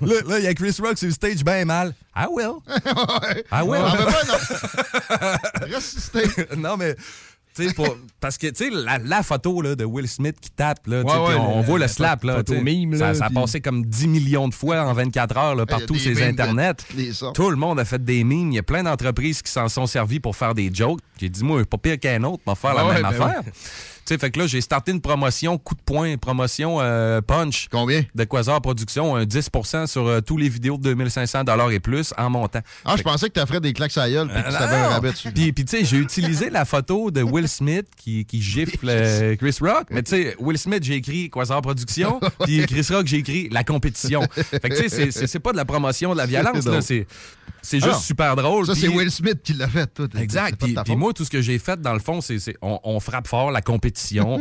là, il y a Chris Rock sur le stage bien mal. I will. I will. Ah, ben, ben, non. Reste non, mais. Pour- parce que, tu sais, la, la photo là, de Will Smith qui tape, là, Ouais, ouais, on, on voit le la slap. Là, mime, ça, là, ça a puis- passé comme 10 millions de fois en 24 heures là, par tous ces de internets. Tout le monde a fait des mimes. Il y a plein d'entreprises qui s'en sont servis pour faire des jokes. J'ai dit, moi, pas pire qu'un autre, va faire la même ben affaire. Tu sais, fait que là, j'ai starté une promotion coup de poing, promotion euh, punch. Combien? De Quasar Production, un 10% sur euh, tous les vidéos de 2500 et plus en montant. Ah, je pensais que t'offrais des claques à gueule puis que Euh, t'avais un rabais dessus. Puis, puis, tu sais, j'ai utilisé la photo de Will Smith qui, qui gifle euh, Chris Rock. Mais tu sais, Will Smith, j'ai écrit Quasar Production. Puis Chris Rock, j'ai écrit La Compétition. Fait que tu sais, c'est- pas de la promotion de la violence, C'est là. C'est c'est Ah juste non. super drôle. Ça, c'est Will Smith qui l'a fait, tout. Exact. Puis, moi, tout ce que j'ai fait, dans le fond, c'est c'est- on, on frappe fort la compétition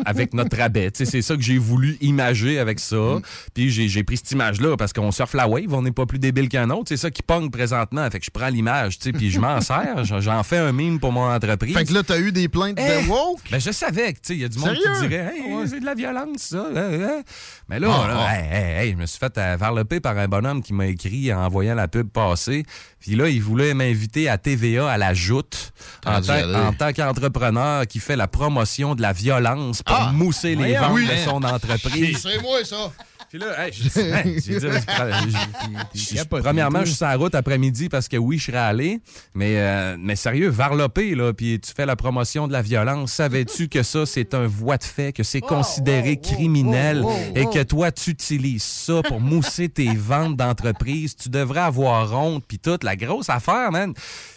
avec notre rabais. C'est ça que j'ai voulu imager avec ça. Mm. Puis j'ai pris cette image-là parce qu'on surfe la wave, on n'est pas plus débile qu'un autre. C'est ça qui pogne présentement. Fait que je prends l'image, puis je m'en sers. J'en- fais un mime pour mon entreprise. Fait que là, t'as eu des plaintes Eh! de woke? Ben, je savais que, il y a du monde Sérieux? qui dirait, hey, c'est de la violence, ça. hein, hein. Mais là, Ah, là, ah. hey, hey, hey, je me suis fait euh, varloper par un bonhomme qui m'a écrit en voyant la pub passer. Puis là, il voulait m'inviter à TVA à la joute en, aller. en tant qu'entrepreneur qui fait la promotion de la violence pour Ah! mousser les ventes Oui. de son entreprise. C'est moi, ça. Puis là, hey, j'ai dit, hey, j'ai dit, je- premièrement, je suis sur la route après-midi parce que oui, je serais allé. Mais, euh, mais sérieux, varloper, là, puis tu fais la promotion de la violence. Savais-tu que ça, c'est un voie de fait, que c'est considéré criminel et que toi, tu utilises ça pour mousser tes ventes d'entreprise? Tu devrais avoir honte, puis toute la grosse affaire, man.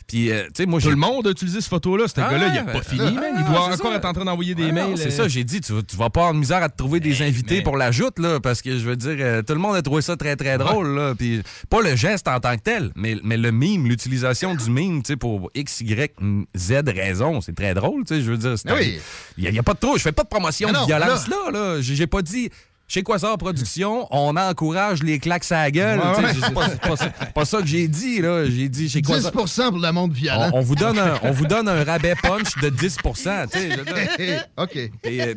Puis, euh, tu sais, moi, Tout le monde a utilisé cette photo-là. Ce Ah, gars-là, il a pas fini, ah, man. Il doit encore ça. être en train d'envoyer des Ah mails. C'est euh. ça, j'ai dit, tu, vas- tu vas pas avoir de misère à te trouver des invités pour la joute, là, parce que je je veux dire, euh, tout le monde a trouvé ça très, très drôle. Là, puis pas le geste en tant que tel, mais, mais le mime, l'utilisation du mime, tu sais, pour X, Y, Z raison, c'est très drôle, tu sais, je veux dire. Ah oui. Il y a, pas de trop, je fais pas de promotion de violence là, là. J'ai j'ai pas dit... Chez Quasar Productions, on encourage les claques à la gueule. Ouais, ouais. C'est pas, ça- pas ça que j'ai dit, là. J'ai dit chez 10 Quasar... pour le monde violent. On, on vous donne un, on vous donne un rabais punch de 10 tu sais. je veux dire. OK. Puis, euh,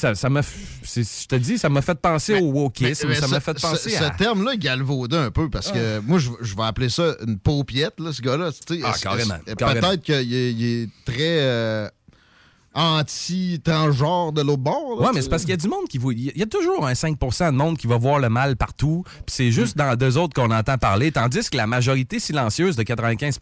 ça, ça m'a. Je te dis, ça m'a fait penser au wokisme. Ça m'a ce- fait ce- penser ce, à. terme-là, il galvaudait un peu parce que moi, je, je vais appeler ça une paupiette, là, ce gars-là. Ah, carrément. Peut-être qu'il est, il est très euh, anti-transgenre de l'autre bord. là, Ouais, mais tu c'est parce qu'il y a du monde qui voit. Il y a toujours un 5% de monde qui va voir le mal partout. Puis c'est juste dans deux autres qu'on entend parler. Tandis que la majorité silencieuse de 95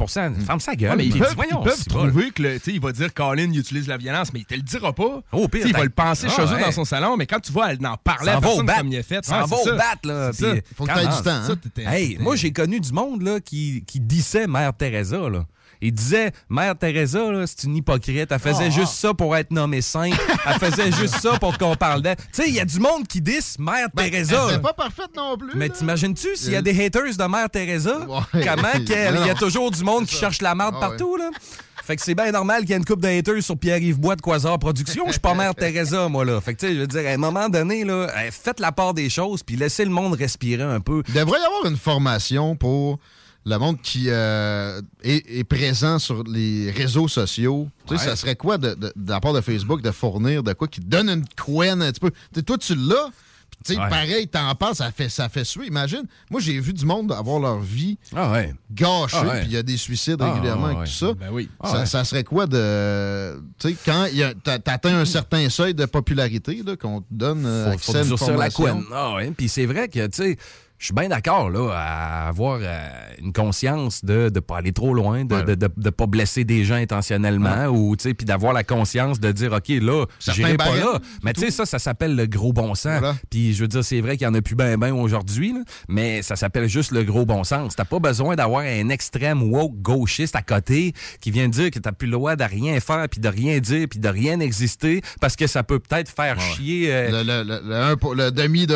ferme sa gueule. Ouais, mais ils peuvent, voyons, ils peuvent c'est bon. trouver que le, tu il va dire Colin il utilise la violence, mais il te le dira pas. Au pire, Tu il va le penser Ah, chez eux ouais. dans son salon, mais quand tu vas en parler Ça à personne comme il est fait, Ça va c'est au ça. bat, là. Ça. Faut que Comment? du temps, hein? Ça, Hey, moi, j'ai connu du monde là, qui, qui dissait Mère Teresa. Là. Il disait, Mère Teresa, c'est une hypocrite. Elle faisait Ah, juste ça pour être nommée sainte. Elle faisait juste ça pour qu'on parle d'elle. Tu sais, il y a du monde qui disse Mère Teresa. C'est pas parfaite non plus. Mais t'imagines-tu s'il y a des haters de Mère Teresa? Ouais. Comment qu'elle- il y a toujours du monde qui cherche la marde Ah, partout, là? Fait que c'est bien normal qu'il y ait une coupe de haters sur Pierre-Yves Bois de Quasar Productions. Je suis pas Mère Teresa, moi, là. Fait que, tu sais, je veux dire, à un moment donné, là, eh, faites la part des choses puis laissez le monde respirer un peu. Il devrait y avoir une formation pour le monde qui euh, est, est présent sur les réseaux sociaux. Tu sais, Ouais. ça serait quoi de, de, de la part de Facebook de fournir de quoi qui donne une couenne un petit peu? Toi, tu l'as. puis Tu sais, Ouais. pareil, t'en parles, ça fait, ça fait suer. Imagine, moi, j'ai vu du monde avoir leur vie Ah ouais. gâchée, Ah ouais. puis il y a des suicides Ah régulièrement ouais. avec tout ça. Ben oui. Ah ça, ouais. ça serait quoi de. Tu sais, quand t'atteins un certain seuil de popularité, là, qu'on te donne euh, faut, accès faut à la couenne. Ah ouais. Puis c'est vrai que, tu sais, je suis bien d'accord là, à avoir euh, une conscience de ne pas aller trop loin, de ne de, de- de pas blesser des gens intentionnellement, ou tu sais, puis d'avoir la conscience de dire, OK, là, j'irai pas là. Mais tu sais, ça, ça s'appelle le gros bon sens. Voilà. Puis je veux dire, c'est vrai qu'il y en a plus ben ben aujourd'hui, là, mais ça s'appelle juste le gros bon sens. T'as pas besoin d'avoir un extrême woke gauchiste à côté qui vient dire que t'as plus le droit de rien faire, puis de rien dire, puis de rien exister, parce que ça peut peut-être faire chier... euh, Le, le- le- le un pour- le demi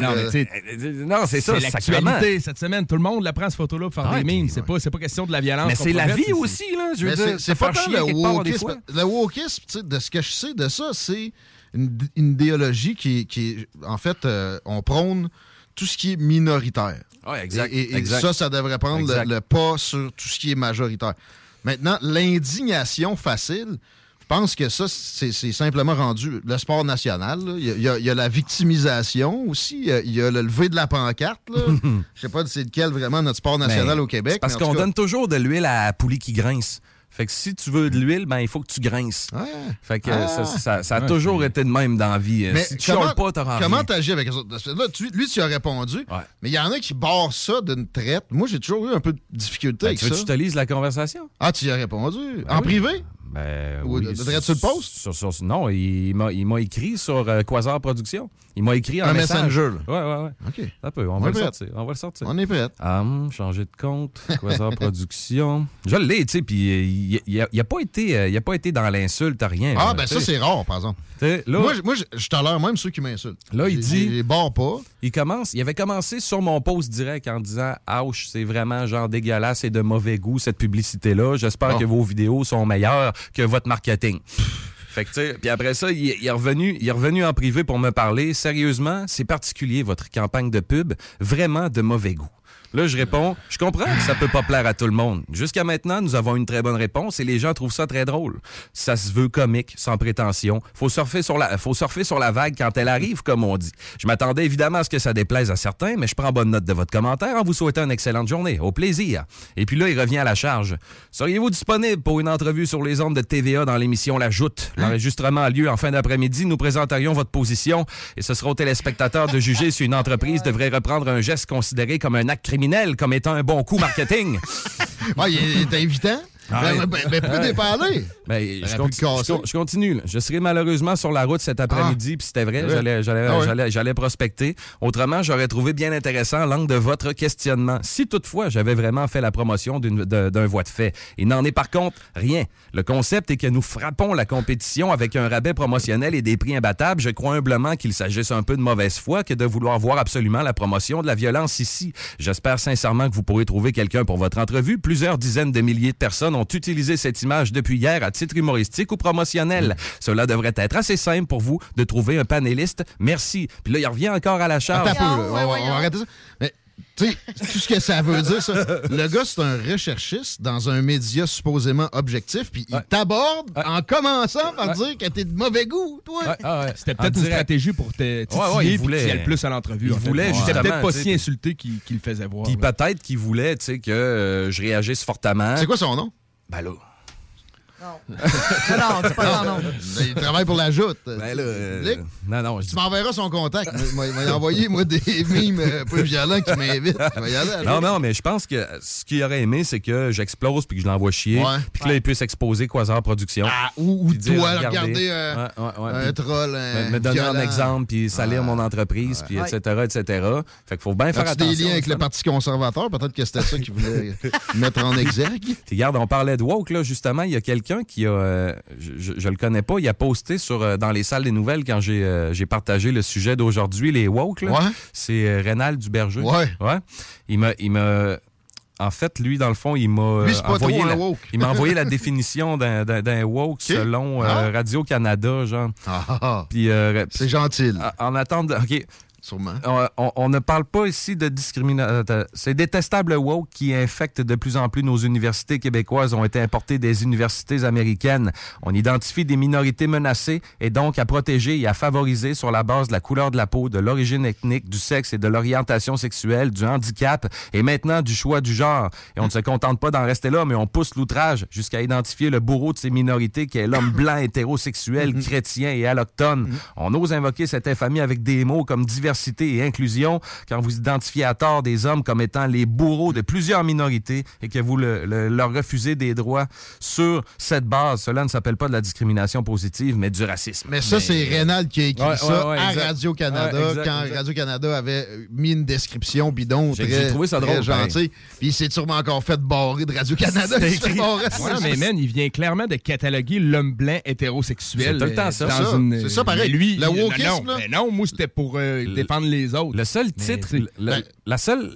non, de- mais tu sais, euh, non, c'est ça, c'est l'actualité cette semaine. Tout le monde la prend ce photo-là pour faire Ah, des memes. C'est pas, c'est pas question de la violence. Mais c'est la vie aussi, là. Je veux dire, c'est- pas chier le wokisme. Le wokisme, de ce que je sais de ça, c'est une, une idéologie qui, qui est, en fait, euh, on prône tout ce qui est minoritaire. Ouais, exact, Et, et- et exact. ça, ça devrait prendre le, pas sur tout ce qui est majoritaire. Maintenant, l'indignation facile, pense que ça, c'est simplement rendu le sport national. Il y, a, il y la victimisation aussi. Il y a, il y a le lever de la pancarte. Je sais pas c'est lequel vraiment notre sport national Mais au Québec. Parce qu'on cas- donne toujours de l'huile à la poulie qui grince. Fait que si tu veux de l'huile, ben il faut que tu grinces. Fait que Ah. ça, ça- ça a Ouais, toujours été de même dans la vie. Mais si tu comment, pas, t'auras comment t'agis avec les autres? Parce que Là, tu- lui, tu as répondu. Mais il y en a qui barrent ça d'une traite. Moi, j'ai toujours eu un peu de difficulté Ben, avec tu veux que ça. je te lise la conversation? Ah, tu y as répondu? Ben en oui. privé? Ben, Ou oui. devrais-tu le post? Sur- sur- non, il m'a il m'a écrit sur euh, Quasar Productions. Il m'a écrit en Un message. messenger, là. Ouais, ouais, ouais. OK. Ça peut, on, On va le sortir. On va le sortir. On est prêt. Hum, changer de compte, Quasar Productions. Je l'ai, tu sais, puis euh, il n'a a pas, été, euh, il pas été dans l'insulte, rien. Ah, là, ben ça, c'est rare, par exemple. Là- moi, je- moi, je, je tolère même ceux qui m'insultent. Là, il dit. Les barre pas. Il commence. Il avait commencé sur mon post direct en disant Ouch, c'est vraiment genre dégueulasse et de mauvais goût cette publicité-là. J'espère que vos vidéos sont meilleures que votre marketing. Fait que, puis après ça, il est revenu, il est revenu en privé pour me parler. Sérieusement, c'est particulier, votre campagne de pub. Vraiment de mauvais goût. Là, je réponds, je comprends que ça peut pas plaire à tout le monde. Jusqu'à maintenant, nous avons une très bonne réponse et les gens trouvent ça très drôle. Ça se veut comique, sans prétention. Faut surfer sur la, faut surfer sur la vague quand elle arrive, comme on dit. Je m'attendais évidemment à ce que ça déplaise à certains, mais je prends bonne note de votre commentaire en vous souhaitant une excellente journée. Au plaisir. Et puis là, il revient à la charge. Seriez-vous disponible pour une entrevue sur les ondes de TVA dans l'émission La Joute? L'enregistrement a lieu en fin d'après-midi. Nous présenterions votre position et ce sera aux téléspectateurs de juger si une entreprise devrait reprendre un geste considéré comme un acte criminel, comme étant un bon coup marketing. Est, il est invitant. Ah Ben, ben, ben, pas allé? Ben, T'aurais je, pu conti- le casser. je con- je continue. là. Je serai malheureusement sur la route cet après-midi, puis c'était vrai, j'allais, Ah j'allais- prospecter. Autrement, j'aurais trouvé bien intéressant l'angle de votre questionnement. Si toutefois j'avais vraiment fait la promotion d'un voie de fait. Il n'en est par contre rien. Le concept est que nous frappons la compétition avec un rabais promotionnel et des prix imbattables. Je crois humblement qu'il s'agisse un peu de mauvaise foi que de vouloir voir absolument la promotion de la violence ici. J'espère sincèrement que vous pourrez trouver quelqu'un pour votre entrevue. Plusieurs dizaines de milliers de personnes ont utilisé cette image depuis hier à titre humoristique ou promotionnel. Cela devrait être assez simple pour vous de trouver un panéliste. Merci. Puis là, il revient encore à la charge. Attends un peu, là. On, va- on va arrêter ça. Mais, tu sais, tout ce que ça veut dire, ça. Le gars, c'est un recherchiste dans un média supposément objectif, puis il t'aborde en commençant par dire que t'es de mauvais goût, toi. C'était En peut-être une stratégie pour te titiller Ouais, ouais, il puis voulait- le plus à l'entrevue. il en fait. voulait C'était justement, peut-être pas si insulté qu'il le faisait voir. Puis peut-être qu'il voulait, tu sais, que euh, je réagisse fortement. C'est quoi son nom? Ben là. non, c'est pas nom. Il travaille pour la joute. Ben là, euh, non, non, Tu m'enverras son contact. Il m'a- envoyé, moi, des mimes euh, un peu violents qui m'invitent. Non, non, mais je pense que ce qu'il aurait aimé, c'est que j'explose puis que je l'envoie chier. Ouais. Puis que là, il puisse exposer Quasar Productions. Ah, ou ou dire, toi, regardez. regarder euh, Ouais, ouais, ouais. un troll, un me, me donner un exemple, puis salir mon entreprise, puis Ouais. etc., etc. Fait qu'il faut bien faire attention. des liens avec le Parti conservateur? Peut-être que c'était ça qu'il voulait mettre en exergue. Regarde, on parlait de woke, là, justement. Il y a quelqu'un qui a. euh, je, je- le connais pas, il a posté sur, euh, dans les salles des nouvelles quand j'ai euh, partagé le sujet d'aujourd'hui, les woke. Ouais. C'est Rénal Duberger. Ouais. Ouais. Il m'a. il m'a- En fait, lui, dans le fond, il m'a envoyé, la, woke. il m'a envoyé la définition d'un- woke selon euh, Ah. Radio-Canada, genre. Ah, ah. Puis, euh, C'est gentil. en- En attendant, OK. Sûrement. On, on- on ne parle pas ici de discrimination. C'est détestable woke qui infecte de plus en plus nos universités québécoises ont été importées des universités américaines. On identifie des minorités menacées et donc à protéger et à favoriser sur la base de la couleur de la peau, de l'origine ethnique, du sexe et de l'orientation sexuelle, du handicap et maintenant du choix du genre. Et on ne se contente pas d'en rester là, mais on pousse l'outrage jusqu'à identifier le bourreau de ces minorités qui est l'homme blanc hétérosexuel, chrétien et allochtone. On ose invoquer cette infamie avec des mots comme diversité et inclusion quand vous identifiez à tort des hommes comme étant les bourreaux de plusieurs minorités et que vous le- le- leur refusez des droits sur cette base. Cela ne s'appelle pas de la discrimination positive, mais du racisme. Mais ça, c'est Rénal qui a écrit Ouais, ça ouais, ouais, à exact. Radio-Canada Ouais, exact, quand exact. Radio-Canada avait mis une description bidon J'ai- très, j'ai trouvé ça très drôle, pareil. gentil. Puis il s'est sûrement encore fait barrer de Radio-Canada. Mais man, il vient clairement de cataloguer l'homme blanc hétérosexuel. C'est tout le temps euh, ça. dans C'est ça. une- C'est ça, pareil. Mais lui, Le wokisme, non, là. mais non, moi, c'était pour euh, défendre les autres. Le seul titre, le- Ben- la seule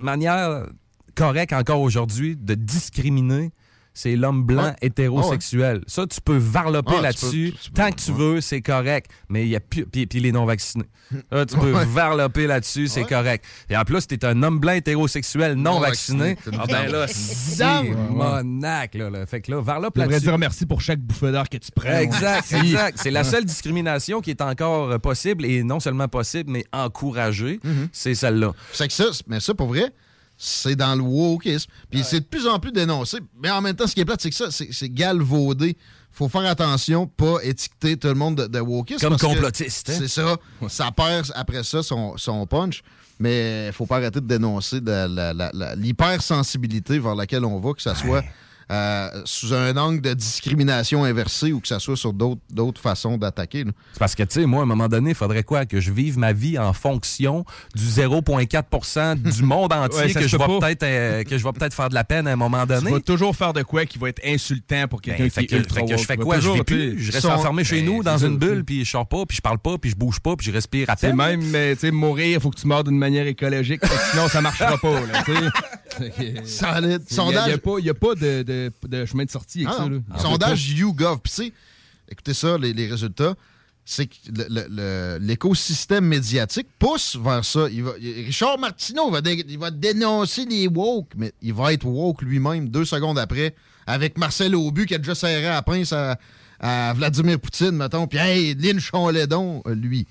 manière correcte encore aujourd'hui de discriminer, c'est l'homme blanc hétérosexuel. Ça, tu peux varloper Ah, là-dessus. Tant que tu veux, c'est correct. Mais il y a plus. Puis, puis les non-vaccinés. Là, tu peux Ouais. varloper là-dessus, c'est correct. Et en plus, t'es un homme blanc hétérosexuel non, Non Ah ben là, c'est monac, là, là. Fait que là, varlope devrais là-dessus. dire merci pour chaque bouffée d'air que tu prends. Exact, exact. C'est la seule discrimination qui est encore euh, possible et non seulement possible, mais encouragée. C'est celle-là. C'est que ça, mais ça, pour vrai, c'est dans le wokisme. Puis c'est de plus en plus dénoncé. Mais en même temps, ce qui est plate, c'est que ça, c'est c'est galvaudé. faut faire attention, pas étiqueter tout le monde de, de wokisme. Comme complotiste, hein? C'est ça. Ça perd après ça son, son punch. Mais faut pas arrêter de dénoncer l'hypersensibilité vers laquelle on va, que ça soit euh, sous un angle de discrimination inversée ou que ça soit sur d'autres façons d'attaquer. C'est parce que, tu sais, moi, à un moment donné, il faudrait quoi? Que je vive ma vie en fonction du 0,4 du monde entier Ouais, que, je vais peut-être euh, que je vais peut-être faire de la peine à un moment Tu donné. vas toujours faire de quoi qui va être insultant pour quelqu'un Ben, qui fait que, ultra fait que je fais Tu quoi? Je toujours, vis tu plus. sais, Je reste son- enfermé chez Ben, nous, dans une bulle, puis je sors pas, puis je parle pas, puis je bouge pas, puis je respire à peine. même, mais, tu sais, mourir, faut que tu meurs d'une manière écologique, parce que sinon ça marchera pas. Là, Solide. Il n'y a, Sondage. pas, il y a pas de, de- de chemin de sortie avec Ah, ça. Là. Sondage YouGov. Puis, écoutez ça, les, les résultats, c'est que l'écosystème médiatique pousse vers ça. Il va- il- Richard Martineau va, dé- il va dénoncer les woke, mais il va être woke lui-même deux secondes après, avec Marcel Aubu qui a déjà serré à la pince à, à Vladimir Poutine, mettons, puis hey, lynchons les donc, lui.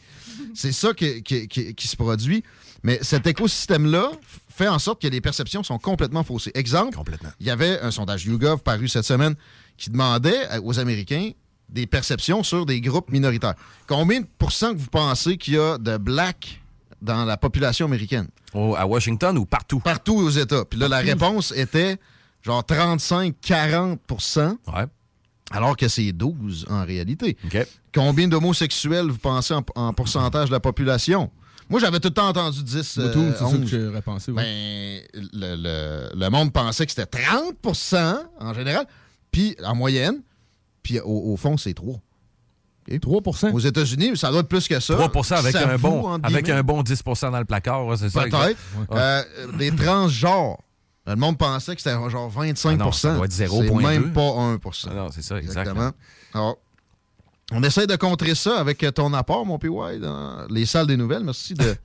C'est ça qui, qui- qui- qui se produit. Mais cet écosystème-là fait en sorte que les perceptions sont complètement faussées. Exemple, il y avait un sondage YouGov paru cette semaine qui demandait aux Américains des perceptions sur des groupes minoritaires. Combien de pourcents que vous pensez qu'il y a de blacks dans la population américaine? à Washington ou partout? Partout aux États. Puis là, la réponse était genre 35-40% alors que c'est 12 en réalité. Combien d'homosexuels vous pensez en, en pourcentage de la population? Moi, j'avais tout le temps entendu 10. Moi, tout, euh, c'est ça 11. que j'aurais pensé, ouais. Ben, le, le- le monde pensait que c'était 30% en général, puis en moyenne, puis au, au fond, c'est 3. 3% Aux États-Unis, ça doit être plus que ça. 3 avec, Ça un bon, avec un bon 10% dans le placard, c'est ça? Peut-être. Euh, des transgenres. Le monde pensait que c'était genre 25 Ah non, ça doit être C'est 0,2. même pas 1 Ah non, c'est ça, Exactement. Alors, on essaie de contrer ça avec ton apport, mon PY, dans les salles des nouvelles. Merci de,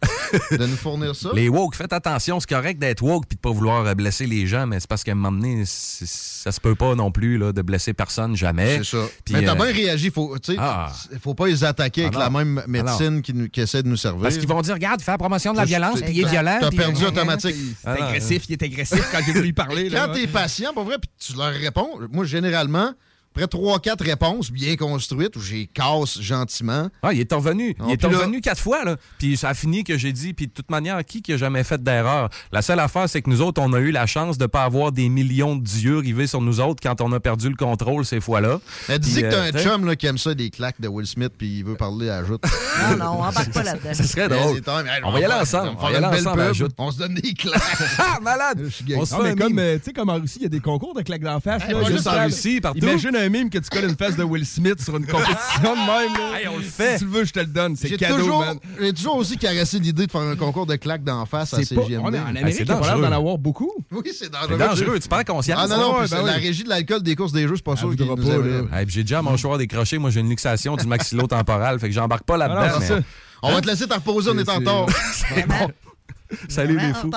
de nous fournir ça. Les woke, faites attention, c'est correct d'être woke puis de pas vouloir euh, blesser les gens, mais c'est parce qu'à un moment donné, ça se peut pas non plus là, de blesser personne jamais. C'est ça. Mais t'as euh, bien réagi. Faut, tu Ah. faut pas les attaquer avec Ah la même médecine qui, nous- qui essaie de nous servir. Parce qu'ils vont dire, regarde, il fait la promotion de la violence, puis il est violent. T'as puis- perdu automatique. Agressif, il est agressif quand j'ai voulu y parler. Quand t'es patient, pour vrai, puis tu leur réponds, moi, généralement, après 3-4 réponses bien construites où j'ai casse gentiment. Ah, il est revenu. Non, il est là- revenu quatre fois, là. Puis ça a fini que j'ai dit, puis de toute manière, qui qui a jamais fait d'erreur? La seule affaire, c'est que nous autres, on a eu la chance de pas avoir des millions de dieux rivés sur nous autres quand on a perdu le contrôle ces fois-là. Elle dit que t'as euh, un chum là, qui aime ça des claques de Will Smith puis il veut parler à Ajoute. Non, non, embarque pas là-dedans. Ça serait drôle. On va y aller ensemble. On va y aller ensemble. On se donne des claques. Ah, malade! On se fait comme, euh, tu sais, comme en Russie, il y a des concours de claques d'en face. Pas juste en Russie, partout. Imagine un mime que tu colles une face de Will Smith sur une compétition de même. Là. Hey, on le fait. Si tu le veux, je te le donne. C'est J'ai cadeau, toujours, man. j'ai toujours aussi caressé l'idée de faire un concours de claques d'en face à C'est pas, CGMD. on est en c'est Amérique, il a pas l'air dangereux. d'en avoir beaucoup. Oui, c'est dangereux. C'est dangereux, tu prends conscience. Ah non, non, Ouais, ben la oui. régie de l'alcool des courses des jeux, c'est pas sûr qu'il nous. Hey, j'ai déjà à mon choix décroché. Moi, j'ai une luxation du maxillo-temporal. Fait que j'embarque pas Ah là-dedans. ça. On va te laisser te reposer, on est en tort. Salut les fous.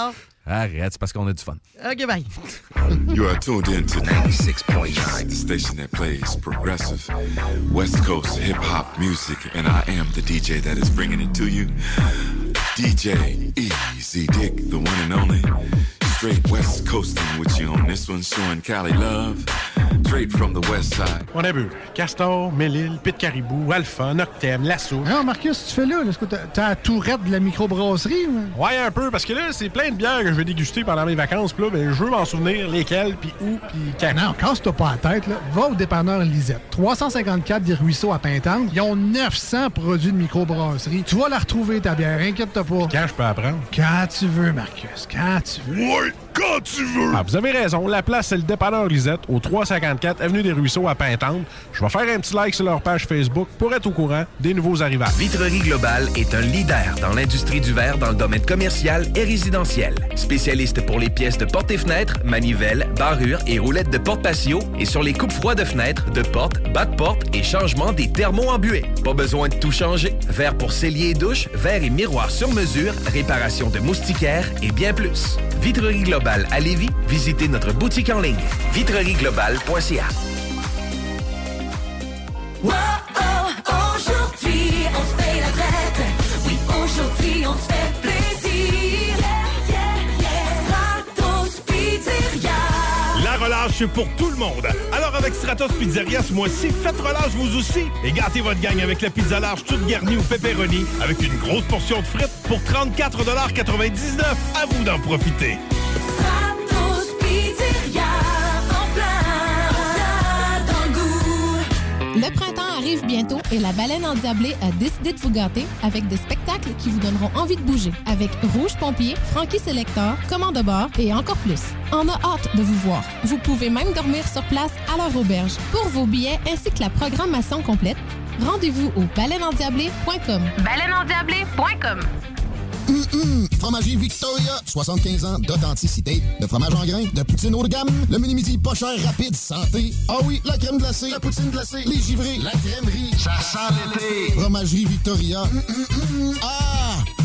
Retard. Arrête, c'est parce qu'on a du fun. OK, bye. You are tuned in to 96.9, the station that plays progressive West Coast hip hop music, and I am the DJ that is bringing it to you. DJ Easy Dick, the one and only. Straight West Coasting with you on this one, showing Cali love. Straight from the West Side. On a bu Castor, Mélile, Pit Caribou, Alpha, Noctem, Lasso. Non, Marcus, tu fais là? Est-ce que t'as- la tourette de la microbrasserie? ou? Ouais, un peu, parce que là, c'est plein de bières que je vais déguster pendant mes vacances. Puis là, ben, je veux m'en souvenir lesquelles, puis où, puis quand. Non, casse-toi pas la tête. Là. Va au dépanneur Lisette. 354 des Ruisseaux à Pintante. Ils ont 900 produits de microbrasserie. Tu vas la retrouver, ta bière. Inquiète-toi pas. Quand je peux apprendre? Quand tu veux, Marcus. Quand tu veux. Ouais, fight! Quand tu veux! Ah, vous avez raison. La place, c'est le dépanneur Lisette, au 354 Avenue des Ruisseaux à Pintante. Je vais faire un petit like sur leur page Facebook pour être au courant des nouveaux arrivages. Vitrerie Globale est un leader dans l'industrie du verre dans le domaine commercial et résidentiel. Spécialiste pour les pièces de portes et fenêtres, manivelles, barrures et roulettes de porte patio et sur les coupes froides de fenêtres, de portes, bas de porte et changement des thermos embués. Pas besoin de tout changer. Verre pour cellier et douche, verre et miroir sur mesure, réparation de moustiquaires et bien plus. Vitrerie Globale à Lévis, visitez notre boutique en ligne vitrerieglobale.ca. Wow, oh, aujourd'hui, on se paye la traite. Oui, aujourd'hui, on se fait plaisir. Yeah, yeah, yeah. Stratos Pizzeria. La relâche pour tout le monde. Alors avec Stratos Pizzeria ce mois-ci, faites relâche vous aussi et gâtez votre gang avec la pizza large toute garnie au pepperoni avec une grosse portion de frites pour 34,99 À vous d'en profiter. Le printemps arrive bientôt et la baleine endiablée a décidé de vous gâter avec des spectacles qui vous donneront envie de bouger. Avec Rouge Pompier, Frankie Selector, Commande de bord et encore plus. On a hâte de vous voir. Vous pouvez même dormir sur place à leur auberge. Pour vos billets ainsi que la programmation complète, rendez-vous au baleineendiablée.com. Baleineendiablée.com Hum, hum. Fromagerie Victoria, 75 ans d'authenticité, de fromage en grains, de poutine haut de gamme, le mini-midi pas cher, rapide, santé. Ah oui, la crème glacée, la poutine glacée, les givrés, la crèmerie. Ça sent l'été. Fromagerie Victoria. Ah!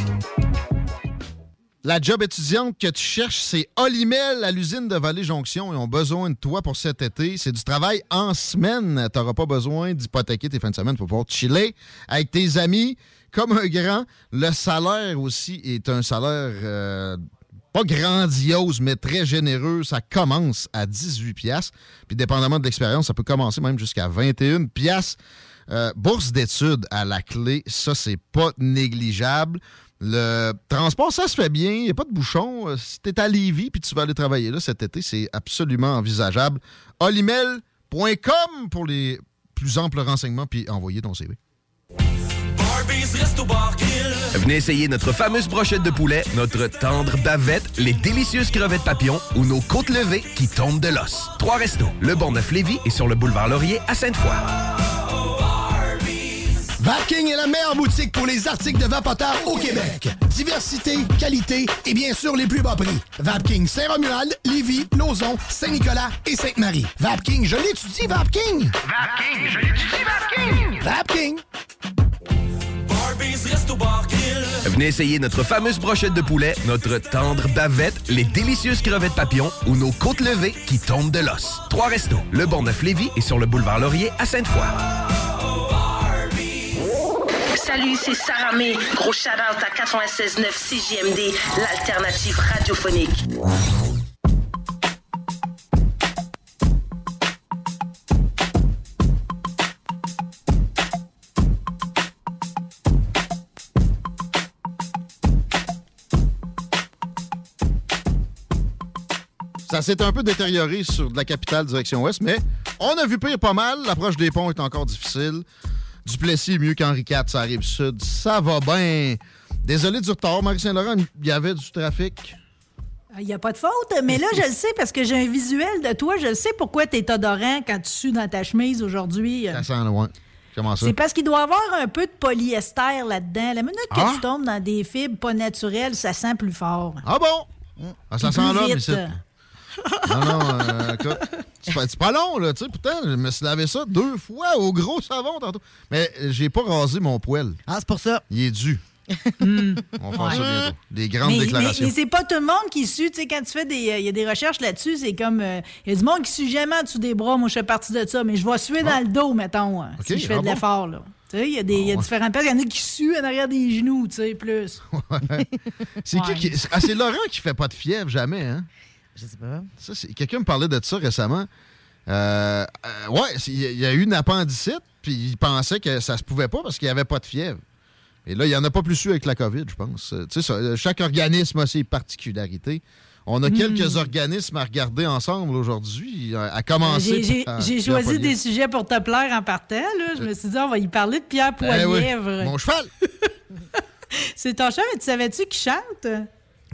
La job étudiante que tu cherches, c'est Olimel à l'usine de Vallée-Jonction. Ils ont besoin de toi pour cet été. C'est du travail en semaine. Tu n'auras pas besoin d'hypothéquer tes fins de semaine pour pouvoir chiller avec tes amis comme un grand. Le salaire aussi est un salaire euh, pas grandiose, mais très généreux. Ça commence à 18 piastres. Puis dépendamment de l'expérience, ça peut commencer même jusqu'à 21 piastres. Euh, bourse d'études à la clé, ça, c'est pas négligeable. Le transport, ça se fait bien. Il n'y a pas de bouchon. Euh, Si tu es à Lévis puis tu vas aller travailler là cet été, c'est absolument envisageable. olimel.com pour les plus amples renseignements puis envoyer ton CV. Venez essayer notre fameuse brochette de poulet, notre tendre bavette, les délicieuses crevettes papillons ou nos côtes levées qui tombent de l'os. Trois restos, le Bonneuf-Lévis et sur le boulevard Laurier à Sainte-Foy. Vapking est la meilleure boutique pour les articles de vapoteurs au Québec. Diversité, qualité et bien sûr les plus bas prix. Vapking Saint-Romuald, Lévis, Lauson, Saint-Nicolas et Sainte-Marie. Vapking, je l'étudie, Vapking! Vapking, je l'étudie, Vapking! Vapking! Venez essayer notre fameuse brochette de poulet, notre tendre bavette, les délicieuses crevettes papillons ou nos côtes levées qui tombent de l'os. Trois restos, le Bonneuf-Lévis et sur le boulevard Laurier à Sainte-Foy. Salut, c'est Sarah May. Gros shout-out à 96.9 CJMD, l'alternative radiophonique. Ça s'est un peu détérioré sur de la capitale direction ouest, mais on a vu pire pas mal. L'approche des ponts est encore difficile. Duplessis est mieux qu'Henri IV, ça arrive sud. Ça va bien. Désolé du retard, Marie-Saint-Laurent, il y avait du trafic. Il n'y a pas de faute, mais là, je le sais parce que j'ai un visuel de toi. Je le sais pourquoi tu es odorant quand tu sues dans ta chemise aujourd'hui. Ça sent loin. Comment ça? C'est parce qu'il doit y avoir un peu de polyester là-dedans. La minute que Ah? tu tombes dans des fibres pas naturelles, ça sent plus fort. Ah bon? Ah, ça sent là, mais c'est. Non, non, euh, écoute, c'est pas, c'est pas long, là, tu sais. Pourtant, je me suis lavé ça deux fois au gros savon tantôt. Mais euh, j'ai pas rasé mon poêle. Ah, c'est pour ça. Il est dû. On va faire ça bientôt. Des grandes mais, déclarations. Mais, mais c'est pas tout le monde qui sue. Tu sais, quand tu fais des. Il y a des recherches là-dessus, c'est comme. euh, Il y a du monde qui sue jamais en dessous des bras. Moi, je fais partie de ça. Mais je vais suer dans le dos, mettons, hein, si je fais ah de bon? l'effort, là. Tu sais, il y a, des, il y a différentes places. Il y en a qui suent en arrière des genoux, tu sais, plus. C'est qui qui. Ah, c'est Laurent qui fait pas de fièvre, jamais, hein? Je sais pas. Ça, c'est- Quelqu'un me parlait de ça récemment. Euh, euh, ouais, il y a- il y a eu une appendicite, puis il pensait que ça se pouvait pas parce qu'il n'y avait pas de fièvre. Et là, il n'y en a pas plus su avec la COVID, je pense. Euh, Tu sais, ça, euh, chaque organisme a ses particularités. On a Hmm. quelques organismes à regarder ensemble aujourd'hui, à commencer. J'ai- par- choisi Poilievre. des sujets pour te plaire en partant. Là. Je me suis dit, on va y parler de Pierre Eh oui, Poilièvre. Mon cheval! C'est ton chat, mais tu savais-tu qu'il chante?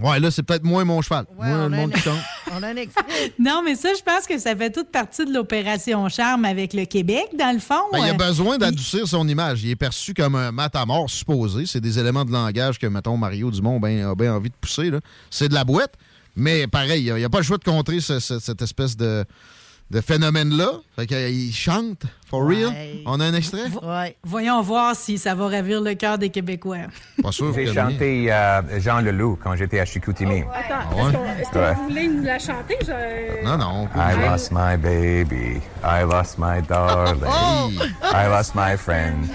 Ouais, là, c'est peut-être moins mon cheval. Moi, on le monde un- qui chante. On a un extrait. Non, mais ça, je pense que ça fait toute partie de l'opération Charme avec le Québec, dans le fond. Ben, il a Euh, besoin d'adoucir son image. Il est perçu comme un matamor supposé. C'est des éléments de langage que, mettons, Mario Dumont ben, a bien envie de pousser. là. C'est de la boîte. Mais pareil, il n'y a, pas le choix de contrer ce- ce- cette espèce de, de phénomène-là. Fait qu'il chante, for real. On a un extrait? Voyons voir si ça va ravir le cœur des Québécois. Pas sûr. J'ai que chanté euh, Jean Leloup quand j'étais à Chicoutimi. Attends, Ah ouais? est-ce qu'on- est-ce que Ouais. vous voulez nous la chanter? Je- Non, non. I lost my baby. I lost my darling. Oh! I lost my friend.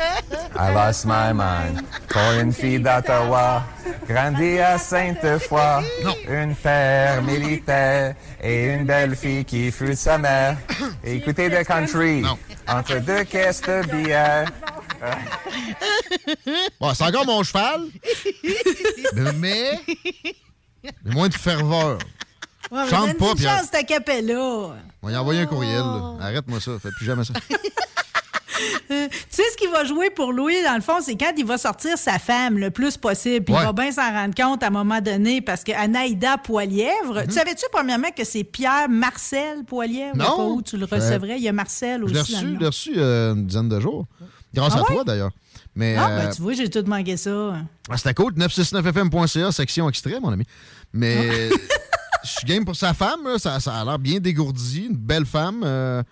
I lost my mind. Pour une fille d'Ottawa, grandi à Sainte-Foy. Une père militaire et une belle fille qui fut sa mère. Écoutez de country entre deux caisses de bière. Bon, c'est encore mon cheval. mais, mais moins de ferveur. Ouais, Chante pas, Pierre. chance, ta capella. On va y envoyer un courriel. là. Arrête-moi ça. Fais plus jamais ça. Euh, tu sais ce qu'il va jouer pour Louis, dans le fond, c'est quand il va sortir sa femme le plus possible. Puis Ouais. il va bien s'en rendre compte à un moment donné parce que Anaïda Poilièvre, tu savais-tu premièrement que c'est Pierre Marcel Poilièvre? Non. Cas où tu le recevrais, il y a Marcel Je l'ai aussi. reçu, je l'ai reçu euh, une dizaine de jours. Grâce Ah à ouais? toi, d'ailleurs. Mais Ah, euh, ben tu vois, j'ai tout manqué ça. ah, c'était cool. 969fm.ca, section extrait, mon ami. Mais Ah. je suis game pour sa femme. là. Ça, ça a l'air bien dégourdi. Une belle femme. euh,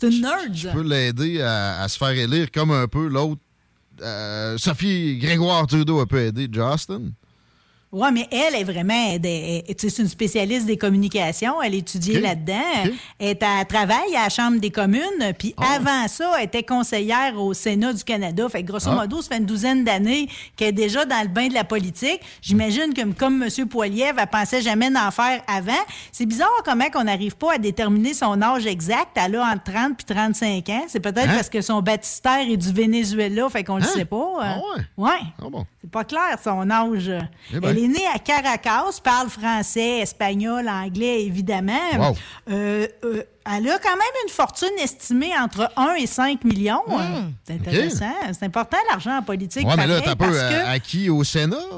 C'est une nerd. je peux l'aider à, à se faire élire comme un peu l'autre. euh, Sophie Grégoire Trudeau a pu aider Justin. Oui, mais elle est vraiment, elle- c'est une spécialiste des communications. Elle étudiait OK. là-dedans. Elle est à travail à la Chambre des communes. Puis Ah. avant ça, elle était conseillère au Sénat du Canada. Fait que grosso Ah. modo, ça fait une douzaine d'années qu'elle est déjà dans le bain de la politique. J'imagine que comme M. Poiliev, elle pensait jamais d'en faire avant. C'est bizarre comment qu'on n'arrive pas à déterminer son âge exact. Elle a entre 30 puis 35 ans. C'est peut-être Hein? parce que son baptistère est du Venezuela. Fait qu'on le Hein? sait pas. Ah Euh, ouais? Ouais. Ah bon. C'est pas clair, son âge. Eh ben. Elle est née à Caracas, parle français, espagnol, anglais, évidemment. Wow. Euh, euh, elle a quand même une fortune estimée entre 1 et 5 millions. Euh, C'est intéressant. C'est important, l'argent en politique. Ouais, mais là, t'as un peu euh, que- acquis au Sénat?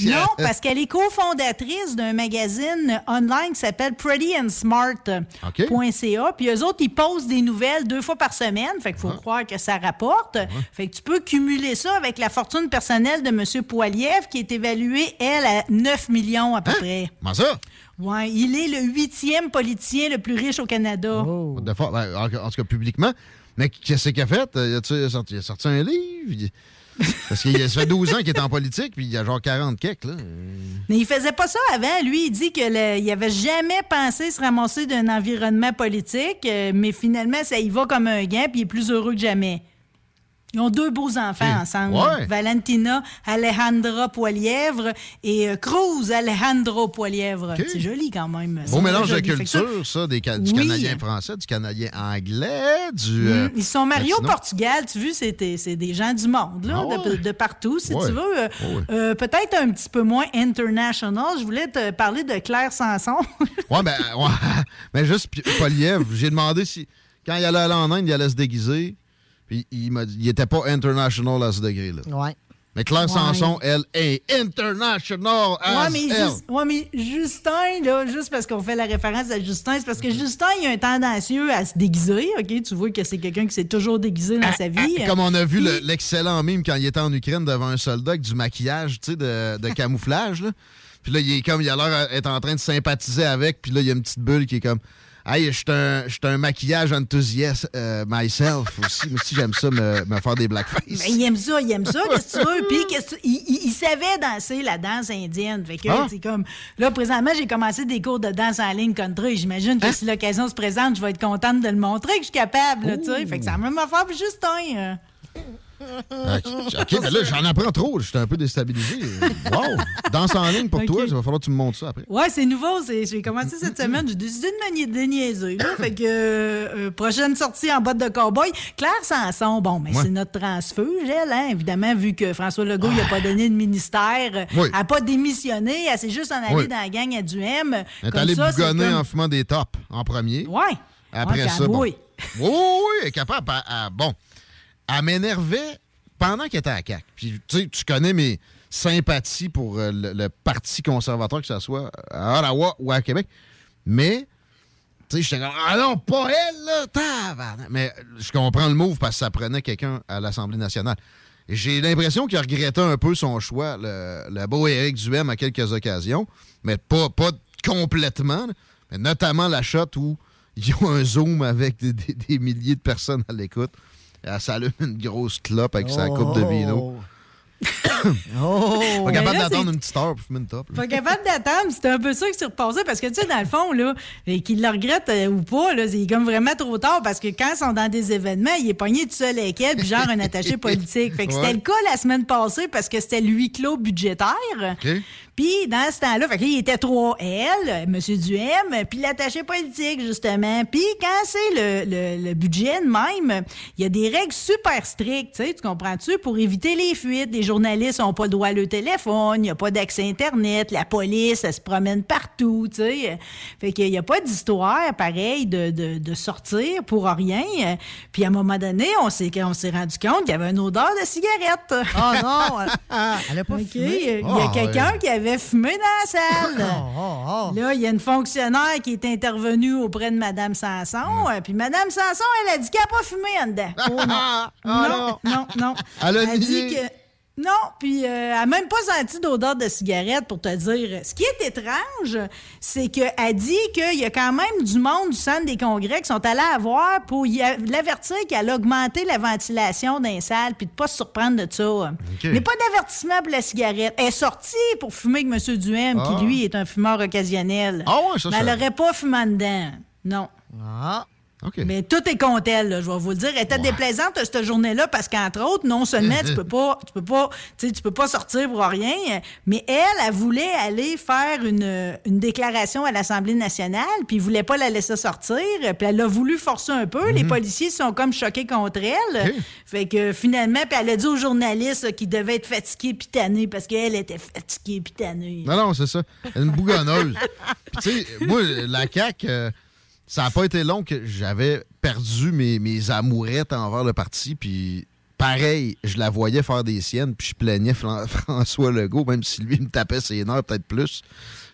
Non, parce qu'elle est cofondatrice d'un magazine online qui s'appelle prettyandsmart.ca. Puis eux autres, ils posent des nouvelles deux fois par semaine. Fait qu'il faut croire que ça rapporte. Fait que tu peux cumuler ça avec la fortune personnelle de M. Poiliev, qui est évaluée, elle, à 9 millions à peu près. Comment ça? Ouais, il est le huitième politicien le plus riche au Canada. De for- ben, en, en tout cas, publiquement. Mais qu'est-ce qu'il a fait? Euh, sorti, il a sorti un livre? Il- Parce qu'il ça fait 12 ans qu'il est en politique, puis il y a genre 40 keks, là. Mais il faisait pas ça avant. Lui, il dit qu'il avait jamais pensé se ramasser d'un environnement politique, euh, mais finalement, ça y va comme un gain, puis il est plus heureux que jamais. Ils ont deux beaux enfants ensemble. Ouais. Valentina Alejandra Poilièvre et euh, Cruz Alejandro Poilièvre. C'est joli quand même. Beau mélange de ça- culture, ça, des du Oui. Canadien français, du Canadien anglais, du. euh, Mm, Ils sont mariés au. Portugal, tu vois, c'est des gens du monde, là, Ah de, ouais? de partout, si Ouais. tu veux. Euh, euh, Peut-être un petit peu moins international. Je voulais te parler de Claire Sanson. Ouais, ben, ouais. Mais juste, Poliev, j'ai demandé si, quand il allait aller en Inde, il allait se déguiser. Puis il m'a dit, il était pas international à ce degré-là. Ouais. Mais Claire Ouais. Sanson, elle, est international as Ouais mais, elle. Jus- ouais, mais Justin, là, juste parce qu'on fait la référence à Justin, c'est parce que Justin, il a un tendancieux à se déguiser, OK? Tu vois que c'est quelqu'un qui s'est toujours déguisé dans sa vie. Comme on a vu Puis- le- l'excellent mime quand il était en Ukraine devant un soldat avec du maquillage, tu sais, de, de camouflage, là. Puis là, il est comme, il a l'air d'être en train de sympathiser avec, puis là, il y a une petite bulle qui est comme, hey, je suis un, un maquillage enthousiaste euh, myself aussi. Moi aussi, j'aime ça, me, me faire des blackface. Mais il aime ça, il aime ça, qu'est-ce que tu veux? Puis tu- il, il- il savait danser la danse indienne. Fait que, Ah. c'est comme. Là, présentement, j'ai commencé des cours de danse en ligne country. J'imagine Hein? que si l'occasion se présente, je vais être contente de le montrer que je suis capable, tu sais. Fait que c'est la même affaire pour Justin. euh. OK, mais là, j'en apprends trop. J'étais un peu déstabilisé. Wow! Danse en ligne pour toi, il va falloir que tu me montres ça après. Ouais, c'est nouveau. J'ai commencé cette semaine. J'ai décidé de me ni- de niaiser. Là. Fait que euh, euh, prochaine sortie en botte de cowboy. Claire Sanson, bon, mais Ouais. c'est notre transfuge, elle, hein, évidemment, vu que François Legault n'a pas donné de ministère. Oui. Elle n'a pas démissionné. Elle s'est juste en allée Oui. dans la gang à Duhem. Elle est allée bougonner comme- en fumant des tops en premier. Ouais. Après Ouais, ça, bon. Oui, oui, oui, elle est capable. Elle- bon, elle m'énervait pendant qu'elle était à CAQ. Puis, tu connais mes sympathies pour euh, le, Parti conservateur, que ce soit à Ottawa ou à Québec. Mais, tu sais, j'étais comme, ah non, pas elle, là. Mais je comprends le move parce que ça prenait quelqu'un à l'Assemblée nationale. J'ai l'impression qu'il regrettait un peu son choix, le, beau Éric Duhem, à quelques occasions, mais pas, pas complètement, mais notamment la shot où ils ont un zoom avec des- des milliers de personnes à l'écoute. Elle s'allume une grosse clope avec sa coupe de vino. Oh! Pas capable d'attendre une petite heure pour fumer une top. là. Pas capable d'attendre, c'était un peu ça qui s'est repassé parce que tu sais, dans le fond, là, et qu'il le regrette euh, ou pas, là, c'est comme vraiment trop tard parce que quand ils sont dans des événements, il est pogné tout seul avec elle, puis genre un attaché politique. Fait que Ouais. c'était le cas la semaine passée parce que c'était le huis clos budgétaire. Puis dans ce temps-là, fait il était trois elle, M. Duhem, puis l'attaché politique, justement. Puis quand c'est le, le- le budget de même, il y a des règles super strictes, tu sais, tu comprends-tu, pour éviter les fuites. Les journalistes n'ont pas le droit à le téléphone, il n'y a pas d'accès Internet, la police, elle se promène partout, tu sais. Fait qu'il n'y a pas d'histoire, pareil, de, de, de sortir pour rien. Puis à un moment donné, on s'est, on s'est rendu compte qu'il y avait une odeur de cigarette. Oh non! Elle a pas OK, fumé. Il y a Ah, quelqu'un ouais. qui avait fumé dans la salle. Oh, Là, il y a une fonctionnaire qui est intervenue auprès de Mme Sanson. euh, Puis Mme Sanson, elle a dit qu'elle n'a pas fumé en dedans. Oh non. Ah, non, non, non. Elle a dit que. Non, puis euh, elle n'a même pas senti d'odeur de cigarette pour te dire. Ce qui est étrange, c'est qu'elle dit qu'il y a quand même du monde du centre des congrès qui sont allés à voir pour l'avertir qu'elle a augmenté la ventilation dans les salles puis de pas se surprendre de ça. Mais pas d'avertissement pour la cigarette. Elle est sortie pour fumer avec M. Duhem, Ah. qui lui est un fumeur occasionnel. Ah ouais, ça, Mais elle n'aurait pas fumé en dedans. Non. Ah. Mais tout est contre elle, là, je vais vous le dire. Elle était déplaisante cette journée-là parce qu'entre autres, non seulement tu peux pas, tu peux pas, tu peux pas sortir pour rien, mais elle, elle voulait aller faire une, une déclaration à l'Assemblée nationale, puis il voulait pas la laisser sortir, puis elle a voulu forcer un peu. Les policiers sont comme choqués contre elle. Fait que finalement, puis elle a dit aux journalistes qu'ils devaient être fatigués puis tannés parce qu'elle était fatiguée puis tannée. Non, non, c'est ça. Une bougonneuse. Tu sais, moi, la CAQ, euh, ça n'a pas été long que j'avais perdu mes, mes amourettes envers le parti. Puis, pareil, je la voyais faire des siennes. Puis, je plaignais Fran- François Legault, même si lui me tapait ses nerfs, peut-être plus.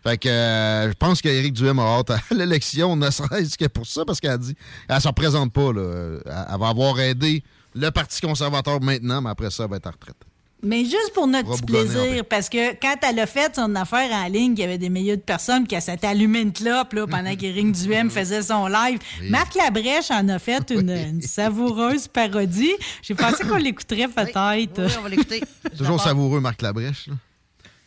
Fait que euh, je pense qu'Éric Duhem a hâte à l'élection, ne serait-ce que pour ça, parce qu'elle dit elle se représente pas. Là. Elle va avoir aidé le Parti conservateur maintenant, mais après ça, elle va être en retraite. Mais juste pour notre petit en plaisir, parce que quand elle a fait son affaire en ligne, il y avait des milliers de personnes qui s'étaient allumé une clope là, pendant qu'Éric Duhem faisait son live. Marc Labrèche en a fait une, une savoureuse parodie. J'ai pensé qu'on l'écouterait peut-être. Oui, on va l'écouter. Toujours savoureux, Marc Labrèche. Là.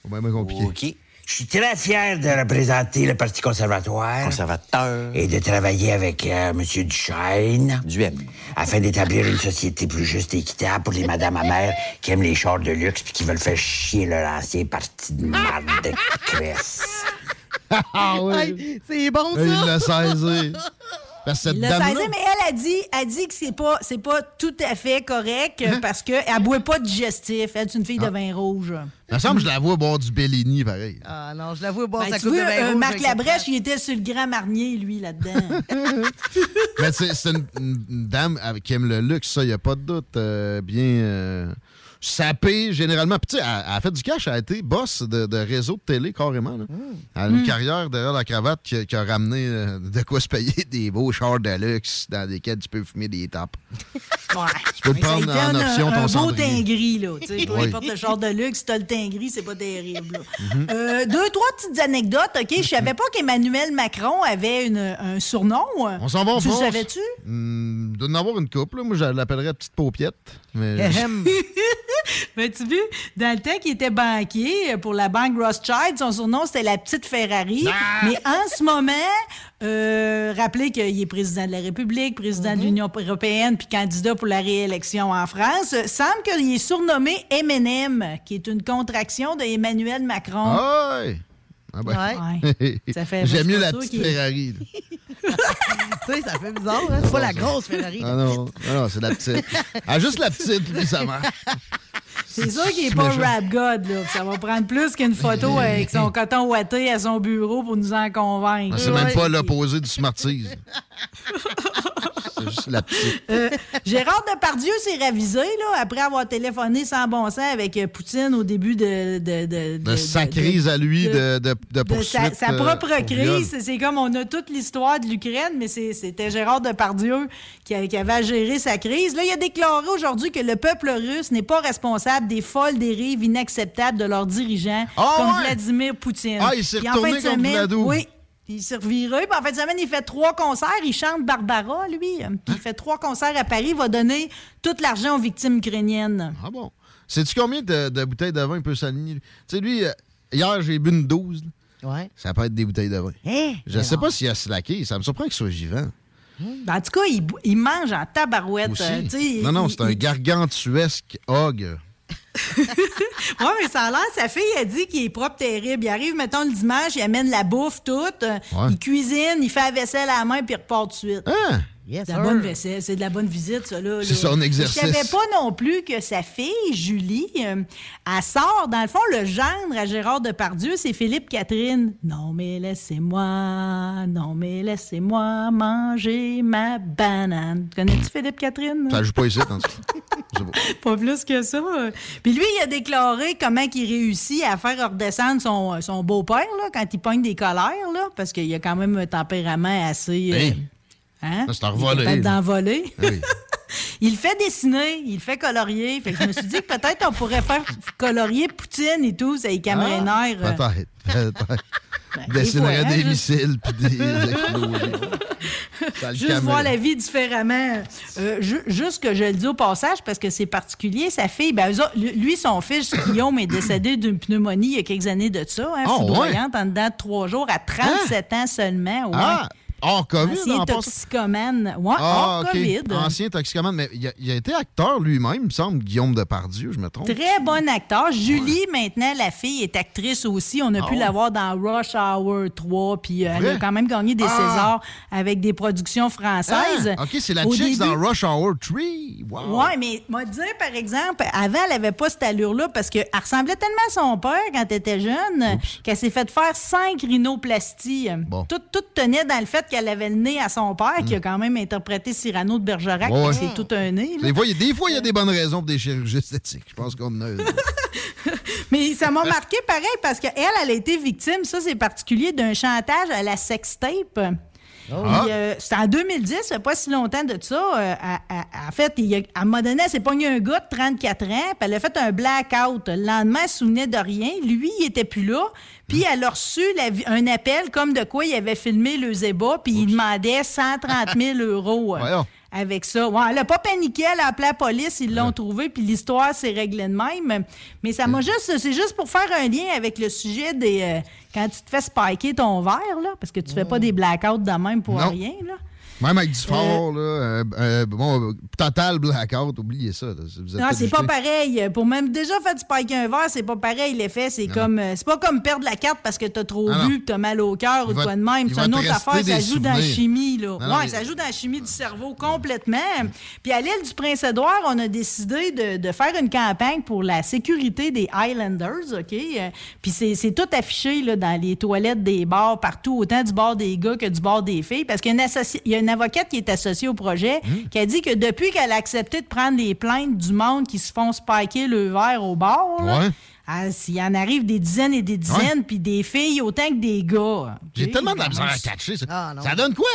Bien, bien compliqué. OK. Je suis très fier de représenter le Parti conservatoire. Conservateur. Et de travailler avec euh, M. Duchesne. Duhem. Afin d'établir une société plus juste et équitable pour les madames amères qui aiment les chars de luxe puis qui veulent faire chier leur ancien parti de marde de cresse. Ah Hey, c'est bon, ça. Il l'a saisi. Parce que cette Il l'a dame-là- saisi, mais elle a dit, a dit que c'est pas, c'est pas tout à fait correct Hein? parce qu'elle boit pas de digestif. Elle est une fille de vin rouge. Il me semble que je la vois boire du Bellini, pareil. Ah non, je l'avoue, bon, Ben, ça tu coupe vois, de vin euh, rouge Marc Labrèche, il était sur le grand marnier, lui, là-dedans. Mais c'est c'est une, une dame avec- qui aime le luxe, ça, il n'y a pas de doute. euh, bien euh, sapée, généralement. Puis, tu sais, elle, elle a fait du cash, elle a été boss de, de réseau de télé, carrément. là. Elle a une Mm. carrière derrière la cravate qui, qui a ramené euh, de quoi se payer des beaux chars de luxe dans lesquels tu peux fumer des tapes. Ouais. Tu peux a prendre en un- option un ton beau teint gris, là. Tu sais, peu Oui. importe le genre de luxe, si t'as le teint gris, c'est pas terrible. Mhm. Euh, deux, trois petites anecdotes, OK? Je savais pas qu'Emmanuel Macron avait une- un surnom. On s'en va en Tu le savais-tu? Hmm, il doit en avoir une couple. là. Moi, je l'appellerais Petite Paupiette. Mais... Mais tu vu, dans le temps qu'il était banquier pour la banque Rothschild, son surnom c'était la petite Ferrari. Ah! Mais en ce moment, euh, rappelez qu'il est président de la République, président Mhm. de l'Union européenne, puis candidat pour la réélection en France. Euh, semble qu'il est surnommé M&M, qui est une contraction de Emmanuel Macron. Ah. Ah ben. Ouais. Fait- J'aime mieux la petite Ferrari. tu sais, ça fait bizarre, hein? C'est pas la grosse Ferrari. Ah non, ah non c'est la petite. Ah, juste la petite, lui, ça marche. C'est sûr qu'il n'est pas rap god, là. Ça va prendre plus qu'une photo avec son coton ouaté à son bureau pour nous en convaincre. Ah, c'est même pas l'opposé du Smarties. juste. Euh, Gérard Depardieu s'est ravisé là, après avoir téléphoné sans bon sens avec euh, Poutine au début de... De, de, De sa crise à lui de, de, poursuite. sa, sa euh, propre viol. crise. C'est comme on a toute l'histoire de l'Ukraine, mais c'est- c'était Gérard Depardieu qui, a- qui avait à gérer sa crise. Là, il a déclaré aujourd'hui que le peuple russe n'est pas responsable des folles dérives inacceptables de leurs dirigeants, Ah comme ouais? Vladimir Poutine. Ah, il s'est en retourné fin de contre semaine- Vladou. Oui. Il s'est reviré. Puis en fin de semaine, il fait trois concerts. Il chante Barbara, lui. Puis Hein? il fait trois concerts à Paris. Il va donner tout l'argent aux victimes ukrainiennes. Ah bon? Sais-tu combien de, de bouteilles de vin il peut s'aligner? Tu sais, lui, euh, hier, j'ai bu une 12. là. Ouais. Ça peut être des bouteilles de vin. Hein? Je sais pas s'il a slacké. Ça me surprend qu'il soit vivant. Ben, en tout cas, il, mange en tabarouette. Euh, non, non, c'est un gargantuesque hog. Oui, mais ça a l'air, sa fille a dit qu'il est propre terrible. Il arrive, mettons, le dimanche, il amène la bouffe toute, euh, Ouais. il cuisine, il fait la vaisselle à la main, puis il repart tout de suite. Hein? Yes, la sir. bonne vaisselle, c'est de la bonne visite, ça, là. C'est là. son exercice. Je savais pas non plus que sa fille, Julie, euh, elle sort, dans le fond, le gendre à Gérard Depardieu, c'est Philippe Catherine. Non, mais laissez-moi, non, mais laissez-moi manger ma banane. Connais-tu Philippe Catherine? Ça joue pas ici, en tout pas. Pas plus que ça. Puis lui, il a déclaré comment il réussit à faire redescendre son, son beau-père là, quand il pogne des colères, là, parce qu'il a quand même un tempérament assez. euh, Hey. Hein? C'est un Il volé. Oui. le fait dessiner, il fait colorier. Fait que je me suis dit que peut-être on pourrait faire colorier Poutine et tout, camerait nerfs. Ah, Peut-être. Peut-être. Ben, Dessinerait des fois, hein, des juste- missiles puis des Juste voir la vie différemment. Euh, ju- juste que je le dis au passage, parce que c'est particulier, sa fille, ben, lui- son fils, Guillaume, est décédé d'une pneumonie il y a quelques années de ça, hein, Ah, foudroyante, en dedans de trois jours, à 37 ans seulement. Ouais. Ah, hors COVID, Ancien en toxicomane. Ouais, Ah, hors ok. COVID. Ancien toxicomane, mais il a, il a été acteur lui-même, il me semble, Guillaume Depardieu, je me trompe. Très bon acteur. Julie, maintenant, la fille, est actrice aussi. On a Ah pu ouais? la voir dans Rush Hour 3, puis euh, elle a quand même gagné des Ah. Césars avec des productions françaises. Ah, OK, c'est la chick dans Rush Hour 3. Wow. Ouais, mais m'a dire, par exemple, avant, elle avait pas cette allure-là parce qu'elle ressemblait tellement à son père quand elle était jeune qu'elle s'est fait faire cinq rhinoplasties. Tout, tout tenait dans le fait qu'elle avait le nez à son père, qui a quand même interprété Cyrano de Bergerac. Ouais, c'est tout un nez. Des fois, il y a- des bonnes raisons pour des chirurgies esthétiques. Je pense qu'on a. Mais ça m'a marqué pareil parce qu'elle, elle a été victime, ça c'est particulier, d'un chantage à la sextape. Puis, Ah. euh, C'était en 2010, ça fait pas si longtemps de ça. Euh, en fait, il y a- à un moment donné, elle s'est pogné un gars de 34 ans, puis elle a fait un blackout. Le lendemain, elle se souvenait de rien. Lui, il était plus là. Puis elle a reçu la un appel comme de quoi il avait filmé le Zéba, puis il demandait 130 000 euros. euh, Voyons. avec ça. Ouais, elle n'a pas paniqué, elle a appelé la police, ils l'ont trouvé, puis l'histoire s'est réglée de même. Mais ça m'a juste, c'est juste pour faire un lien avec le sujet des. euh, quand tu te fais spiker ton verre, là, parce que tu fais pas des blackouts de même pour Non. rien, là. Même avec du fort, là, euh, euh, bon, total blackout, oubliez ça. Vous Non, c'est pas pareil. Pour même déjà fait spiker un verre, c'est pas pareil. L'effet, c'est comme. euh, C'est pas comme perdre la carte parce que t'as trop Non, bu, t'as mal au cœur ou quoi de même. C'est une autre affaire. Ça joue dans la chimie, là. Non, ouais, mais- ça joue dans la chimie du cerveau complètement. Puis à l'île du Prince-Édouard, on a décidé de, de faire une campagne pour la sécurité des Highlanders, OK? Euh, Puis c'est c'est tout affiché là, dans les toilettes des bars, partout, autant du bord des gars que du bord des filles. Parce qu'il y a une, associ- il y a une avocate qui est associée au projet Mmh. qui a dit que depuis qu'elle a accepté de prendre les plaintes du monde qui se font spiker le verre au bar, là, Ouais. ah, s'il en arrive des dizaines et des dizaines, puis des filles autant que des gars. J'ai tellement de la Ben, misère à catcher. Ça, Ah, ça donne quoi?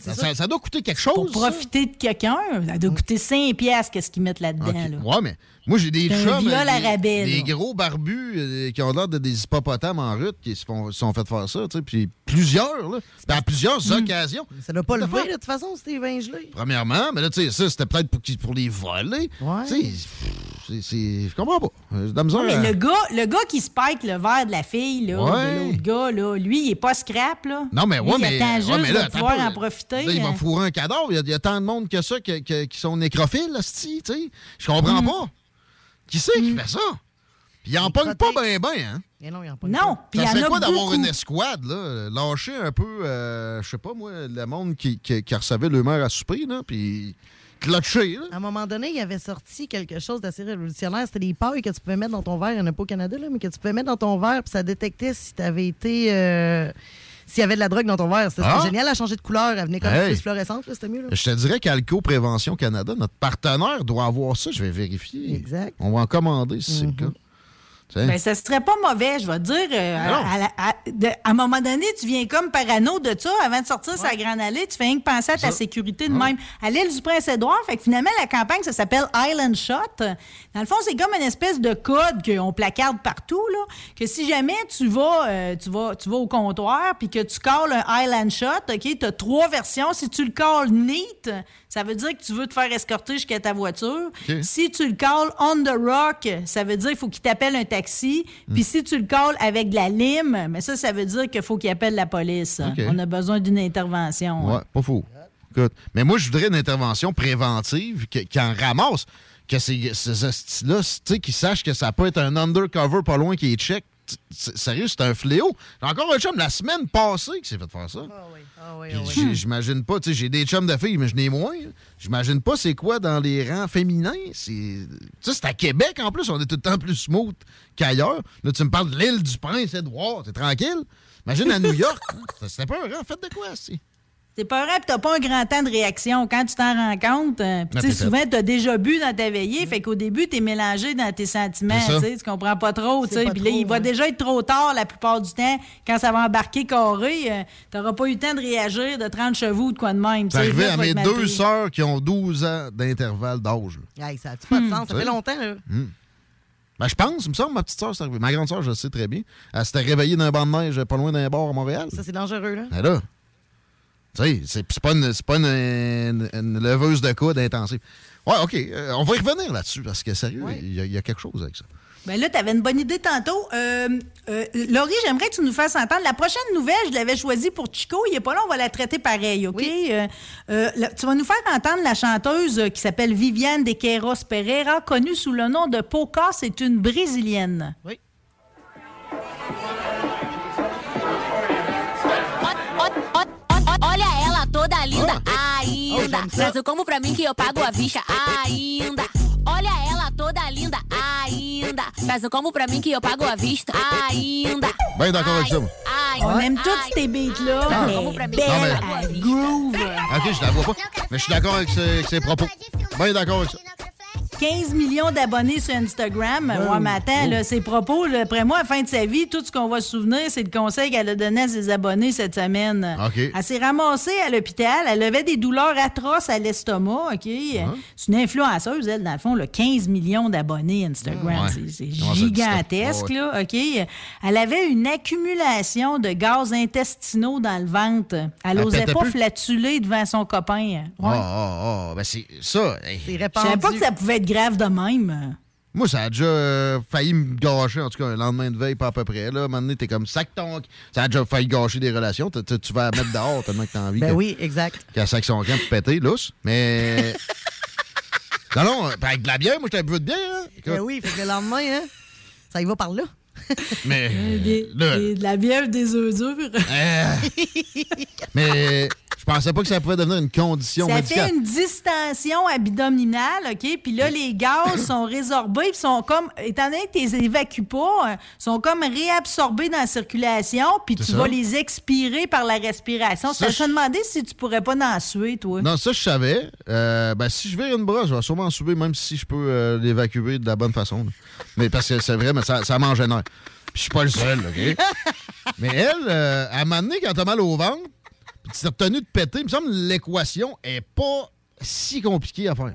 Ça, ça- ça doit coûter quelque Pour chose. ça. profiter de quelqu'un, ça doit coûter 5 piastres qu'est-ce qu'ils mettent là-dedans. Ok. là. Ouais, mais moi, j'ai des chums. euh, des, gros barbus euh, qui ont l'air de des hippopotames en route qui se font, sont fait faire ça, tu sais. Puis plusieurs, là. Puis à plusieurs Hmm. occasions. Ça doit pas lever, fuck? de toute façon, c'était vin gelé. Premièrement, mais là, tu sais, ça, c'était peut-être pour, pour les voler. Ouais. Tu sais, c'est-. Je comprends pas. La Ouais, mais le gars, le gars qui spike le verre de la fille, là, Ouais. de l'autre gars, là, lui, il est pas scrap, là. Non, mais Lui, ouais, il mais. attend ouais, juste mais là, de pouvoir en profiter. Là, il va hein. fourrer un cadavre. Il y, a, il y a tant de monde que ça que- qui sont nécrophiles, là, tu sais. Je comprends Mm. pas. Qui c'est qui fait ça? Puis il en pogne pas bien, bien, hein? Et non, il en pas Non, puis il y Ça serait quoi d'avoir une escouade, là? Lâcher un peu, euh, je sais pas moi, le monde qui, qui, qui recevait le maire à souper, là, puis clutcher, là. À un moment donné, il avait sorti quelque chose d'assez révolutionnaire. C'était des pailles que tu pouvais mettre dans ton verre. Il n'y en a pas au Canada, là, mais que tu pouvais mettre dans ton verre, puis ça détectait si tu avais été. euh, S'il y avait de la drogue dans ton verre. C'était Ah! génial. A changé de couleur. Elle venait comme Hey. plus fluorescente. C'était mieux. Là. Je te dirais qu'Alco Prévention Canada, notre partenaire, doit avoir ça. Je vais vérifier. Exact. On va en commander si c'est le cas. Ben, ça serait pas mauvais, je vais te dire. euh, à, Non. à la- à- de- à un moment donné, tu viens comme parano de ça. Avant de sortir sa grande allée, tu fais rien que penser à ta sécurité de même. À l'île du Prince-Édouard, fait que finalement, la campagne, ça s'appelle Island Shot. Dans le fond, c'est comme une espèce de code qu'on placarde partout, là. Que si jamais tu vas, euh, tu vas, tu vas au comptoir puis que tu calls un Island Shot, OK, tu as trois versions. Si tu le calls neat, ça veut dire que tu veux te faire escorter jusqu'à ta voiture. Si tu le calls on the rock, ça veut dire qu'il faut qu'il t'appelle un taxi. Puis si tu le calls avec de la lime, mais ça, ça veut dire qu'il faut qu'il appelle la police. On a besoin d'une intervention. Ouais, pas fou. Écoute, mais moi, je voudrais une intervention préventive qui en ramasse. Que ces, ces sais, qu'ils sachent que ça peut être un undercover pas loin qui est check. Sérieux, c'est un fléau. J'ai encore un chum la semaine passée qui s'est fait faire ça. Puis j'ai- J'imagine pas, tu sais, j'ai des chums de filles, mais je n'ai moins. hein. J'imagine pas c'est quoi dans les rangs féminins. C'est tu sais, c'est à Québec en plus, on est tout le temps plus smooth qu'ailleurs. Là, tu me parles de l'île du Prince-Édouard, t'es tranquille. Imagine à New York, hein. c'était pas un rang, faites de quoi, c'est. T'es peurant pis t'as pas un grand temps de réaction. Quand tu t'en rends compte, euh, pis Ah, tu sais, t'es souvent, t'as déjà bu dans ta veillée, fait qu'au début, t'es mélangé dans tes sentiments, C'est ça. tu sais, tu comprends pas trop, tu C'est sais. pas Puis là, il va déjà être trop tard la plupart du temps. Quand ça va embarquer carré, euh, t'auras pas eu le temps de réagir de 30 chevaux ou de quoi de même. tu C'est arrivé Là, à mes deux sœurs qui ont 12 ans d'intervalle d'âge. Hey, ça n'a pas de sens. Ça fait longtemps, là. Ben, je pense, il me semble, ma petite sœur, c'est arrivé. Ma grande sœur, je le sais très bien. Elle s'était réveillée d'un banc de neige pas loin d'un bar à Montréal. Ça, c'est dangereux, là. Ben là, sais, c'est c'est pas, une, c'est pas une, une- une leveuse de coude intensive. Ouais, OK, euh, on va y revenir là-dessus, parce que sérieux, il y, a- il y a quelque chose avec ça. Ben là, tu avais une bonne idée tantôt. Euh, euh, Laurie, j'aimerais que tu nous fasses entendre. La prochaine nouvelle, je l'avais choisie pour Chico. Il est pas là, on va la traiter pareil, OK? Euh, euh, là, tu vas nous faire entendre la chanteuse qui s'appelle Viviane de Queiroz Pereira, connue sous le nom de Poca. C'est une Brésilienne. Oui. Ainda. Traz o combo pra mim que eu pago a vista ainda. Olha ela toda linda ainda. Traz o combo pra mim que eu pago a vista ainda. D'accord moi. On aime tous ces beats-là. Ah. mais Non, belle, groove. OK, je vois pas. Mais je suis d'accord avec ses, avec ses propos. Ben d'accord avec ça. 15 millions d'abonnés sur Instagram. Oh. Ouais, attends, là, ses propos, là, après moi, à la fin de sa vie, tout ce qu'on va se souvenir, c'est le conseil qu'elle a donné à ses abonnés cette semaine. OK. Elle s'est ramassée à l'hôpital. Elle avait des douleurs atroces à l'estomac. OK? C'est une influenceuse, elle, dans le fond, là, 15 millions d'abonnés Instagram. Ouais. C'est- gigantesque, là. OK? Elle avait une accumulation de gaz intestinaux dans le ventre. Elle n'osait pas flatuler devant son copain. Ah, ah, ah, ben c'est ça. hey. Je savais pas que ça pouvait être grave de même? Moi, ça a déjà euh, failli me gâcher, en tout cas, un lendemain de veille, pas à peu près. Là, à un moment donné, t'es comme sac ton. Ça a déjà failli gâcher des relations. Tu vas la mettre dehors tellement que t'as envie. Ben que- oui, exact. Qu'elle sac son camp pour péter, lousse. Mais. non, non, ben, avec de la bière, moi, j'étais un peu de bière. Hein? Ben oui, fait que le lendemain, hein, ça y va par là. Mais. Des- là, des- de la bière, des œufs durs. euh, mais pensais pas que ça pouvait devenir une condition Ça médicale. fait une distension abdominale, OK? Puis là, les gaz sont résorbés, puis sont comme, étant donné que tu les évacues pas, euh, sont comme réabsorbés dans la circulation, puis tu ça. vas les expirer par la respiration. Ça, je te demandais si tu pourrais pas en suer, toi. Non, ça, je savais. Euh, ben, si je vire une brosse, je vais sûrement souber, même si je peux euh, l'évacuer de la bonne façon. là. Mais parce que c'est vrai, mais ça, ça m'en génère. Puis je suis pas le seul, OK? mais elle, euh, à un moment donné, quand t'as mal au ventre, t'es retenu de péter, il me semble que l'équation est pas si compliquée à faire.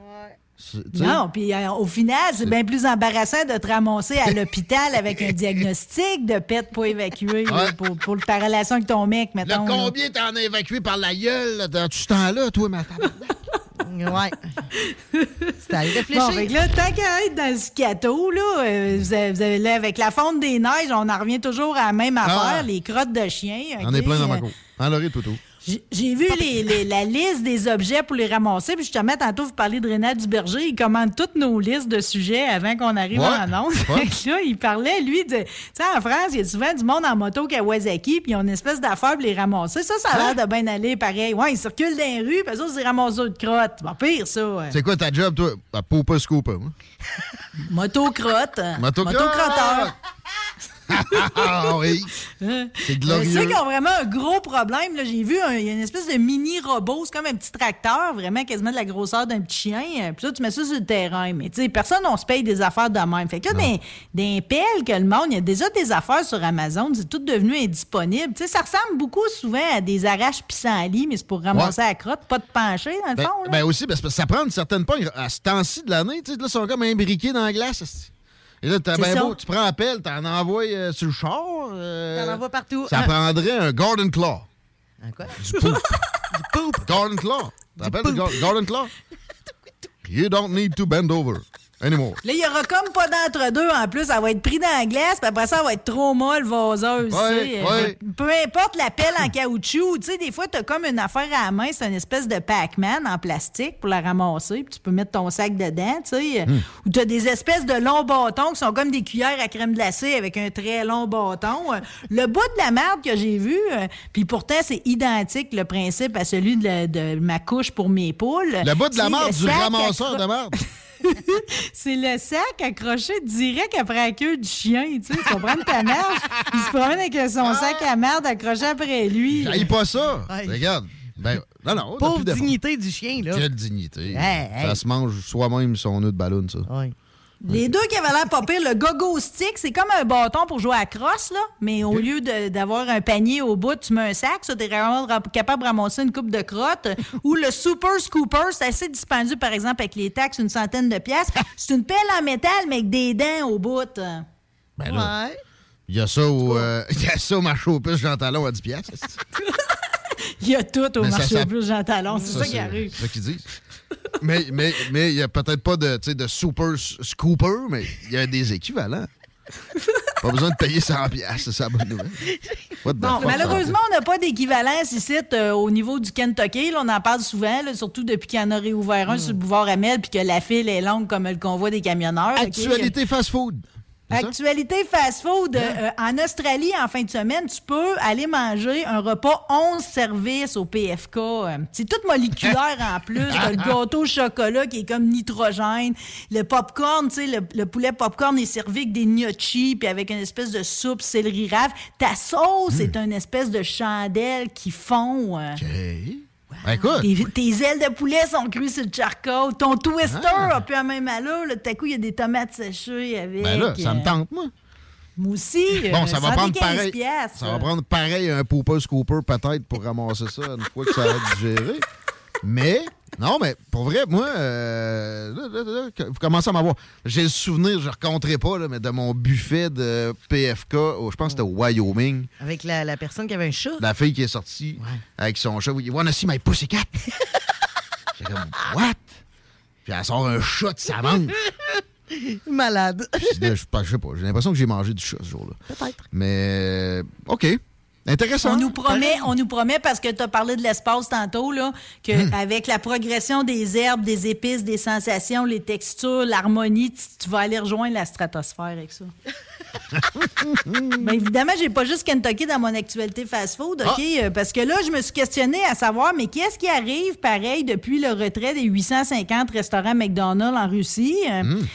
Non, puis euh, au final, c'est bien plus embarrassant de te ramasser à l'hôpital avec un diagnostic de pète pas Ouais. pour, pour ta relation avec ton mec, là. combien t'en as évacué par la gueule là, dans tout ce temps-là, toi, ma tante? Ouais. C'est à Bon, réfléchir. fait que là, tant qu'à être dans le scato, là, euh, vous avez, vous avez- là, avec la fonte des neiges, on en revient toujours à la même affaire, Ah. les crottes de chien. On est plein dans ma cour. En Laurie, tout J'ai vu les- les- la liste des objets pour les ramasser. Puis justement, tantôt, vous parlez de Rénal Duberger. Il commande toutes nos listes de sujets avant qu'on arrive Ouais, en. Fait que là, il parlait, lui, de. Tu sais, en France, il y a souvent du monde en moto Kawasaki, puis ils ont une espèce d'affaire pour les ramasser. Ça, ça a Hein? l'air de bien aller pareil. Ouais, ils circulent dans les rues, puis ça, c'est ramasseurs de crottes. Bon, pire, ça. ouais. C'est quoi ta job, toi? À Poupa Scooper, moi? Moto-crotte. Moto-crotte. Moto-crotteur. Oui. C'est glorieux. Ceux qui ont vraiment un gros problème, là, j'ai vu, il y a une espèce de mini robot, c'est comme un petit tracteur, vraiment quasiment de la grosseur d'un petit chien. euh, Puis là, tu mets ça sur le terrain. Mais tu sais, personne, on se paye des affaires de même. Fait que là, des, des pelles que le monde, il y a déjà des affaires sur Amazon, c'est tout devenu indisponible. Tu sais, ça ressemble beaucoup souvent à des arraches pissenlits, mais c'est pour ramasser Ouais. la crotte, pas de pencher, dans le Ben, fond. là. ben aussi, parce que ça prend une certaine pogne. À ce temps-ci de l'année, tu sais, là, ils sont comme imbriqués dans la glace. Et là, t'as ça. beau, tu prends la pelle, t'en envoies euh, sur le char. euh, T'en envoies partout. Ça Hein? prendrait un Garden Claw. Un quoi? Du poop. du poop. Garden Claw. T'appelles le Gar- Garden Claw? You don't need to bend over anymore. Là, il y aura comme pas d'entre-deux en plus. Elle va être pris dans la glace, puis après ça, elle va être trop molle, vaseuse. tu Ouais, ouais. Peu importe la pelle en caoutchouc, tu sais, des fois, t'as comme une affaire à la main, c'est une espèce de Pac-Man en plastique pour la ramasser, puis tu peux mettre ton sac dedans, tu sais. Hmm. Ou t'as des espèces de longs bâtons qui sont comme des cuillères à crème glacée avec un très long bâton. Euh, Le bout de la merde que j'ai vu, euh, puis pourtant, c'est identique, le principe, à celui de, la- de ma couche pour mes poules. Le bout de la le du ramasseur de marde. c'est le sac accroché direct après la queue du chien, tu sais. Tu comprends ta marche? Il se promène avec son sac à merde accroché après lui. J'aille pas ça. Ouais. Regarde, Ben, non, non. Pauvre dignité du chien, là. Quelle dignité. Hey, hey. Ça se mange soi-même son nœud de ballon, ça. Les deux qui avaient l'air pas pire, le gogo stick, c'est comme un bâton pour jouer à la crosse, là, mais au lieu de- d'avoir un panier au bout, tu mets un sac, ça, t'es vraiment ra- capable de ramasser une coupe de crottes. Ou le super scooper, c'est assez dispendieux, par exemple, avec les taxes, une centaine de piastres. C'est une pelle en métal, mais avec des dents au bout. Ben là, Il y a ça au, euh, il y a ça au marché aux puces Jean Talon à 10 piastres. Il y a tout au Mais ça marché s'app- au plus Jean Talon, c'est ça, qui arrive. C'est ça qu'ils disent. mais mais mais il y a peut-être pas de, de super scooper, mais il y a des équivalents. pas besoin de payer 100 piastres, c'est ça la bonne nouvelle. What the Bon, fuck, malheureusement, on n'a pas d'équivalence ici euh, au niveau du Kentucky. Là, on en parle souvent, là, surtout depuis qu'il y en a réouvert un sur le boulevard Amel puis que la file est longue comme le convoi des camionneurs. Actualité fast-food. Actualité fast-food. euh, en Australie, en fin de semaine, tu peux aller manger un repas 11 services au PFK. C'est tout moléculaire en plus. T'as le gâteau au chocolat qui est comme nitrogène. Le popcorn, tu sais, le, le poulet popcorn est servi avec des gnocchis puis avec une espèce de soupe céleri rave. Ta sauce est une espèce de chandelle qui fond. euh. Ben, écoute. Tes, tes ailes de poulet sont crues sur le charcoal. Ton twister Ah. a pu la même allure. Là, tout à coup, il y a des tomates séchées avec. Ben là, ça euh, me tente, moi. Moi aussi. Bon, euh, ça va prendre 115 pareil. Ça va prendre pareil un Pooper Scooper peut-être pour ramasser ça une fois que ça va être digéré. Mais, non, mais pour vrai, moi, euh, là, là, là, que- vous commencez à m'avoir. J'ai le souvenir, je ne raconterai pas, là, mais de mon buffet de PFK, au- je pense que c'était au Wyoming. Avec la, la personne qui avait un chat. La fille qui est sortie avec son chat. You wanna see my pussycat? J'ai comme, what? Puis elle sort un chat de sa manche. Malade. Je sais pas, je sais pas, j'ai l'impression que j'ai mangé du chat ce jour-là. Peut-être. Mais, euh, OK. Intéressant. On nous promet, on nous promet parce que tu as parlé de l'espace tantôt là, que Hmm. avec la progression des herbes, des épices, des sensations, les textures, l'harmonie, tu, vas aller rejoindre la stratosphère avec ça. Ben, évidemment, j'ai pas juste Kentucky dans mon actualité fast-food, OK? Ah. Euh, Parce que là, je me suis questionné à savoir, mais qu'est-ce qui arrive, pareil, depuis le retrait des 850 restaurants McDonald's en Russie? Euh, Hmm.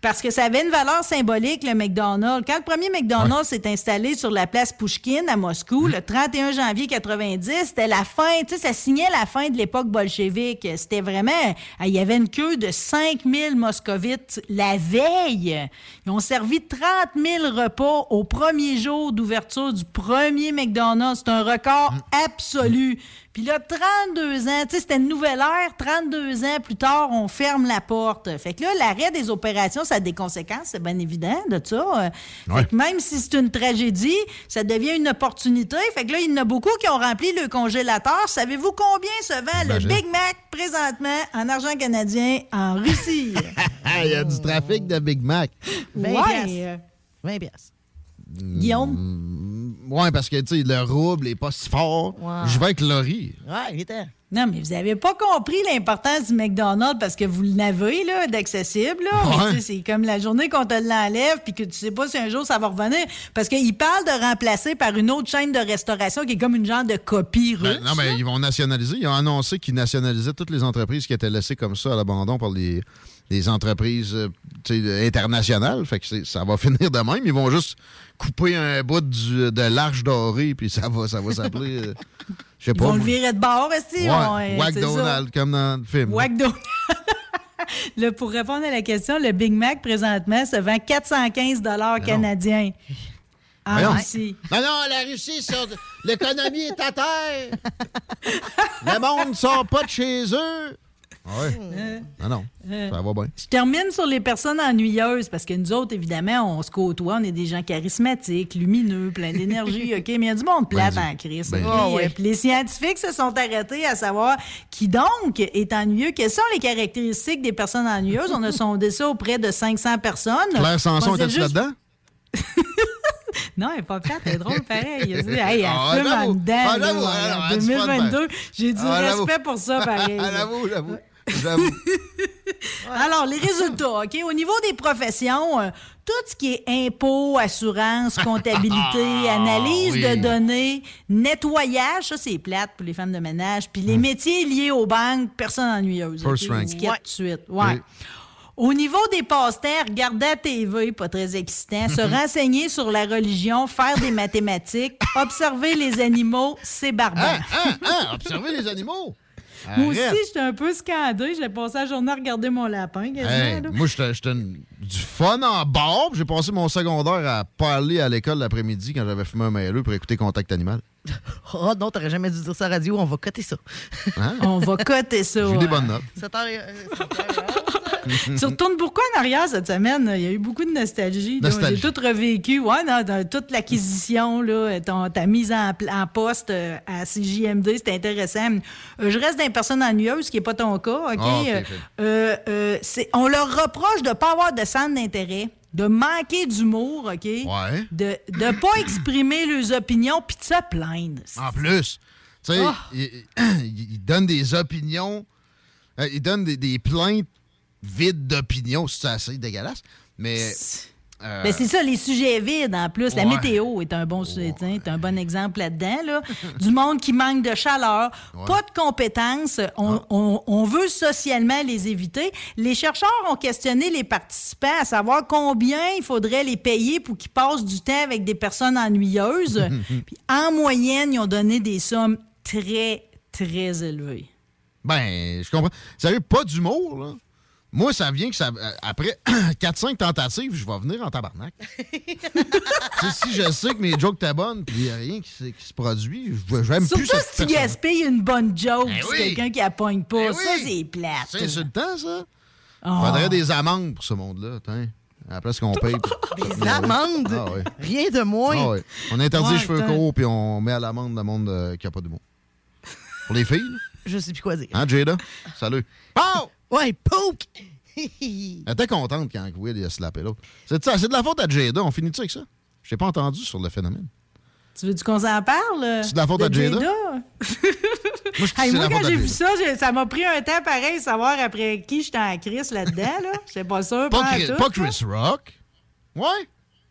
Parce que ça avait une valeur symbolique, le McDonald's. Quand le premier McDonald's s'est installé sur la place Pushkin à Moscou, le 31 janvier 90, c'était la fin, tu sais, ça signait la fin de l'époque bolchevique. C'était vraiment, il y avait une queue de 5000 moscovites la veille. Ils ont servi 30 000 repas au premier jour d'ouverture du premier McDonald's. C'est un record absolu. Puis là, 32 ans, tu sais, c'était une nouvelle ère. 32 ans plus tard, on ferme la porte. Fait que là, l'arrêt des opérations, ça a des conséquences, c'est bien évident de ça. Euh, Ouais. Fait que même si c'est une tragédie, ça devient une opportunité. Fait que là, il y en a beaucoup qui ont rempli le congélateur. Savez-vous combien se vend Imagine. le Big Mac présentement en argent canadien en Russie? Ah, Il y a du trafic de Big Mac. 20 Ouais. piastres. 20 piastres. Guillaume? Ouais, parce que, tu sais, le rouble est pas si fort. Je vais avec Laurie. Ouais. Non, mais vous avez pas compris l'importance du McDonald's parce que vous l'avez, là, d'accessible, là. Ouais. c'est comme la journée qu'on te l'enlève puis que tu sais pas si un jour ça va revenir. Parce qu'il parle de remplacer par une autre chaîne de restauration qui est comme une genre de copie russe. Ben, non, mais ils vont nationaliser. Ils ont annoncé qu'ils nationalisaient toutes les entreprises qui étaient laissées comme ça à l'abandon par les, les entreprises euh, internationales. Fait que ça va finir de même. Ils vont juste couper un bout du- de l'arche dorée, puis ça va, ça va s'appeler. euh, Je sais Ils pas. vont le virer de bord, est-ce Ouais, Wack Donald, comme dans le film. Wack Donald. Pour répondre à la question, le Big Mac, présentement, se vend 415 canadiens. En Voyons. Russie. Non, non, la Russie, l'économie est à terre. Le monde ne sort pas de chez eux. Ah ouais? Euh, Non, non, euh. ça va bien. Je termine sur les personnes ennuyeuses parce que nous autres, évidemment, on se côtoie, on est des gens charismatiques, lumineux, pleins d'énergie, OK? Mais il y a du monde plate Ben, en crise. ben, OK? Ah ouais. Euh, les scientifiques se sont arrêtés à savoir qui donc est ennuyeux. Quelles sont les caractéristiques des personnes ennuyeuses? On a sondé ça auprès de 500 personnes. Claire Sanson, était-tu juste- là-dedans? Non, elle est pas plate, elle est drôle pareil. Elle dit, hey, elle Ah, fume en dedans. Ah, là, en elle a du fun, 2022, ben. j'ai du Ah, respect pour ça, pareil. Ah, J'avoue, j'avoue. J'avoue. Alors, les résultats, OK? Au niveau des professions, euh, tout ce qui est impôts, assurance, comptabilité, analyse Ah, oui. de données, nettoyage, ça, c'est plate pour les femmes de ménage. Puis les métiers liés aux banques, personne ennuyeuse. Hmm. First rank. Ouais. tout de suite. Ouais. Oui. Au niveau des passe-temps, regarder la TV, pas très excitant. Se renseigner sur la religion, faire des mathématiques, observer les animaux, c'est barbare. Hein, hein, hein, observez les animaux. Moi aussi, j'étais un peu scandée. J'ai passé la journée à regarder mon lapin. quasiment, Hey, moi, j'étais du fun en bord. J'ai passé mon secondaire à pas aller à l'école l'après-midi quand j'avais fumé un mailleux pour écouter Contact Animal. Oh non, t'aurais jamais dû dire ça à la radio, on va coter ça. Hein? On va coter ça. J'ai des bonnes notes. Heures, heures, Tu retournes pourquoi en arrière cette semaine? Il y a eu beaucoup de nostalgie. Nostalgie. J'ai tout revécu. Ouais, non, dans toute l'acquisition, ta mise en, poste euh, à CJMD, c'était intéressant. Euh, je reste d'une personne ennuyeuse, ce qui n'est pas ton cas. OK? Ah, Euh, euh, euh, on leur reproche de ne pas avoir de centre d'intérêt, de manquer d'humour, OK? Ouais. De ne pas exprimer leurs opinions puis de se plaindre. En plus, tu sais, Ah. il, il- il donne des opinions, euh, il donne des, des plaintes vides d'opinions. C'est assez dégueulasse. Mais. euh, Ben, c'est ça, les sujets vides en plus. La Ouais. météo est un bon, sujet, est un bon exemple là-dedans. Là. du monde qui manque de chaleur, pas de compétences. On, on- on veut socialement les éviter. Les chercheurs ont questionné les participants à savoir combien il faudrait les payer pour qu'ils passent du temps avec des personnes ennuyeuses. Puis en moyenne, ils ont donné des sommes très, très élevées. Ben, je comprends. Sérieux, pas d'humour, là. Moi, ça vient que ça. euh, Après 4-5 tentatives, je vais venir en tabarnak. Si je sais que mes jokes étaient bonnes, puis il n'y a rien qui, se- qui se produit, je vais- j'aime plus Surtout cette si tu gaspilles une bonne joke, Ben c'est oui. quelqu'un qui la pogne pas. Ben Ça, oui. c'est plate. C'est insultant, ça. Oh. Faudrait des amendes pour ce monde-là, la place qu'on paye. Des amendes? Ah ouais. Rien de moins. Ah ouais. On interdit les cheveux courts, puis on met à l'amende le monde euh, qui n'a pas d'humour. Pour les filles. Je sais plus quoi dire. hein, Jada? Salut. Pow! Ouais, poke! Elle était contente quand Will il a slappé l'autre. C'est ça, c'est de la faute à Jada. On finit-tu avec ça? Je t'ai pas entendu sur le phénomène. Tu veux-tu qu'on s'en parle? C'est de la faute à Jada? Moi, je Hey, quand j'ai vu ça, ça m'a pris un temps pareil, savoir après qui j'étais en crise là-dedans. Là. J'étais pas sûr. Pas, pas Chris, tout, pas là. Chris Rock. Ouais.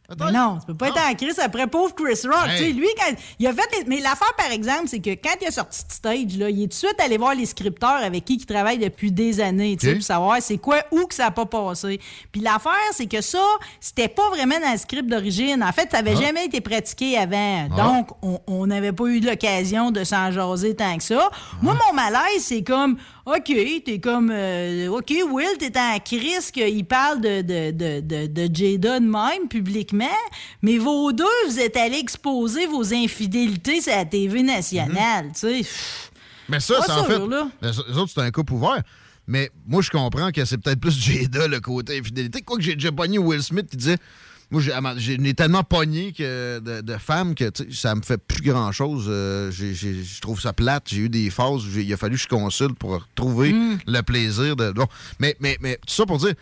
Mais non, tu peux pas être en crise après pauvre Chris Rock. Hey. Tu sais, lui, quand il a fait. les- Mais l'affaire, par exemple, c'est que quand il a sorti de stage, là, il est tout de suite allé voir les scripteurs avec qui il travaille depuis des années, tu sais, pour savoir c'est quoi, où que ça n'a pas passé. Puis l'affaire, c'est que ça, c'était pas vraiment dans le script d'origine. En fait, ça avait Ah. jamais été pratiqué avant. Ah. Donc, on- n'avait pas eu l'occasion de s'en jaser tant que ça. Moi, mon malaise, c'est comme. OK, t'es comme. euh, OK, Will, t'es en crise qu'il parle de, de, de, de, de Jada de même publiquement, mais vos deux, vous êtes allés exposer vos infidélités sur la TV nationale, tu sais. Mais ça, c'est en fait. là. Les autres, c'est un couple ouvert. Mais moi, je comprends que c'est peut-être plus Jada, le côté infidélité. Quoique j'ai déjà pogné Will Smith qui disait. Moi, j'ai tellement pogné que de, de femmes que ça me fait plus grand-chose. Euh, je trouve ça plate. J'ai eu des phases où il a fallu que je consulte pour retrouver Mm. le plaisir de. Bon. Mais, mais, mais tout ça pour dire,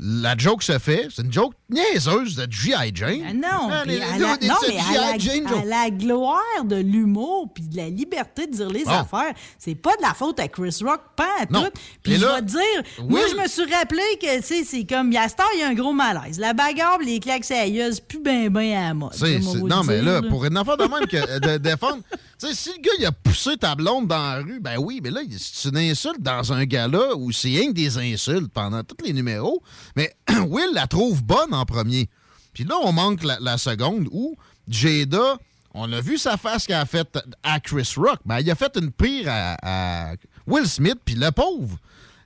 la joke se fait, c'est une joke niaiseuse de G.I. Jane. Ah non, Ah, les- à la, non, mais à la, Jane à joke. la gloire de l'humour puis de la liberté de dire les Bon. affaires, c'est pas de la faute à Chris Rock, pas à tout. Puis je vais te dire, moi, Will- je me suis rappelé que, tu sais, c'est comme, il y a cette heure, il y a un gros malaise. La bagarre, les claques sérieuses, plus ben ben à la mode. C'est- moi, non, mais là, pour une affaire de même que de défendre. Sais, si le gars, il a poussé ta blonde dans la rue, ben oui, mais là, c'est une insulte dans un gala où c'est rien que des insultes pendant tous les numéros. Mais Will la trouve bonne en premier. Puis là, on manque la, seconde où Jada, on a vu sa face qu'elle a faite à Chris Rock. Ben, il a fait une pire à, Will Smith, puis le pauvre.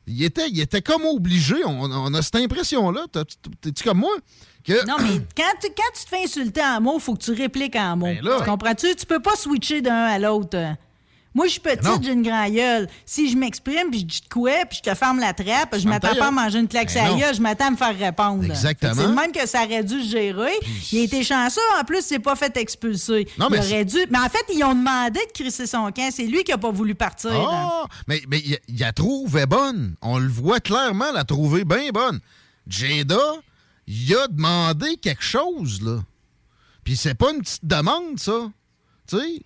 Il était, il était comme obligé. On, on a cette impression-là. T'es-tu comme moi? Que... Non, mais quand tu, quand tu te fais insulter en mots, faut que tu répliques en mots. Ben là- tu comprends-tu? Tu peux pas switcher d'un à l'autre. Moi, je suis Non. petite, j'ai une grande gueule. Si je m'exprime, puis je dis de quoi, puis je te ferme la trappe, je m'attends pas à manger une claque Ben gueule, je m'attends à me faire répondre. Exactement. C'est le même que ça aurait dû se gérer. Il a été chanceux, en plus, il s'est pas fait expulser. Non, mais il aurait dû... Mais en fait, ils ont demandé de crisser son camp. C'est lui qui a pas voulu partir. Ah! Mais, mais il, il la trouvait bonne. On le voit clairement, la trouver bien bonne. Jada, il a demandé quelque chose, là. Puis c'est pas une petite demande, ça. Tu sais,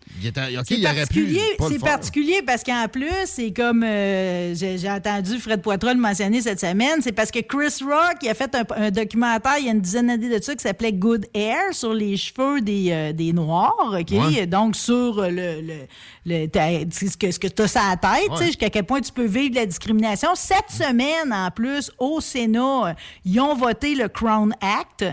C'est il aurait pu. particulier, c'est parce qu'en plus, c'est comme euh, j'ai entendu Fred Poitras le mentionner cette semaine, c'est parce que Chris Rock il a fait un, un documentaire il y a une dizaine d'années de ça qui s'appelait Good Hair sur les cheveux des, euh, des Noirs, OK? Ouais. Donc sur le, le, le- ce que, ce que tu as sur la tête, tu sais, Ouais. jusqu'à quel point tu peux vivre la discrimination. Cette semaine, en plus, au Sénat, ils ont voté le Crown Act,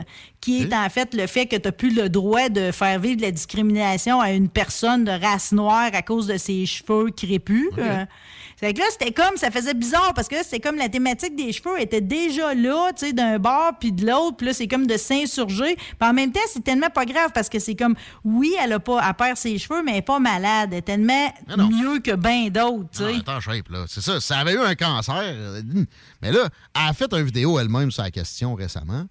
qui est en fait le fait que tu n'as plus le droit de faire vivre la discrimination à une personne de race noire à cause de ses cheveux crépus. Euh, fait que là, c'était comme, ça faisait bizarre parce que là, c'était comme la thématique des cheveux était déjà là, tu sais, d'un bord puis de l'autre, puis là, c'est comme de s'insurger. Puis en même temps, c'est tellement pas grave parce que c'est comme, oui, elle a pas, elle perd ses cheveux, mais elle est pas malade. Elle est tellement mieux que bien d'autres, tu Non, sais. attends, shape, là. C'est ça. Ça avait eu un cancer. euh, Mais là, elle a fait une vidéo elle-même sur la question récemment.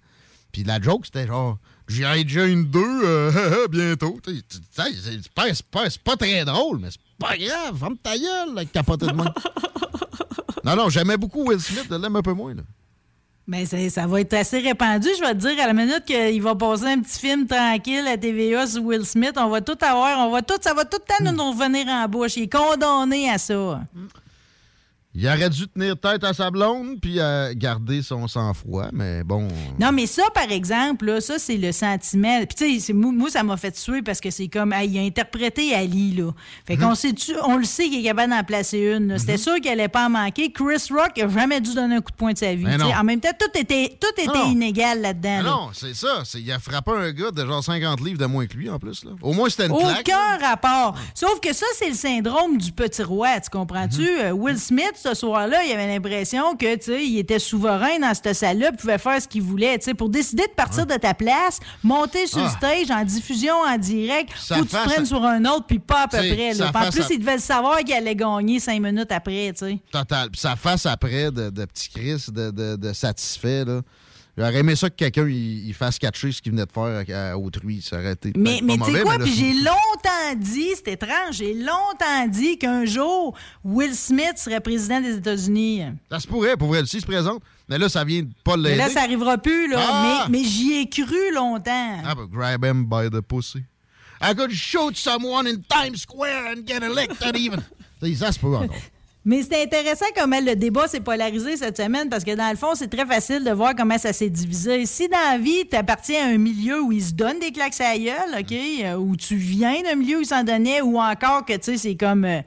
Puis la joke, c'était genre, j'y ai déjà une deux euh, bientôt. C'est pas, pas- pas très drôle, mais c'est pas grave. Ferme ta gueule, avec capoté de main. non, non, j'aimais beaucoup Will Smith. Je l'aime un peu moins, là. Mais ça, va être assez répandu, je vais te dire, à la minute qu'il va passer un petit film tranquille à TVA sur Will Smith, on va tout avoir, on va tout, ça va tout le temps nous revenir en bouche. Il est condamné à ça. Il aurait dû tenir tête à sa blonde puis euh, garder son sang-froid, mais bon. Non, mais ça, par exemple, là, ça, c'est le sentiment. Puis, tu sais, c'est- moi, ça m'a fait suer parce que c'est comme, hey, il a interprété Ali, là. Fait qu'on sait, on le sait qu'il est capable d'en placer une. C'était sûr qu'elle allait pas en manquer. Chris Rock a jamais dû donner un coup de poing de sa vie. En même temps, tout était, tout était Non. inégal là-dedans. Là. non, c'est ça. Il a frappé un gars de genre 50 livres de moins que lui, en plus. Là. Au moins, c'était une claque. Aucun rapport. Sauf que ça, c'est le syndrome du petit roi, tu comprends-tu? Euh, Will Smith, ce soir-là, il avait l'impression que, tu sais, il était souverain dans cette salle-là, pouvait faire ce qu'il voulait, tu sais. Pour décider de partir de ta place, monter sur le Ah. stage en diffusion en direct, Ça que tu te prennes sur un autre, puis pas à peu T'sais, près. Là. En plus, il devait le savoir qu'il allait gagner cinq minutes après, tu sais. Total. Puis sa face après de, de petit Chris, de, de, de satisfait, là. J'aurais aimé ça que quelqu'un il, il fasse catcher ce qu'il venait de faire à, à autrui. Ça aurait été Mais, mais tu sais quoi? mais Puis j'ai longtemps dit, c'est étrange, j'ai longtemps dit qu'un jour, Will Smith serait président des États-Unis. Ça se pourrait, pour vrai, aussi se présente. Mais là, ça vient de pas Mais l'aider. là, ça arrivera plus, là. Ah! Mais, mais j'y ai cru longtemps. Ah, but grab him by the pussy. I could shoot someone in Times Square and get elected even. Ça se peut encore. Mais c'est intéressant comment le débat s'est polarisé cette semaine parce que dans le fond, c'est très facile de voir comment ça s'est divisé. Si dans la vie, tu appartiens à un milieu où ils se donnent des claques à gueule, OK, euh, où tu viens d'un milieu où ils s'en donnaient, ou encore que, tu sais, c'est comme... euh,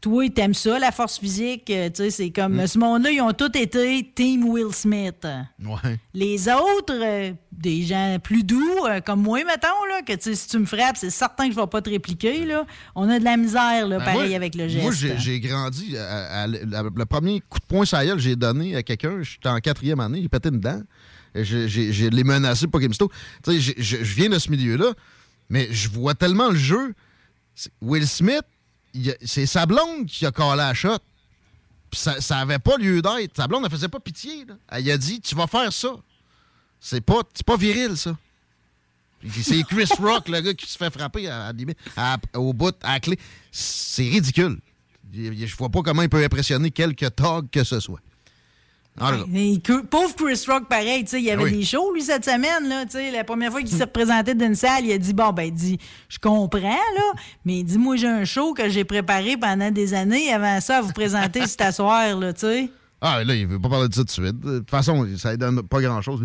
toi, t'aimes ça, la force physique. euh, tu sais, c'est comme... Mm. Ce monde-là, ils ont tous été Team Will Smith. Ouais. Les autres, euh, des gens plus doux, euh, comme moi, mettons, là, que si tu me frappes, c'est certain que je vais pas te répliquer. Là. On a de la misère, là, Ben, pareil moi- avec le geste. Moi, j'ai grandi. à- à- à- le premier coup de poing sur que j'ai donné à quelqu'un, j'étais en quatrième année, j'ai pété une dent. Je, l'ai menacé pour qu'il me sauve. Tu sais, je viens de ce milieu-là, mais je vois tellement le jeu. Will Smith, c'est sa blonde qui a collé la shot. Puis ça, ça avait pas lieu d'être. Sa blonde, elle faisait pas pitié. là. Elle a dit Tu vas faire ça. C'est pas, c'est pas viril, ça. C'est Chris Rock, le gars qui se fait frapper à, au bout, à la clé. C'est ridicule. Je je vois pas comment il peut impressionner quelque tog que ce soit. Pauvre Chris Rock, pareil, il y avait Oui. des shows, lui, cette semaine, là, la première fois qu'il s'est représenté d'une salle, il a dit, bon, ben, il dit, je comprends, là, mais dis-moi, j'ai un show que j'ai préparé pendant des années avant ça à vous présenter cet asseoir, là, tu sais. Ah, là, il veut pas parler de ça tout de suite. De toute façon, ça ne donne pas grand-chose.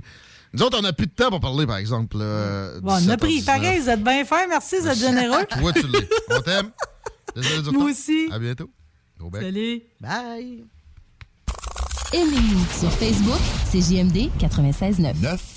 Nous autres, on n'a plus de temps pour parler, par exemple. Bon, on a 17h19. pris, pareil, vous êtes bien fin, merci, vous êtes généreux. Toi, tu l'es. On t'aime. Moi aussi. À bientôt. Au. Salut. Bye. Aimez-nous sur Facebook, c'est JMD 96.9.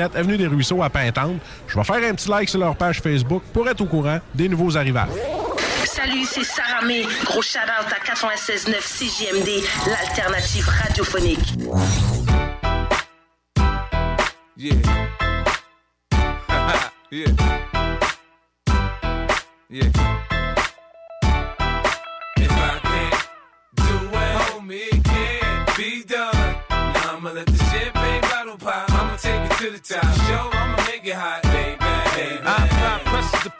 Avenue des Ruisseaux à Pintante. Je vais faire un petit like sur leur page Facebook pour être au courant des nouveaux arrivages. Salut, c'est Sarah May. Gros shout-out à 96.9 CJMD, l'alternative radiophonique. Yeah. yeah. yeah.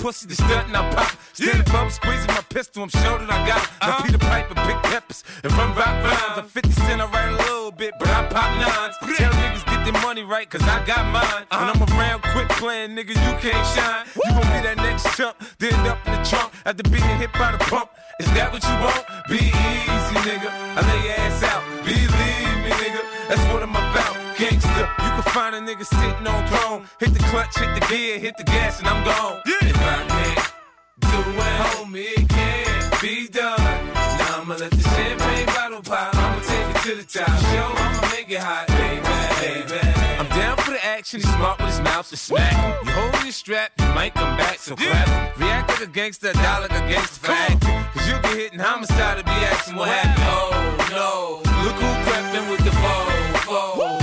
Pussy, the stunt and I pop. Stand above, squeezing my pistol, I'm sure that I got it. Now Peter Piper, big peppers, and run rock rhymes. I'm 50 cent, I write a little bit, but I pop nines. Tell niggas get their money right, cause I got mine. When uh-huh. I'm around, quit playing, nigga, you can't shine. You gon' be that next chump, then up in the trunk after being hit by the pump. Is that what you want? Be easy, nigga. I lay your ass out. Believe me, nigga. That's what I'm about. Gangsta, you can find a nigga sitting on throne. Hit the clutch, hit the gear, hit the gas, and I'm gone. If I can't do it, homie, it can't be done. Now I'ma let the champagne bottle pop. I'ma take it to the top. Show, I'ma make it hot, baby, baby. I'm down for the action. He's smart with his mouth to smack. You hold your strap, you might come back, so clap. React like a gangster, die like a gangster acting. Cause you get hit in homicide to be asking what happened. Oh no, look who crept in with the foe. 20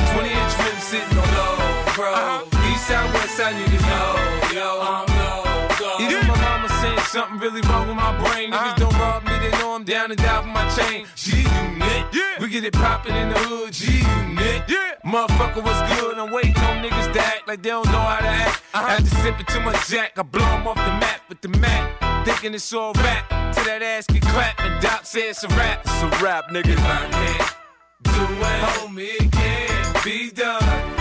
low, bro. Uh-huh. East side, west side, niggas know, yo. I'm low. Even my mama saying something really wrong with my brain. Niggas uh-huh. don't rob me, they know I'm down and die for my chain. G unit, we get it poppin' in the hood. G unit, motherfucker was good. I'm waiting on niggas to act like they don't know how to act. Uh-huh. i had to After sipping too much jack, I blow 'em off the map with the Mac. Thinking it's all rap, till that ass get clapped and Doc says it's a rap. It's a rap, nigga. If I can't do it, homie, it can't be done.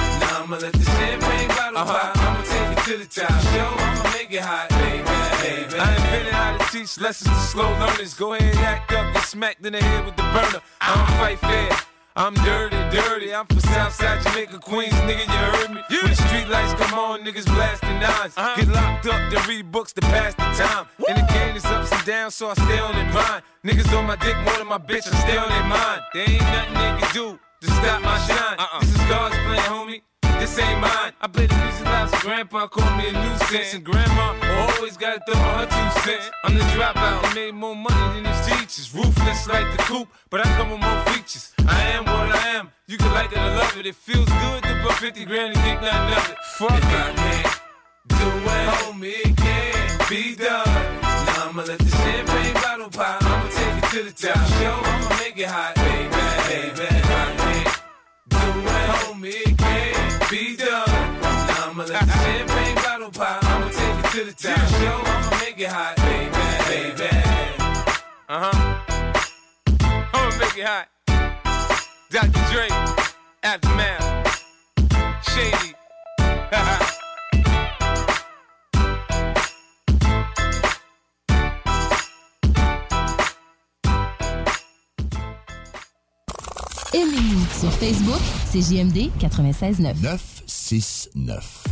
I'ma let the champagne bottle pop. I'ma take it to the top. Show, I'ma make it hot, baby, baby. I invented how to teach lessons to slow learners. Go ahead, and act up, get smacked in the head with the burner. I don't fight fair. I'm dirty, dirty. I'm from Southside Jamaica, Queens, nigga. You heard me. When the street lights come on, niggas blasting nines. Uh-huh. Get locked up, then read books to pass the time. And the game is ups and downs, so I stay on their grind. Niggas on my dick more than my bitch, I stay on their mind. There ain't nothing they can do to stop my shine. Uh-uh. This is God's plan, homie. This ain't mine. I play the music loud, grandpa called me a nuisance. And grandma always gotta throw her two cents. I'm the dropout, I made more money than his teachers. Ruthless like the coop, but I come with more features. I am what I am. You can like it or love it. It feels good to put 50 grand and think nothing of it. Fuck if I can't do it, homie, it can't be done. Now I'ma let the champagne bottle pop. I'ma take it to the top. Show, I'ma make it hot, baby, baby. Be done. Now I'ma let the champagne bottle pop. I'ma take it to the top. Show, I'ma make it hot, baby, baby. Uh huh. I'ma make it hot. Dr. Dre, Aftermath, Shady. Sur Facebook, c'est JMD 96.9. 969.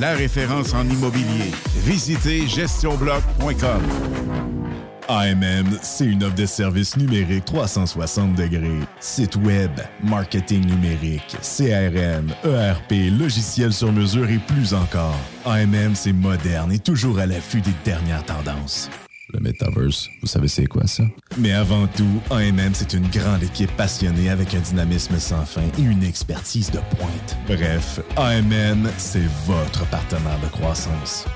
la référence en immobilier. Visitez gestionbloc.com. AMM, c'est une offre de services numériques 360 degrés. Site web, marketing numérique, CRM, ERP, logiciel sur mesure et plus encore. AMM, c'est moderne et toujours à l'affût des dernières tendances. Le Metaverse, vous savez c'est quoi ça? Mais avant tout, AMM, c'est une grande équipe passionnée avec un dynamisme sans fin et une expertise de pointe. Bref, AMM, c'est votre partenaire de croissance.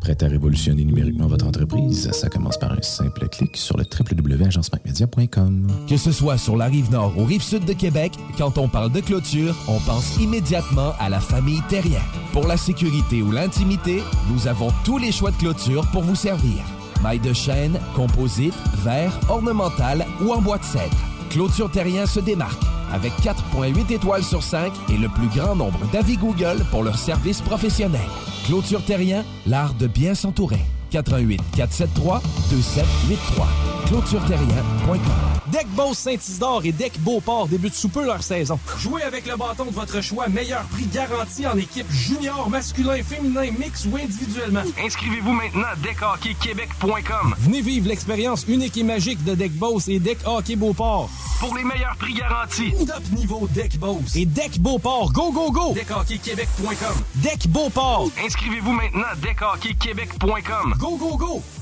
Prêt à révolutionner numériquement votre entreprise? Ça commence par un simple clic sur le www.agencemacmedia.com. Que ce soit sur la rive nord ou rive sud de Québec, quand on parle de clôture, on pense immédiatement à la famille Terrien. Pour la sécurité ou l'intimité, nous avons tous les choix de clôture pour vous servir. Maille de chêne, composite, verre, ornemental ou en bois de cèdre. Clôture Terrien se démarque avec 4.8 étoiles sur 5 et le plus grand nombre d'avis Google pour leur service professionnel. Clôture Terrien, l'art de bien s'entourer. 88 473 2783. clôtureterrien.com. Deck Boss Saint-Isidore et Deck Beauport débutent sous peu leur saison. Jouez avec le bâton de votre choix, meilleur prix garanti en équipe junior, masculin, féminin, mix ou individuellement. Inscrivez-vous maintenant à deckhockeyquebec.com. Venez vivre l'expérience unique et magique de Deck Boss et Deck Hockey Beauport. Pour les meilleurs prix garantis. Top niveau Deck Boss et Deck Beauport. Go, go, go! Deckhockeyquebec.com. Deck Beauport. Inscrivez-vous maintenant à deckhockeyquebec.com. Go, go, go!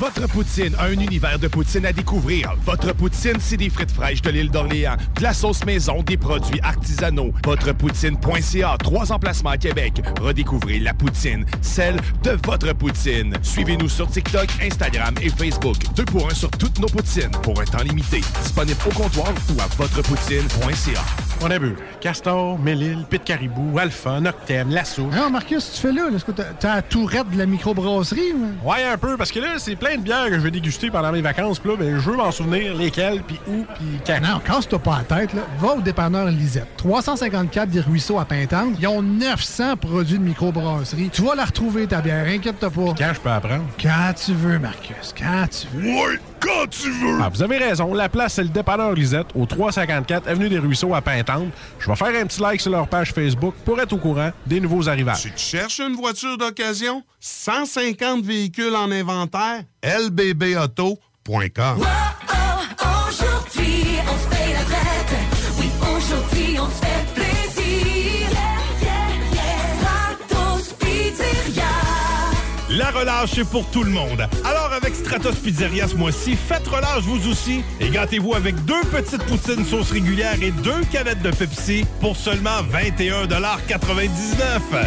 Votre poutine, un univers de poutine à découvrir. Votre poutine, c'est des frites fraîches de l'île d'Orléans, de la sauce maison, des produits artisanaux. Votrepoutine.ca, trois emplacements à Québec. Redécouvrez la poutine, celle de votre poutine. Suivez-nous sur TikTok, Instagram et Facebook. Deux pour un sur toutes nos poutines, pour un temps limité. Disponible au comptoir ou à votrepoutine.ca. On a bu Castor, Mélile, Pit Caribou, Alpha, Noctem, Lasso. Non, Marcus, tu fais là, est-ce que t'as la tourette de la microbrasserie? ou? Ouais, un peu, parce que là, c'est plein de bières que je vais déguster pendant mes vacances. Puis là, ben, je veux m'en souvenir lesquelles, puis où, puis quand. Non, casse-toi pas la tête, là. Va au dépanneur Lisette. 354 des Ruisseaux à Pintante. Ils ont 900 produits de microbrasserie. Tu vas la retrouver, ta bière, inquiète-toi pas. Quand je peux apprendre? Quand tu veux, Marcus, quand tu veux. Ouais, quand tu veux! Ah, vous avez raison. La place, c'est le dépanneur Lisette, au 354 Avenue des Ruisseaux à Pintante. Je vais faire un petit like sur leur page Facebook pour être au courant des nouveaux arrivages. Tu cherches une voiture d'occasion? 150 véhicules en inventaire? lbbauto.com Aujourd'hui, on se paye la traite. Oui, aujourd'hui, on se fait plaisir. Stratos Pizzeria. La relâche est pour tout le monde. Alors avec Stratos Pizzeria ce mois-ci, faites relâche vous aussi et gâtez-vous avec deux petites poutines sauce régulière et deux canettes de Pepsi pour seulement 21,99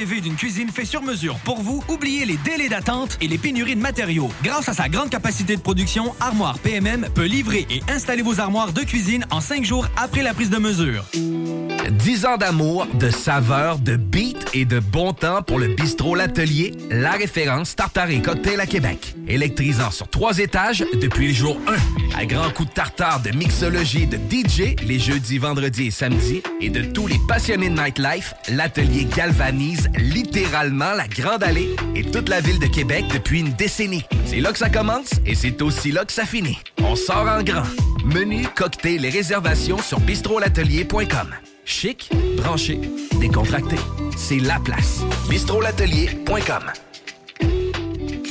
Rêvez d'une cuisine faite sur mesure pour vous? Oubliez les délais d'attente et les pénuries de matériaux. Grâce à sa grande capacité de production, Armoire PMM peut livrer et installer vos armoires de cuisine en cinq jours après la prise de mesure. 10 ans d'amour, de saveur, de beat et de bon temps pour le bistrot L'Atelier, la référence tartare et cocktail à Québec. Électrisant sur trois étages depuis le jour 1. À grands coups de tartare, de mixologie, de DJ, les jeudis, vendredis et samedis, et de tous les passionnés de nightlife, L'Atelier galvanise littéralement la Grande Allée et toute la ville de Québec depuis une décennie. C'est là que ça commence et c'est aussi là que ça finit. On sort en grand. Menu, cocktail et réservations sur bistrolatelier.com. Chic, branché, décontracté. C'est la place. bistrolatelier.com.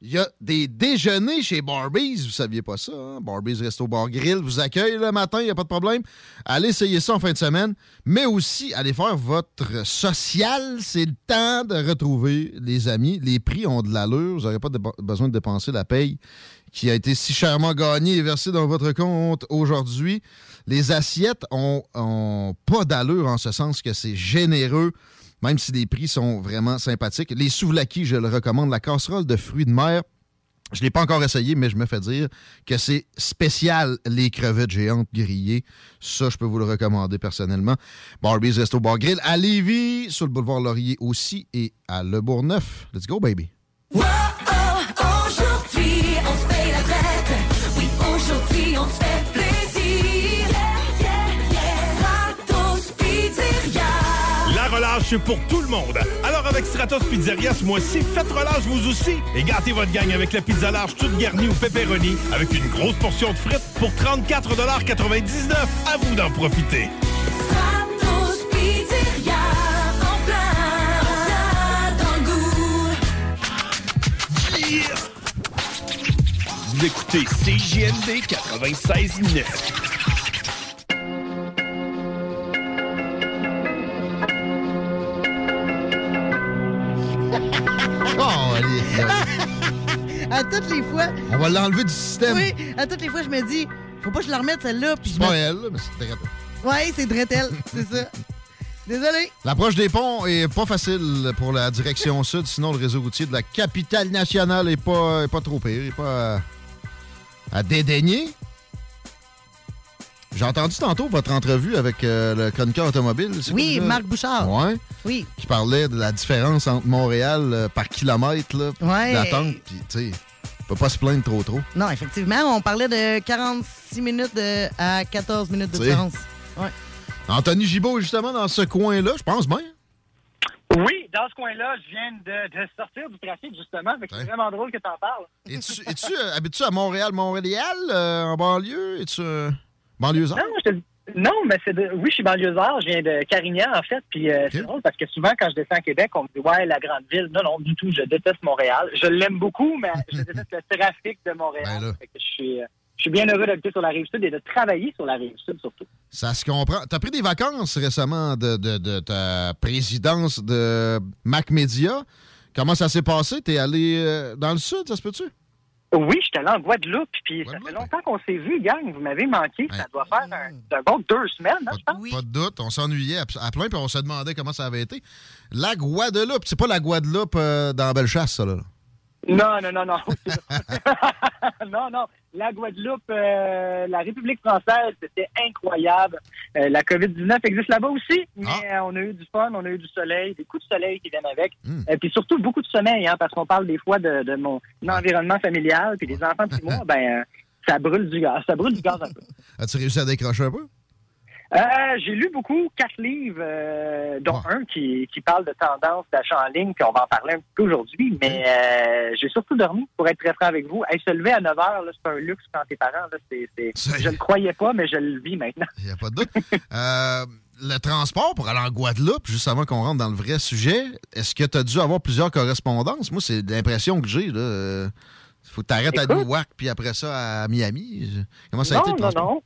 Il y a des déjeuners chez Barbies. Vous saviez pas ça, hein? Barbies Resto Bar Grill vous accueille le matin, il n'y a pas de problème. Allez essayer ça en fin de semaine. Mais aussi, allez faire votre social. C'est le temps de retrouver les amis. Les prix ont de l'allure. Vous n'aurez pas besoin de dépenser la paye qui a été si chèrement gagnée et versée dans votre compte aujourd'hui. Les assiettes ont, ont pas d'allure en ce sens que c'est généreux même si les prix sont vraiment sympathiques. Les souvlaki, je le recommande. La casserole de fruits de mer, je ne l'ai pas encore essayé, mais je me fais dire que c'est spécial, les crevettes géantes grillées. Ça, je peux vous le recommander personnellement. Barbie's Resto Bar Grill à Lévis, sur le boulevard Laurier aussi, et à Le Bourgneuf. Let's go, baby. Relâche pour tout le monde. Alors avec Stratos Pizzeria ce mois-ci, faites relâche vous aussi et gâtez votre gang avec la pizza large toute garnie au pepperoni avec une grosse portion de frites pour 34,99 À vous d'en profiter. Stratos Pizzeria. En plein, en plein dans le goût. Vous écoutez CJMD 96.9. À toutes les fois. On va l'enlever du système. Oui, à toutes les fois, je me dis, faut pas que je la remette celle-là. C'est pas me- elle, mais c'est très Ouais, c'est Dretel, c'est ça. Désolé. L'approche des ponts est pas facile pour la direction sud, sinon le réseau routier de la capitale nationale est pas, est pas trop pire, est pas à, à dédaigner. J'ai entendu tantôt votre entrevue avec euh, le chroniqueur automobile. Oui? Marc Bouchard. Ouais. Oui. Qui parlait de la différence entre Montréal euh, par kilomètre là, Ouais. d'attente. Puis, tu sais, on peut pas se plaindre trop trop. Non, effectivement, on parlait de 46 minutes de- à 14 minutes de Tu différence. Ouais. Anthony Gibault, justement, dans ce coin-là, je pense bien. Oui, dans ce coin-là, je viens de, de sortir du trafic, justement. Fait que c'est vraiment drôle que t'en parles. Es-tu es-tu, euh, habites-tu à Montréal, Montréal, euh, en banlieue? Es-tu euh, banlieusard? Non, je te- non, mais c'est de... oui, je suis banlieusard, je viens de Carignan, en fait. Puis euh, c'est drôle parce que souvent, quand je descends à Québec, on me dit Ouais, la grande ville. Non, non, du tout, je déteste Montréal. Je l'aime beaucoup, mais je déteste le trafic de Montréal. Fait que je suis. euh, Je suis bien heureux d'habiter sur la rive sud et de travailler sur la rive sud surtout. Ça se comprend. T'as pris des vacances récemment de, de- de ta présidence de Mac Media. Comment ça s'est passé? T'es allé euh, dans le sud, ça se peut-tu? Oui, je suis allé en Guadeloupe, puis ça fait longtemps qu'on s'est vu, gang. Vous m'avez manqué. Ça doit faire un, un bon deux semaines, hein, je pense. Pas de doute. On s'ennuyait à, à plein, puis on se demandait comment ça avait été. La Guadeloupe, c'est pas la Guadeloupe euh, dans Bellechasse, ça, là. Non, non, non, non. non, non. La Guadeloupe, euh, la République française, c'était incroyable. Euh, la COVID-19 existe là-bas aussi, mais euh, on a eu du fun, on a eu du soleil, des coups de soleil qui viennent avec. Et puis surtout beaucoup de sommeil, hein, parce qu'on parle des fois de, de mon environnement familial, puis les enfants de moi, ben, ça brûle du gaz. Ça brûle du gaz un peu. As-tu réussi à décrocher un peu? Euh, j'ai lu beaucoup, quatre livres, euh, dont un qui, qui parle de tendance d'achat en ligne, puis on va en parler un peu aujourd'hui, mais euh, j'ai surtout dormi, pour être très franc avec vous. Hey, se lever à 9 heures, c'est un luxe quand t'es parent. Là, c'est, c'est- je le croyais pas, mais je le vis maintenant. Il n'y a pas de doute. Le transport pour aller en Guadeloupe, juste avant qu'on rentre dans le vrai sujet, est-ce que tu as dû avoir plusieurs correspondances? Moi, c'est l'impression que j'ai. Il faut que tu arrêtes à. Newark, puis après ça à Miami. Comment ça a non, été le non, transport? non.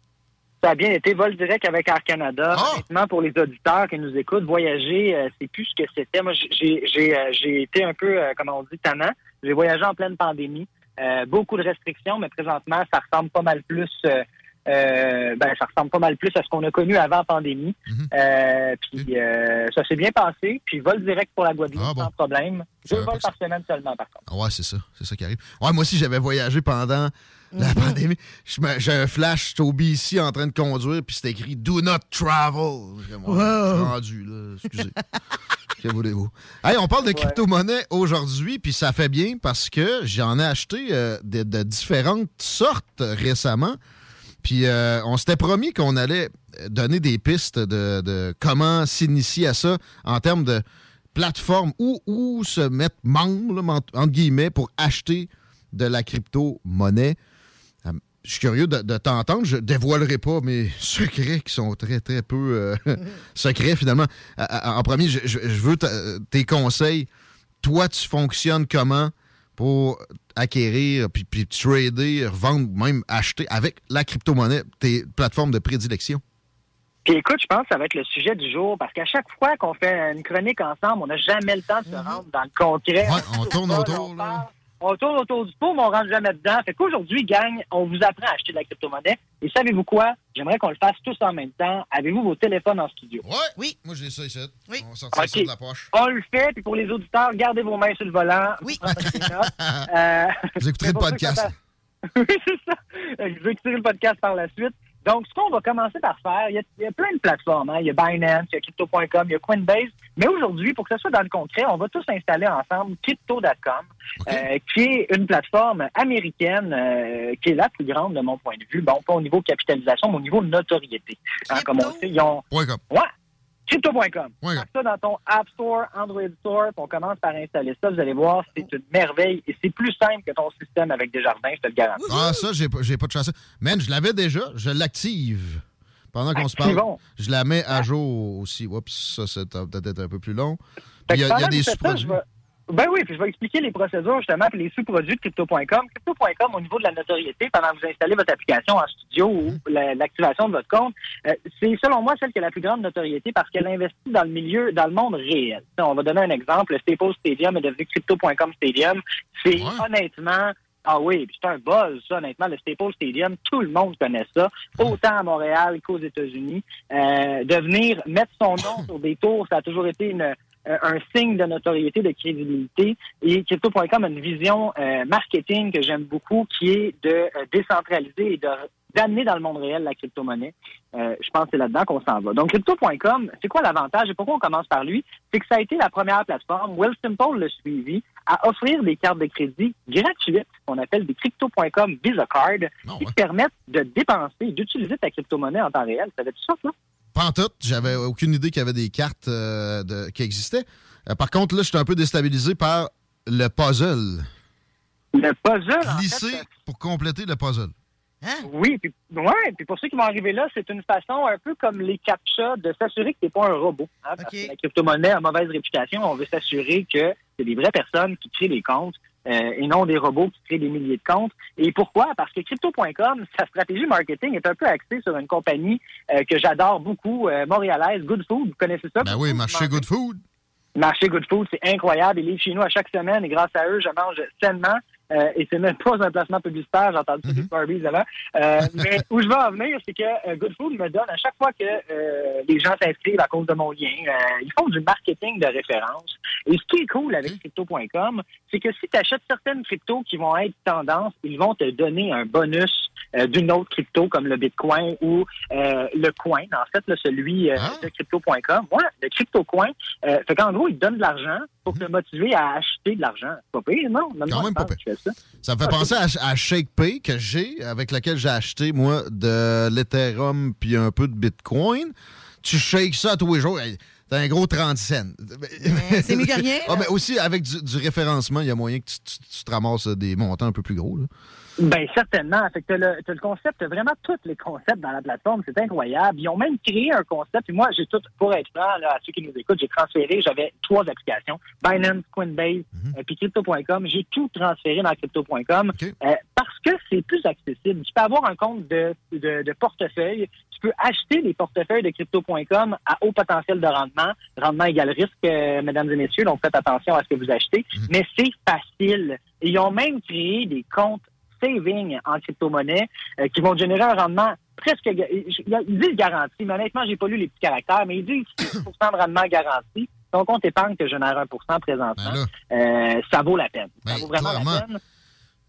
Ça a bien été vol direct avec Air Canada. Honnêtement, pour les auditeurs qui nous écoutent, voyager, euh, c'est plus ce que c'était. Moi, j'ai j'ai euh, j'ai été un peu, euh, comment on dit, tannant. J'ai voyagé en pleine pandémie. Euh, beaucoup de restrictions, mais présentement, ça ressemble pas mal plus. euh, ben, ça ressemble pas mal plus à ce qu'on a connu avant la pandémie. Euh, puis euh, ça s'est bien passé. Puis vol direct pour la Guadeloupe, sans problème. Deux vols par semaine seulement, par contre. Ah Ouais, c'est ça. C'est ça qui arrive. Ouais, moi aussi, j'avais voyagé pendant la Mhm. pandémie. Je J'ai un flash, j'étais au BC en train de conduire, puis c'était écrit Do not travel. Je suis rendu, là. Excusez. que voulez-vous? Hey, on parle de crypto-monnaie aujourd'hui, puis ça fait bien parce que j'en ai acheté euh, de, de différentes sortes récemment. Puis euh, on s'était promis qu'on allait donner des pistes de, de comment s'initier à ça en termes de plateforme où, où se mettre membre, entre guillemets, pour acheter de la crypto-monnaie. Je suis curieux de, de t'entendre. Je dévoilerai pas mes secrets qui sont très, très peu euh, secrets finalement. Euh, euh, En premier, je, veux tes conseils. Toi, tu fonctionnes comment pour acquérir, puis, puis trader, revendre, même acheter avec la crypto-monnaie tes plateformes de prédilection? Puis écoute, je pense que ça va être le sujet du jour parce qu'à chaque fois qu'on fait une chronique ensemble, on n'a jamais le temps de se rendre dans le concret. on tourne autour, parle, on tourne autour du pot, mais on rentre jamais dedans. Fait qu'aujourd'hui, gang, on vous apprend à acheter de la crypto-monnaie. Et savez-vous quoi? J'aimerais qu'on le fasse tous en même temps. Avez-vous vos téléphones en studio? Ouais. Oui. Moi, j'ai ça ici. Oui. On va sortir ça de la poche. On le fait, puis pour les auditeurs, gardez vos mains sur le volant. Oui. Vous écouterez le podcast. oui, c'est ça. Euh, Je vais écouter le podcast par la suite. Donc, ce qu'on va commencer par faire, il y a, il y a plein de plateformes. hein. Il y a Binance, il y a Crypto.com, il y a Coinbase. Mais aujourd'hui, pour que ce soit dans le concret, on va tous installer ensemble Crypto.com, euh, qui est une plateforme américaine euh, qui est la plus grande de mon point de vue. Bon, pas au niveau capitalisation, mais au niveau notoriété. Hein, comme on sait, ils ont... Ouais. Crypto.com. Mets ça dans ton App Store, Android Store, on commence par installer ça. Vous allez voir, c'est une merveille et c'est plus simple que ton système avec Desjardins, je te le garantis. Ah, ça, j'ai pas, j'ai pas de chance. Man, je l'avais déjà, je l'active. Pendant qu'on se parle, je la mets à jour aussi. Oups, ça, c'est peut-être un peu plus long. Il y a, y des sous-produits. Ben oui, puis je vais expliquer les procédures justement puis les sous-produits de Crypto.com. Crypto.com, au niveau de la notoriété, pendant que vous installez votre application en studio ou Mhm. la- l'activation de votre compte, euh, c'est selon moi celle qui a la plus grande notoriété parce qu'elle investit dans le milieu, dans le monde réel. On va donner un exemple. Le Staples Stadium est devenu Crypto.com Stadium. C'est honnêtement ah oui, puis c'est un buzz, ça, honnêtement. Le Staples Stadium, tout le monde connaît ça, autant à Montréal qu'aux États-Unis. Euh, de venir mettre son nom sur des tours, ça a toujours été une, un signe de notoriété, de crédibilité. Et Crypto.com a une vision euh, marketing que j'aime beaucoup, qui est de euh, décentraliser et de d'amener dans le monde réel la crypto-monnaie. Euh, je pense que c'est là-dedans qu'on s'en va. Donc, Crypto.com, c'est quoi l'avantage et pourquoi on commence par lui? C'est que ça a été la première plateforme, Will Simple l'a suivi, à offrir des cartes de crédit gratuites, qu'on appelle des Crypto.com Visa Card, qui te permettent de dépenser et d'utiliser ta crypto-monnaie en temps réel. Ça fait tout ça, ça? Tout. J'avais aucune idée qu'il y avait des cartes euh, de- qui existaient. Euh, par contre, là, je suis un peu déstabilisé par le puzzle. Le puzzle, en Glisser fait, pour compléter le puzzle. Oui, puis ouais, puis pour ceux qui vont arriver là, c'est une façon un peu comme les captcha de s'assurer que t'es pas un robot. hein, parce que la crypto-monnaie a mauvaise réputation. On veut s'assurer que c'est des vraies personnes qui créent les comptes euh, et non des robots qui créent des milliers de comptes. Et pourquoi? Parce que Crypto.com, sa stratégie marketing est un peu axée sur une compagnie euh, que j'adore beaucoup, euh, montréalaise, Good Food. Vous connaissez ça? Ben oui, marché Good Food. Marché Good Food, c'est incroyable. Ils livrent chez nous à chaque semaine et grâce à eux, je mange sainement. Euh, et c'est même pas un placement publicitaire, j'ai entendu ça des Barbies avant. Euh, mais où je veux en venir, c'est que euh, Good Food me donne à chaque fois que euh, les gens s'inscrivent à cause de mon lien, euh, ils font du marketing de référence. Et ce qui est cool avec crypto.com, c'est que si tu achètes certaines cryptos qui vont être tendance, ils vont te donner un bonus euh, d'une autre crypto comme le Bitcoin ou euh, le coin, en fait, là, celui euh, de crypto.com. Ouais, le crypto-coin. Euh, fait qu'en gros, ils te donnent de l'argent pour te motiver à acheter de l'argent. C'est Pas pire, non? Quand même pas pire. Ça? Me fait Ah, penser à, à ShakePay que j'ai, avec laquelle j'ai acheté, moi, de l'Ethereum puis un peu de Bitcoin. Tu shakes ça tous les jours. T'as un gros 30 cents. c'est mieux que rien, Ah, mais aussi, avec du, du référencement, il y a moyen que tu, tu- tu te ramasses des montants un peu plus gros. là. Ben certainement. Fait que t'as le, le concept, t'as vraiment tous les concepts dans la plateforme. C'est incroyable. Ils ont même créé un concept. Et moi, j'ai tout, pour être franc, là, à ceux qui nous écoutent, j'ai transféré, j'avais trois applications. Binance, Coinbase, euh, puis Crypto.com. J'ai tout transféré dans Crypto.com euh, parce que c'est plus accessible. Tu peux avoir un compte de, de, de portefeuille. Tu peux acheter des portefeuilles de Crypto.com à haut potentiel de rendement. Rendement égal risque, euh, mesdames et messieurs. Donc, faites attention à ce que vous achetez. Mais c'est facile. Ils ont même créé des comptes saving en crypto-monnaie euh, qui vont générer un rendement presque... Ils disent garanti, mais honnêtement, j'ai pas lu les petits caractères, mais ils disent 6 de rendement garanti. Ton compte épargne que génère 1% présentement, euh, ça vaut la peine. Ça vaut vraiment la peine.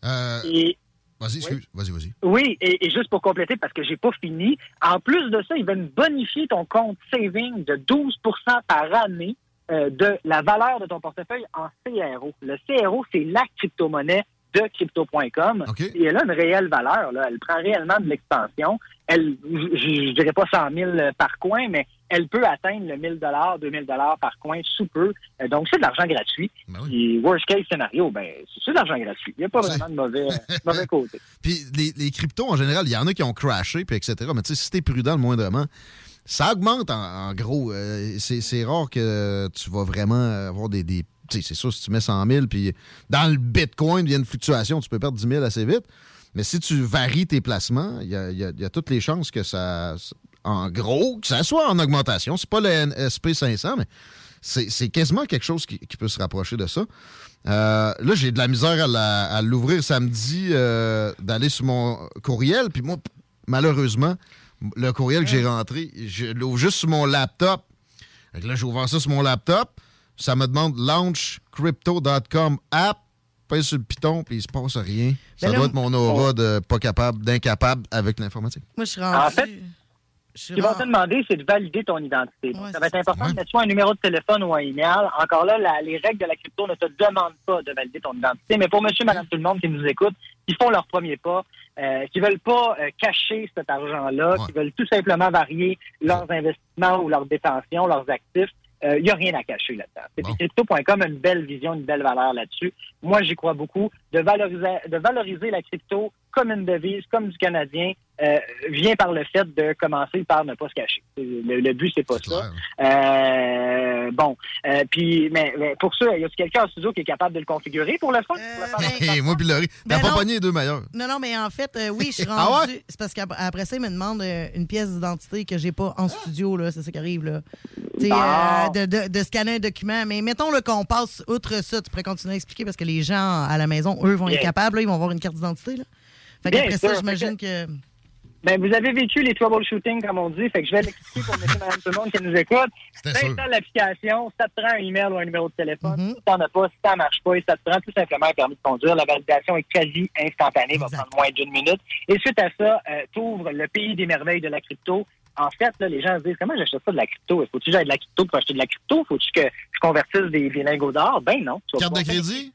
Euh, Et- Vas-y, excuse. Vas-y, vas-y. Oui, et, et juste pour compléter, parce que j'ai pas fini, en plus de ça, ils veulent bonifier ton compte saving de 12% par année euh, de la valeur de ton portefeuille en CRO. Le CRO, c'est la crypto-monnaie de crypto.com. Et elle a une réelle valeur. Là. Elle prend réellement de l'expansion. Elle, je, je dirais pas 100 000 par coin, mais elle peut atteindre le 1000 2000 par coin sous peu. Euh, donc, c'est de l'argent gratuit. Et worst case scénario, ben, c'est de l'argent gratuit. Il n'y a pas vraiment de mauvais, mauvais côté. Puis les, les cryptos, en général, il y en a qui ont crashé, puis etc. Mais tu sais, si t'es prudent le moindrement, ça augmente en, en gros. Euh, c'est rare que tu vas vraiment avoir des, des tu c'est sûr, si tu mets 100 000, puis dans le Bitcoin, il y a une fluctuation, tu peux perdre 10 000 assez vite. Mais si tu varies tes placements, il y a, il y a- il y a toutes les chances que ça, en gros, que ça soit en augmentation. C'est pas le NSP 500, mais c'est quasiment quelque chose qui, qui peut se rapprocher de ça. Euh, là, j'ai de la misère à l'ouvrir samedi, euh, d'aller sur mon courriel. Puis moi, malheureusement, le courriel que j'ai rentré, je l'ouvre juste sur mon laptop. Là, j'ai ouvert ça sur mon laptop. Ça me demande launchcrypto.com app. Pèse sur le piton, puis il se passe rien. Ça Ben là, doit être mon aura de pas capable, d'incapable avec l'informatique. Moi, je suis En fait, ce qu'ils vont te demander, c'est de valider ton identité. Ça va être important de mettre soit un numéro de téléphone ou un email. Encore là, la- les règles de la crypto ne te demandent pas de valider ton identité. Mais pour monsieur, madame, tout le monde qui nous écoute, qui font leur premier pas, euh, qui veulent pas euh, cacher cet argent-là, qui veulent tout simplement varier leurs investissements ou leurs détentions, leurs actifs, il n'y a rien à cacher là-dedans. Puis Crypto.com a une belle vision, une belle valeur là-dessus. Moi, j'y crois beaucoup. De valoriser, de valoriser la crypto comme une devise, comme du Canadien, euh, vient par le fait de commencer par ne pas se cacher. Le, le but, c'est pas ça. Euh, bon, euh, puis, mais, mais pour ça, y a quelqu'un en studio qui est capable de le configurer pour le fun? Hey, moi, puis Laurie, t'as Ben pas pogné les deux meilleurs. Non, non, mais en fait, euh, oui, je suis Ah rendu. ouais? C'est parce qu'après ça, ils me demandent euh, une pièce d'identité que j'ai pas en studio, là. C'est ça qui arrive, là. Ah. euh, de, de- de scanner un document. Mais mettons le qu'on passe outre ça, tu pourrais continuer à expliquer parce que les gens à la maison, eux, vont Bien. être capables, là, ils vont avoir une carte d'identité, là. Fait qu'après ça, j'imagine que. Ben, vous avez vécu les troubleshooting, comme on dit, fait que je vais l'expliquer pour monsieur, madame, tout le monde qui nous écoute. T'installes l'application, ça te prend un email ou un numéro de téléphone. Mm-hmm. Si t'en as pas, si ça marche pas, et ça te prend tout simplement un permis de conduire. La validation est quasi instantanée, va prendre moins d'une minute. Et suite à ça, euh, t'ouvres le pays des merveilles de la crypto. En fait, là, les gens se disent, comment j'achète ça de la crypto? Faut-tu que j'aille de la crypto pour acheter de la crypto? Faut-tu que je convertisse des, des lingots d'or? Ben non. Carte de crédit?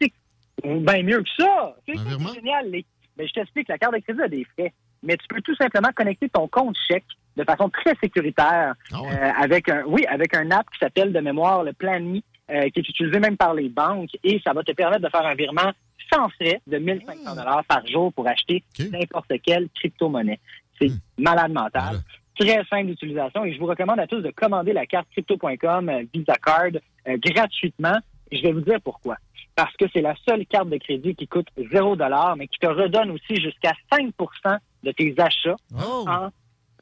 Ben mieux que ça. C'est génial. Les- Ben, je t'explique, la carte de crédit a des frais, mais tu peux tout simplement connecter ton compte chèque de façon très sécuritaire Ah euh, avec un oui avec un app qui s'appelle de mémoire le Planmi, euh, qui est utilisé même par les banques et ça va te permettre de faire un virement sans frais de 1500 dollars par jour pour acheter n'importe quelle crypto-monnaie. C'est malade mental. Très simple d'utilisation et je vous recommande à tous de commander la carte crypto.com euh, Visa Card euh, gratuitement. Et je vais vous dire pourquoi. Parce que c'est la seule carte de crédit qui coûte 0 mais qui te redonne aussi jusqu'à 5 de tes achats en,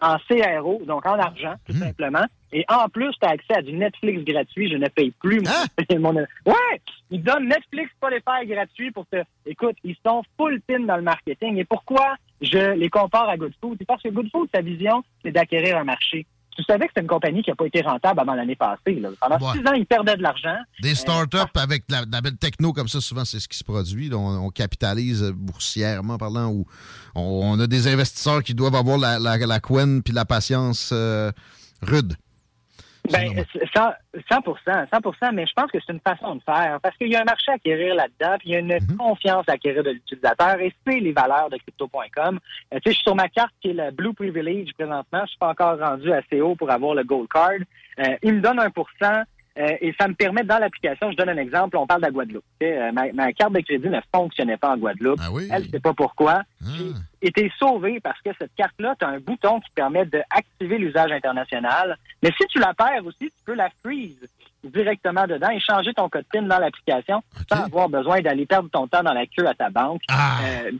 en CRO, donc en argent, tout simplement. Et en plus, tu as accès à du Netflix gratuit. Je ne paye plus mon- Ouais! Ils donnent Netflix Spotify gratuit pour te... Écoute, ils sont full pin dans le marketing. Et pourquoi je les compare à Good Food? C'est parce que Good Food, sa vision, c'est d'acquérir un marché. Tu savais que c'est une compagnie qui n'a pas été rentable avant l'année passée. Là. Pendant Ouais. six ans, ils perdaient de l'argent. Des Euh, startups avec de la, de la belle techno comme ça, souvent, c'est ce qui se produit. là. On, on capitalise boursièrement parlant ou on, on a des investisseurs qui doivent avoir la, la, la couenne puis la patience euh, rude. Ben, 100, 100%, 100%, mais je pense que c'est une façon de faire parce qu'il y a un marché à acquérir là-dedans, puis il y a une Mhm. confiance à acquérir de l'utilisateur et c'est les valeurs de crypto.com. Euh, tu sais, je suis sur ma carte qui est le Blue Privilege présentement. Je suis pas encore rendu assez haut pour avoir le Gold Card. Euh, il me donne 1 euh, et ça me permet, dans l'application, je donne un exemple, on parle de la Guadeloupe. Euh, ma, ma carte de crédit ne fonctionnait pas en Guadeloupe. Elle, ne sait pas pourquoi. J'ai été sauvé parce que cette carte-là, tu as un bouton qui permet d'activer l'usage international. Mais si tu la perds aussi, tu peux la freeze directement dedans et changer ton code PIN dans l'application sans avoir besoin d'aller perdre ton temps dans la queue à ta banque. Euh,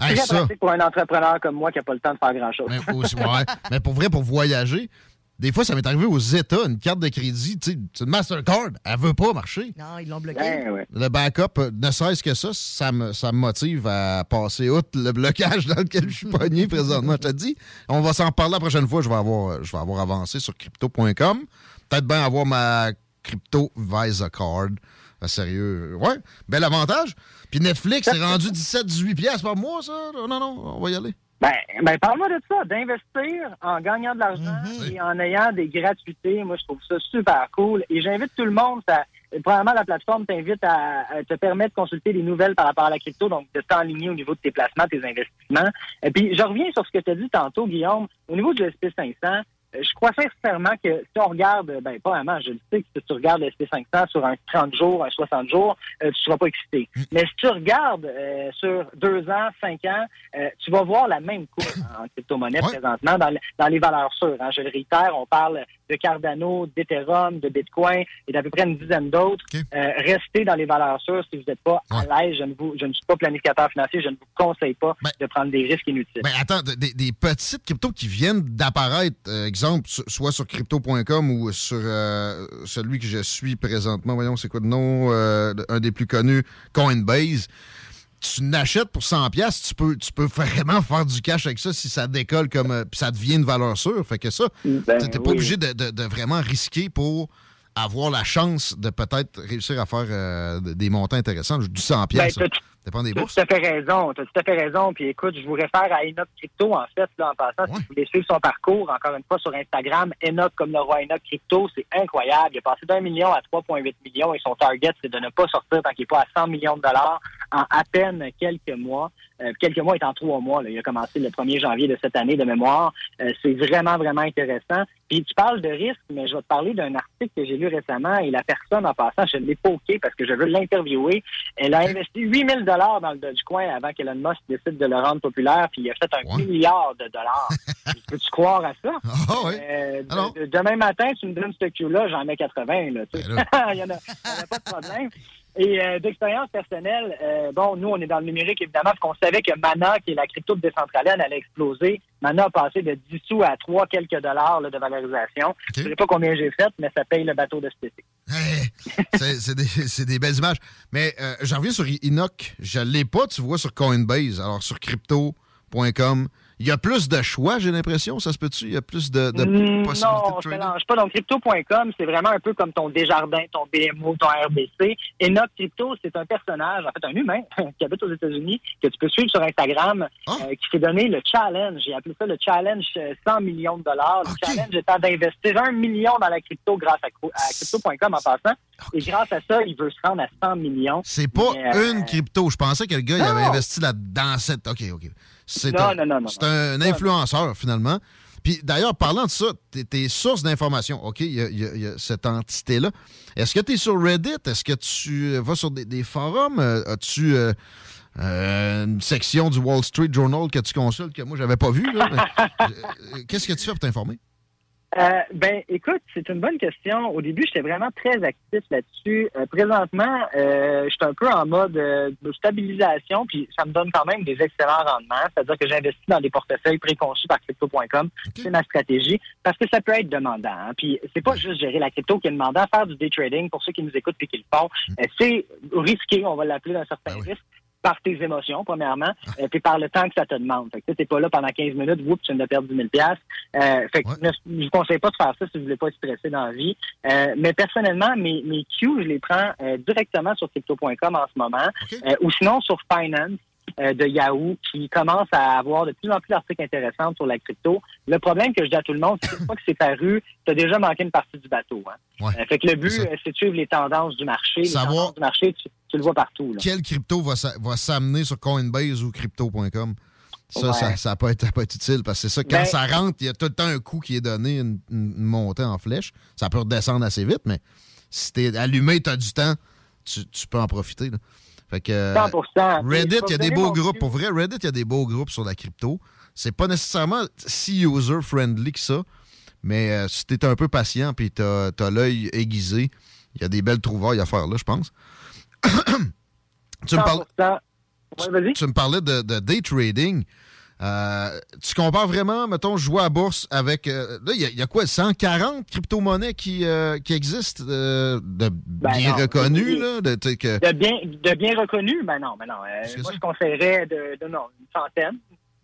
Hey, très pratique pour un entrepreneur comme moi qui n'a pas le temps de faire grand-chose. Mais, aussi- ouais. Mais pour vrai, pour voyager, des fois, ça m'est arrivé aux États, une carte de crédit, tu sais, c'est une Mastercard, elle veut pas marcher. Non, ils l'ont bloqué. Ben, Le backup, euh, ne serait-ce que ça, ça me, ça me motive à passer outre le blocage dans lequel je suis pogné présentement. Je te dis, on va s'en reparler la prochaine fois. Je vais avoir, je vais avoir avancé sur crypto.com. Peut-être bien avoir ma crypto Visa Card. Ah, sérieux. Ouais, bel avantage. Puis Netflix, c'est rendu 17-18 piastres par mois, ça? Non, non, on va y aller. Ben, ben parle-moi de ça, d'investir en gagnant de l'argent et en ayant des gratuités. Moi, je trouve ça super cool. Et j'invite tout le monde. Ça, premièrement, la plateforme t'invite à, à te permettre de consulter des nouvelles par rapport à la crypto, donc de t'enligner au niveau de tes placements, tes investissements. Et puis, je reviens sur ce que tu as dit tantôt, Guillaume. Au niveau du SP500, euh, je crois sincèrement que si on regarde, ben pas vraiment, je le sais que si tu regardes le SP500 sur un 30 jours, un 60 jours, euh, tu seras pas excité. Mais si tu regardes euh, sur deux ans, cinq ans, euh, tu vas voir la même courbe en crypto-monnaie présentement dans, le- dans les valeurs sûres. hein. Je le réitère, on parle de Cardano, d'Ethereum, de Bitcoin et d'à peu près une dizaine d'autres. Euh, restez dans les valeurs sûres si vous n'êtes pas à l'aise. Je ne, vous, je ne suis pas planificateur financier, je ne vous conseille pas de prendre des risques inutiles. Ben attends, des, des petites cryptos qui viennent d'apparaître, euh, exemple, so- soit sur crypto.com ou sur euh, celui que je suis présentement, voyons, c'est quoi le nom, euh, un des plus connus, Coinbase. Tu n'achètes pour 100 pièces, tu peux, tu peux vraiment faire du cash avec ça si ça décolle comme euh, puis ça devient une valeur sûre. Fait que ça, Ben t'es pas oui. obligé de, de- de vraiment risquer pour avoir la chance de peut-être réussir à faire des montants intéressants. Du 100 pièces, Ben, t'as- dépend des Tu as tout à fait raison. Tu as tout à fait raison. Puis écoute, je vous réfère à Enoch Crypto, en fait, là, en passant. Si vous voulez suivre son parcours, encore une fois, sur Instagram, Enoch comme le roi Enoch Crypto, c'est incroyable. Il est passé d'un million à 3,8 millions et son target, c'est de ne pas sortir tant qu'il n'est pas à 100 millions de dollars en à peine quelques mois. Euh, quelques mois étant trois mois. là. Il a commencé le 1er janvier de cette année de mémoire. Euh, c'est vraiment, vraiment intéressant. Puis tu parles de risque, mais je vais te parler d'un article que j'ai lu récemment et la personne en passant, je l'ai poké parce que je veux l'interviewer. Elle a investi 8000 dollars dans le Dogecoin avant qu'Elon Musk décide de le rendre populaire, puis il a fait un milliard de dollars. Peux-tu croire à ça? Euh, de- de- demain matin, tu me donnes ce Q-là, j'en mets 80. Là, tu sais. il n'y en, a il y en a pas de problème. Et euh, d'expérience personnelle, euh, bon, nous, on est dans le numérique, évidemment, parce qu'on savait que Mana, qui est la crypto de décentrale, allait exploser. Mana a passé de 10 sous à 3 quelques dollars là, de valorisation. Je ne sais pas combien j'ai fait, mais ça paye le bateau de cet été. C'est c'est des, belles images. Mais euh, j'en reviens sur Enoch. Je ne l'ai pas, tu vois, sur Coinbase. Alors, sur crypto.com, il y a plus de choix, j'ai l'impression. Ça se peut-tu? Il y a plus de, de Mm, possibilités non, de je trading? mélange pas. Donc, crypto.com, c'est vraiment un peu comme ton Desjardins, ton BMO, ton RBC. Et notre crypto, c'est un personnage, en fait, un humain qui habite aux États-Unis, que tu peux suivre sur Instagram, Ah. euh, qui s'est donné le challenge. J'ai appelé ça le challenge euh, 100 millions de dollars. Le challenge étant d'investir un million dans la crypto grâce à, crypto.com en passant. Et grâce à ça, il veut se rendre à 100 millions. C'est pas Mais, euh, une crypto. Je pensais que le gars, il avait Non. investi là dans cette. OK, OK. C'est un, influenceur, finalement. Puis d'ailleurs, parlant de ça, tes, sources d'information, OK, il y a, y y cette entité-là. Est-ce que tu es sur Reddit? Est-ce que tu euh, vas sur des, des forums? Euh, As-tu euh, euh, une section du Wall Street Journal que tu consultes que moi, j'avais pas vu? là? Mais, euh, Qu'est-ce que tu fais pour t'informer? Euh, ben, écoute, c'est une bonne question. Au début, j'étais vraiment très actif là-dessus. Euh, présentement, euh, je suis un peu en mode euh, de stabilisation, puis ça me donne quand même des excellents rendements. C'est-à-dire que j'investis dans des portefeuilles préconçus par crypto.com. C'est ma stratégie parce que ça peut être demandant. hein. Puis c'est pas juste gérer la crypto qui est demandant. Faire du day trading, pour ceux qui nous écoutent et qui le font, euh, c'est risqué, on va l'appeler d'un certain risque par tes émotions, premièrement, euh, puis par le temps que ça te demande. Fait que tu t'es pas là pendant 15 minutes, whoop, tu viens de perdre 10 000 euh, Fait que ne- je vous conseille pas de faire ça si vous voulez pas être stressé dans la vie. Euh, mais personnellement, mes, mes cues, je les prends euh, directement sur crypto.com en ce moment, euh, ou sinon sur Finance euh, de Yahoo, qui commence à avoir de plus en plus d'articles intéressants sur la crypto. Le problème que je dis à tout le monde, c'est qu'une fois que c'est paru, tu as déjà manqué une partie du bateau. Hein. Euh, fait que le but, euh, c'est de suivre les tendances du marché. Les Savoir- tendances du marché, tu, tu le vois partout. Là. Quelle crypto va s'a- va s'amener sur Coinbase ou crypto.com? Ça, Ouais. ça, ça peut être, ça peut être utile parce que c'est ça, quand Ben- ça rentre, il y a tout le temps un coup qui est donné, une, une montée en flèche. Ça peut redescendre assez vite, mais si t'es allumé, t'as du temps, tu, tu peux en profiter. là. Fait que, euh, 100%. Reddit, Je vais il y a des beaux groupes. Pour vrai, Reddit, il y a des beaux groupes sur la crypto. C'est pas nécessairement si user-friendly que ça, mais euh, si t'es un peu patient puis t'as as, l'œil aiguisé, il y a des belles trouvailles à faire là, je pense. tu, me parles- 100%. tu me parlais de, de day trading. Euh, tu compares vraiment, mettons, jouer à bourse avec. euh, là, il y, y a quoi, 140 crypto-monnaies qui, euh, qui existent euh, de bien non, reconnues, là? De, que- De bien, de bien reconnu, ben non, ben non. Euh, moi, je conseillerais de, de non, une centaine.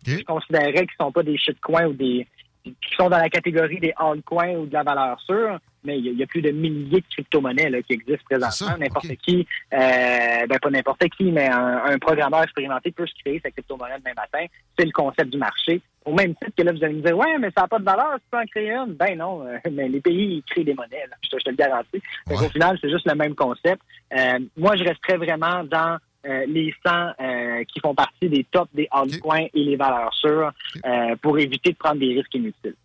Je considérerais qu'ils sont pas des shitcoins ou des qui sont dans la catégorie des altcoins ou de la valeur sûre, mais il y, a- il y a plus de milliers de crypto-monnaies là, qui existent présentement. N'importe qui, euh, ben pas n'importe qui, mais un, un programmeur expérimenté peut se créer sa crypto-monnaie demain matin. C'est le concept du marché. Au même titre que là, vous allez me dire, ouais, mais ça n'a pas de valeur, tu peux en créer une. Ben non, euh, mais les pays, ils créent des monnaies, là. Je, te, je te le garantis. Fait qu'au final, c'est juste le même concept. Euh, moi, je resterais vraiment dans euh, les 100 euh, qui font partie des tops des altcoins et les valeurs sûres euh, pour éviter de prendre des risques inutiles.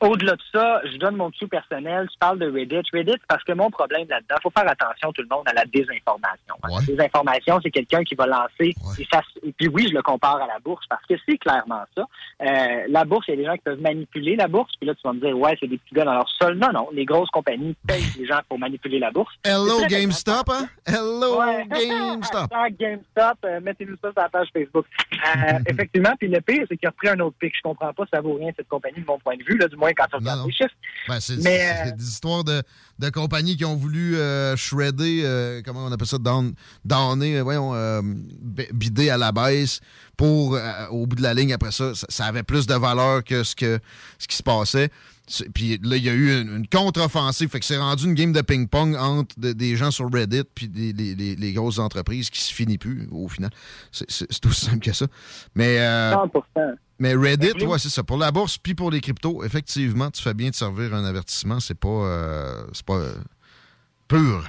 Au-delà de ça, je donne mon dessous personnel. Tu parles de Reddit. Reddit, parce que mon problème là-dedans, faut faire attention tout le monde à la désinformation. La désinformation, c'est quelqu'un qui va lancer. Et, ça, et puis oui, je le compare à la bourse parce que c'est clairement ça. Euh, la bourse, il y a des gens qui peuvent manipuler la bourse. Puis là, tu vas me dire, ouais, c'est des petits gars dans leur sol. Non, non. Les grosses compagnies payent les gens pour manipuler la bourse. Hello GameStop, hein? Hello Ouais. GameStop. GameStop, euh, mettez-nous ça sur la page Facebook. Euh, effectivement, puis le pire, c'est qu'il a repris un autre pic. Je comprends pas, ça vaut rien cette compagnie de mon point de vue, là, du moins quand on regarde les chiffres. Ben, c'est euh, des histoires de, de compagnies qui ont voulu euh, shredder, euh, comment on appelle ça, down, downer, voyons, bider à la baisse pour, au bout de la ligne, après ça, ça, ça avait plus de valeur que ce, que, ce qui se passait. C'est- Puis là, il y a eu une, une contre-offensive. Fait que c'est rendu une game de ping-pong entre de- des gens sur Reddit puis des, les, les- les grosses entreprises qui se finit plus, au final. C'est aussi simple que ça. Mais, euh, 100%. Mais Reddit, ouais, c'est ça. Pour la bourse puis pour les cryptos, effectivement, tu fais bien de servir un avertissement. C'est pas, euh, c'est pas euh, pur.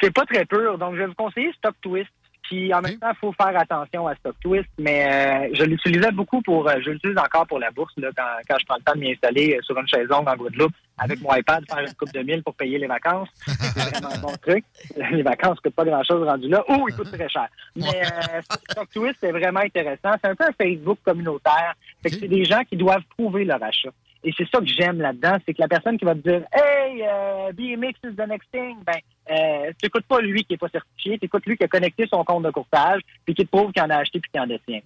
C'est pas très pur. Donc, je vais vous conseiller Stock Twist. Puis, en même temps, il faut faire attention à Stock Twist. Mais euh, je l'utilisais beaucoup pour... euh, je l'utilise encore pour la bourse, là, quand, quand je prends le temps de m'y installer euh, sur une chaise longue en Guadeloupe avec mon iPad, faire une coupe de mille pour payer les vacances. C'est vraiment un bon truc. Les vacances coûtent pas grand-chose rendu là. Oh, ils coûtent très cher. Mais euh, Stock Twist, c'est vraiment intéressant. C'est un peu un Facebook communautaire. Fait que c'est des gens qui doivent prouver leur achat. Et c'est ça que j'aime là-dedans, c'est que la personne qui va te dire Hey, euh, BMX is the next thing, ben, euh, tu n'écoutes pas lui qui n'est pas certifié, tu écoutes lui qui a connecté son compte de courtage, puis qui te prouve qu'il en a acheté puis qu'il en détient.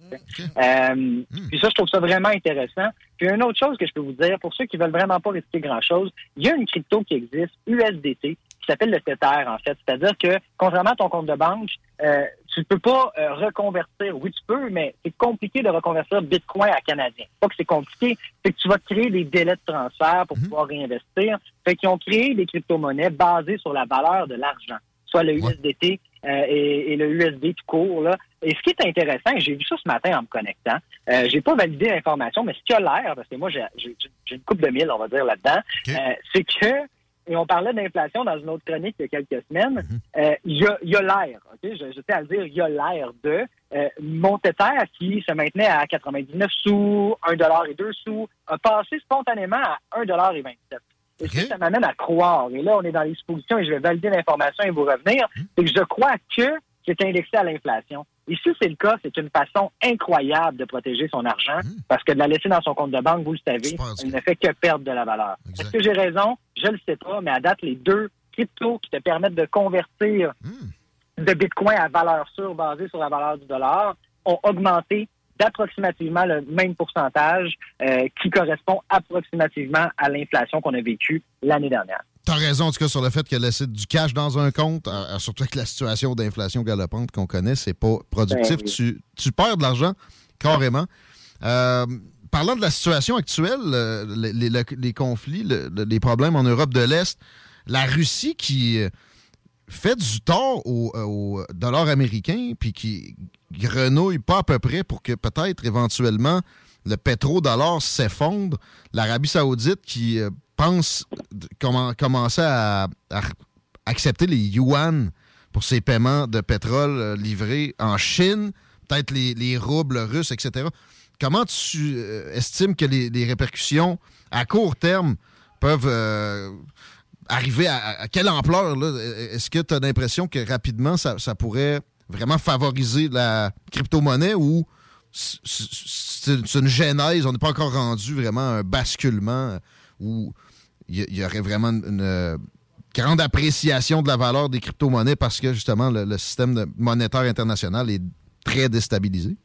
Euh, Puis ça, je trouve ça vraiment intéressant. Puis une autre chose que je peux vous dire, pour ceux qui veulent vraiment pas risquer grand-chose, il y a une crypto qui existe, USDT, qui s'appelle le Tether, en fait. C'est-à-dire que, contrairement à ton compte de banque, euh, tu peux pas euh, reconvertir. Oui, tu peux, mais c'est compliqué de reconvertir Bitcoin à canadien. Pas que c'est compliqué, c'est que tu vas créer des délais de transfert pour pouvoir réinvestir. Fait qu'ils ont créé des crypto-monnaies basées sur la valeur de l'argent, soit le USDT euh, et, et le USD tout court. Là. Et ce qui est intéressant, j'ai vu ça ce matin en me connectant, euh, j'ai pas validé l'information, mais ce qui a l'air, parce que moi j'ai une coupe de mille, on va dire, là-dedans, euh, c'est que et on parlait d'inflation dans une autre chronique il y a quelques semaines. Euh, Il y a, il y a l'air, ok? je, je tiens à le dire, il y a l'air de euh, qui se maintenait à 99 sous, 1 dollar et 2 sous, a passé spontanément à 1 dollar et 27. Et ça, ça m'amène à croire. Et là, on est dans l'exposition et je vais valider l'information et vous revenir. C'est que je crois que c'est indexé à l'inflation. Et si c'est le cas, c'est une façon incroyable de protéger son argent parce que de la laisser dans son compte de banque, vous le savez, elle ne fait que perdre de la valeur. Est-ce que j'ai raison? Je ne le sais pas, mais à date, les deux cryptos qui te permettent de convertir de Bitcoin à valeur sûre basée sur la valeur du dollar ont augmenté d'approximativement le même pourcentage euh, qui correspond approximativement à l'inflation qu'on a vécue l'année dernière. T'as raison, en tout cas, sur le fait que laisser du cash dans un compte, euh, euh, surtout avec la situation d'inflation galopante qu'on connaît, c'est pas productif. Ben tu, tu perds de l'argent, carrément. Euh, parlant de la situation actuelle, les, les- les conflits, le- le- les problèmes en Europe de l'Est, la Russie qui fait du tort au, au dollar américain, puis qui grenouille pas à peu près pour que peut-être éventuellement le pétrodollar s'effondre. L'Arabie saoudite qui pense comment- commencer à, accepter les yuan pour ses paiements de pétrole euh, livrés en Chine, peut-être les, les roubles russes, etc. Comment tu euh, estimes que les, répercussions à court terme peuvent euh, arriver à, quelle ampleur? là? Est-ce que tu as l'impression que rapidement, ça, pourrait vraiment favoriser la crypto-monnaie ou c'est une genèse, on n'est pas encore rendu vraiment un basculement où il y, aurait vraiment une euh, grande appréciation de la valeur des crypto-monnaies parce que justement le, système monétaire international est très déstabilisé?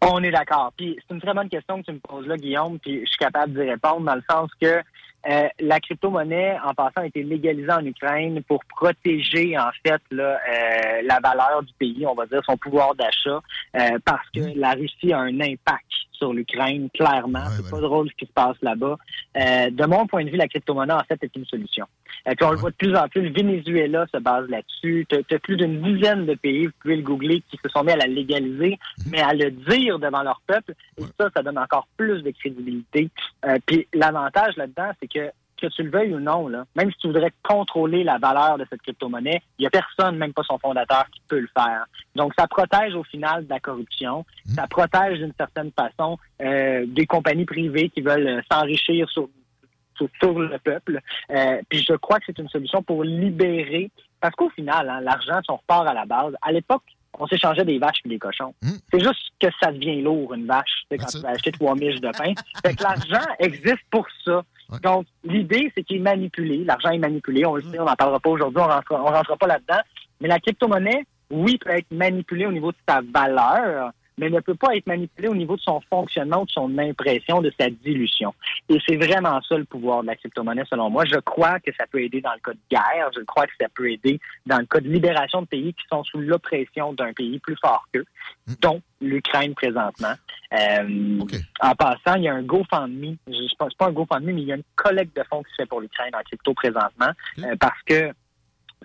On est d'accord. Puis c'est une très bonne question que tu me poses là, Guillaume, puis je suis capable d'y répondre dans le sens que euh, la crypto-monnaie, en passant, a été légalisée en Ukraine pour protéger, en fait, là, euh, la valeur du pays, on va dire, son pouvoir d'achat, euh, parce que la Russie a un impact sur l'Ukraine, clairement. c'est pas drôle ce qui se passe là-bas. Euh, de mon point de vue, la crypto-monnaie, en fait, est une solution. Euh, puis on le voit de plus en plus, le Venezuela se base là-dessus. Tu as, plus d'une dizaine de pays, vous pouvez le googler, qui se sont mis à la légaliser, mais à le dire devant leur peuple. Et ça, ça donne encore plus de crédibilité. Euh, puis l'avantage là-dedans, c'est que que tu le veuilles ou non, là, même si tu voudrais contrôler la valeur de cette crypto-monnaie, il n'y a personne, même pas son fondateur, qui peut le faire. Donc, ça protège au final de la corruption. Ça protège d'une certaine façon euh, des compagnies privées qui veulent euh, s'enrichir sur, sur, le peuple. Euh, puis je crois que c'est une solution pour libérer, parce qu'au final, hein, l'argent, si on repart à la base, à l'époque, on s'échangeait des vaches et des cochons. C'est juste que ça devient lourd, une vache, quand tu vas acheter trois miches de pain. fait que l'argent existe pour ça. Donc, l'idée, c'est qu'il est manipulé. L'argent est manipulé. On le sait, on n'en parlera pas aujourd'hui, on ne rentrera, on rentrera pas là-dedans. Mais la crypto-monnaie, oui, peut être manipulée au niveau de sa valeur, mais ne peut pas être manipulée au niveau de son fonctionnement, de son impression, de sa dilution. Et c'est vraiment ça le pouvoir de la crypto-monnaie, selon moi. Je crois que ça peut aider dans le cas de guerre. Je crois que ça peut aider dans le cas de libération de pays qui sont sous l'oppression d'un pays plus fort qu'eux, dont l'Ukraine présentement. Euh, En passant, il y a un GoFundMe. Je ne pense pas un GoFundMe, mais il y a une collecte de fonds qui se fait pour l'Ukraine en crypto présentement, euh, parce que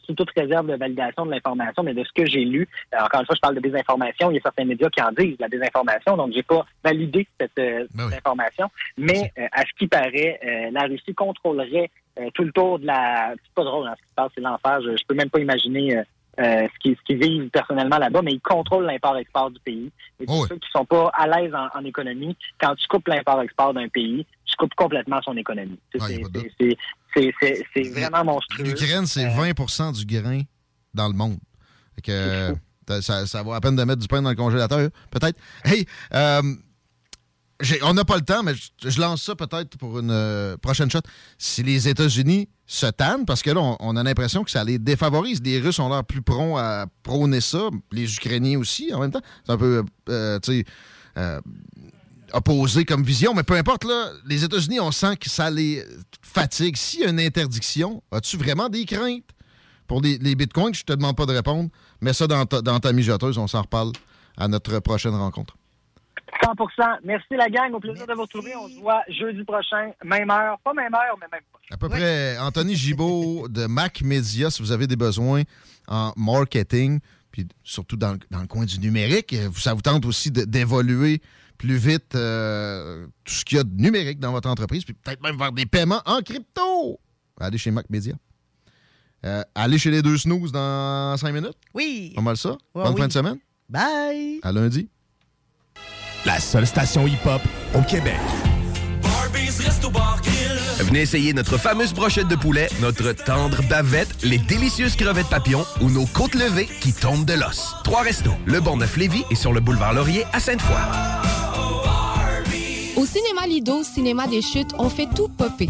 sous toute réserve de validation de l'information, mais de ce que j'ai lu, euh, encore une fois, je parle de désinformation, il y a certains médias qui en disent la désinformation, donc j'ai pas validé cette, euh, cette information, mais euh, à ce qui paraît, euh, la Russie contrôlerait euh, tout le tour de la... C'est pas drôle, hein, ce qui se passe, c'est l'enfer, je, je peux même pas imaginer... euh, euh, ce qu'ils ce qu'ils vivent personnellement là-bas, mais ils contrôlent l'import-export du pays. Et tous ceux qui sont pas à l'aise en, en économie, quand tu coupes l'import-export d'un pays, tu coupes complètement son économie. C'est c'est- vraiment monstrueux. L'Ukraine, c'est 20% du grain dans le monde. Fait que, euh, ça, ça vaut à peine de mettre du pain dans le congélateur, peut-être. Hey, euh, on n'a pas le temps, mais je, lance ça peut-être pour une euh, prochaine shot. Si les États-Unis se tannent, parce que là, on, a l'impression que ça les défavorise. Les Russes ont l'air plus prompts à prôner ça, les Ukrainiens aussi, en même temps. C'est un peu, euh, euh, opposé comme vision, mais peu importe, là, les États-Unis, on sent que ça les fatigue. S'il y a une interdiction, as-tu vraiment des craintes pour les, bitcoins? Je te demande pas de répondre. Mets ça dans ta, dans ta on s'en reparle à notre prochaine rencontre. 100% Merci la gang, au plaisir de vous retrouver. On se voit jeudi prochain, même heure, pas même heure, mais même pas. À peu près, Anthony Gibault de Mac Media, si vous avez des besoins en marketing, puis surtout dans, le- dans le coin du numérique, euh, ça vous tente aussi d'évoluer plus vite euh, tout ce qu'il y a de numérique dans votre entreprise, puis peut-être même faire des paiements en crypto. Allez chez Mac Media. Euh, allez chez les deux snooze dans cinq minutes. Oui. Pas mal ça. Ouais, Bonne oui. fin de semaine. Bye. À lundi. La seule station hip-hop au Québec. Venez essayer notre fameuse brochette de poulet, notre tendre bavette, les délicieuses crevettes papillons ou nos côtes levées qui tombent de l'os. Trois restos, le Bonneuf-Lévis et sur le boulevard Laurier à Sainte-Foy. Au cinéma Lido, cinéma des chutes, on fait tout popper.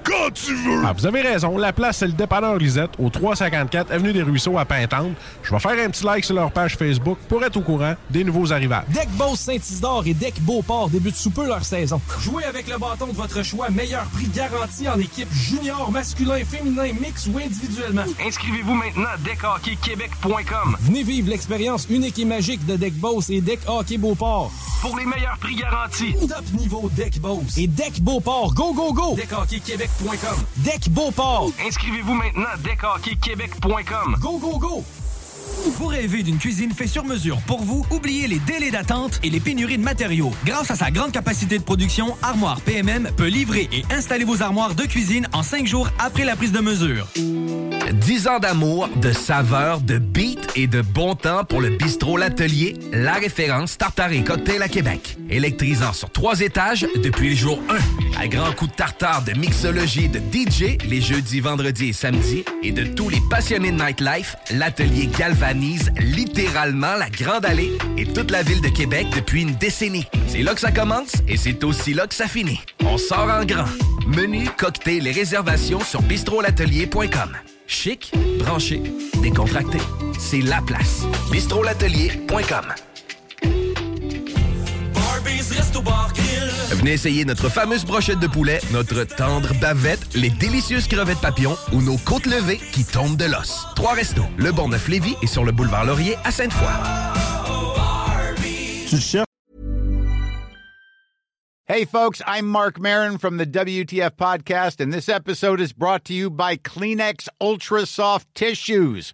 quand tu veux! Ah, vous avez raison. La place, c'est le dépanneur Lisette, au 354 Avenue des Ruisseaux à Pintante. Je vais faire un petit like sur leur page Facebook pour être au courant des nouveaux arrivages. Deck Boss Saint-Isidore et Deck Beauport débutent sous peu leur saison. Jouez avec le bâton de votre choix, meilleur prix garanti en équipe junior, masculin, féminin, mix ou individuellement. Inscrivez-vous maintenant à deckhockeyquebec.com. Venez vivre l'expérience unique et magique de Deck Boss et Deck Hockey Beauport. Pour les meilleurs prix garantis. Top niveau Deck Boss et Deck Beauport. Go, go, go! Deckhockeyquebec.com. Deck Beauport. Inscrivez-vous maintenant à deckhockeyquebec.com. Go, go, go! Vous rêvez d'une cuisine faite sur mesure pour vous? Oubliez les délais d'attente et les pénuries de matériaux. Grâce à sa grande capacité de production, Armoire PMM peut livrer et installer vos armoires de cuisine en cinq jours après la prise de mesure. 10 ans d'amour, de saveur, de beat et de bon temps pour le bistrot L'Atelier, la référence tartare et cocktail à Québec. Électrisant sur trois étages depuis le jour 1. À grands coups de tartare, de mixologie, de DJ, les jeudis, vendredis et samedis, et de tous les passionnés de nightlife, l'Atelier galvanise littéralement la Grande Allée et toute la ville de Québec depuis une décennie. C'est là que ça commence et c'est aussi là que ça finit. On sort en grand. Menu, cocktail et réservations sur bistrolatelier.com. Chic, branché, décontracté. C'est la place. bistrolatelier.com. Venez essayer notre fameuse brochette de poulet, notre tendre bavette, les délicieuses crevettes papillons ou nos côtes levées qui tombent de l'os. Trois restos, le Bon Neuf Lévis et sur le boulevard Laurier à Sainte-Foy. Hey, folks, I'm Mark Marin from the WTF Podcast, and this episode is brought to you by Kleenex Ultra Soft Tissues,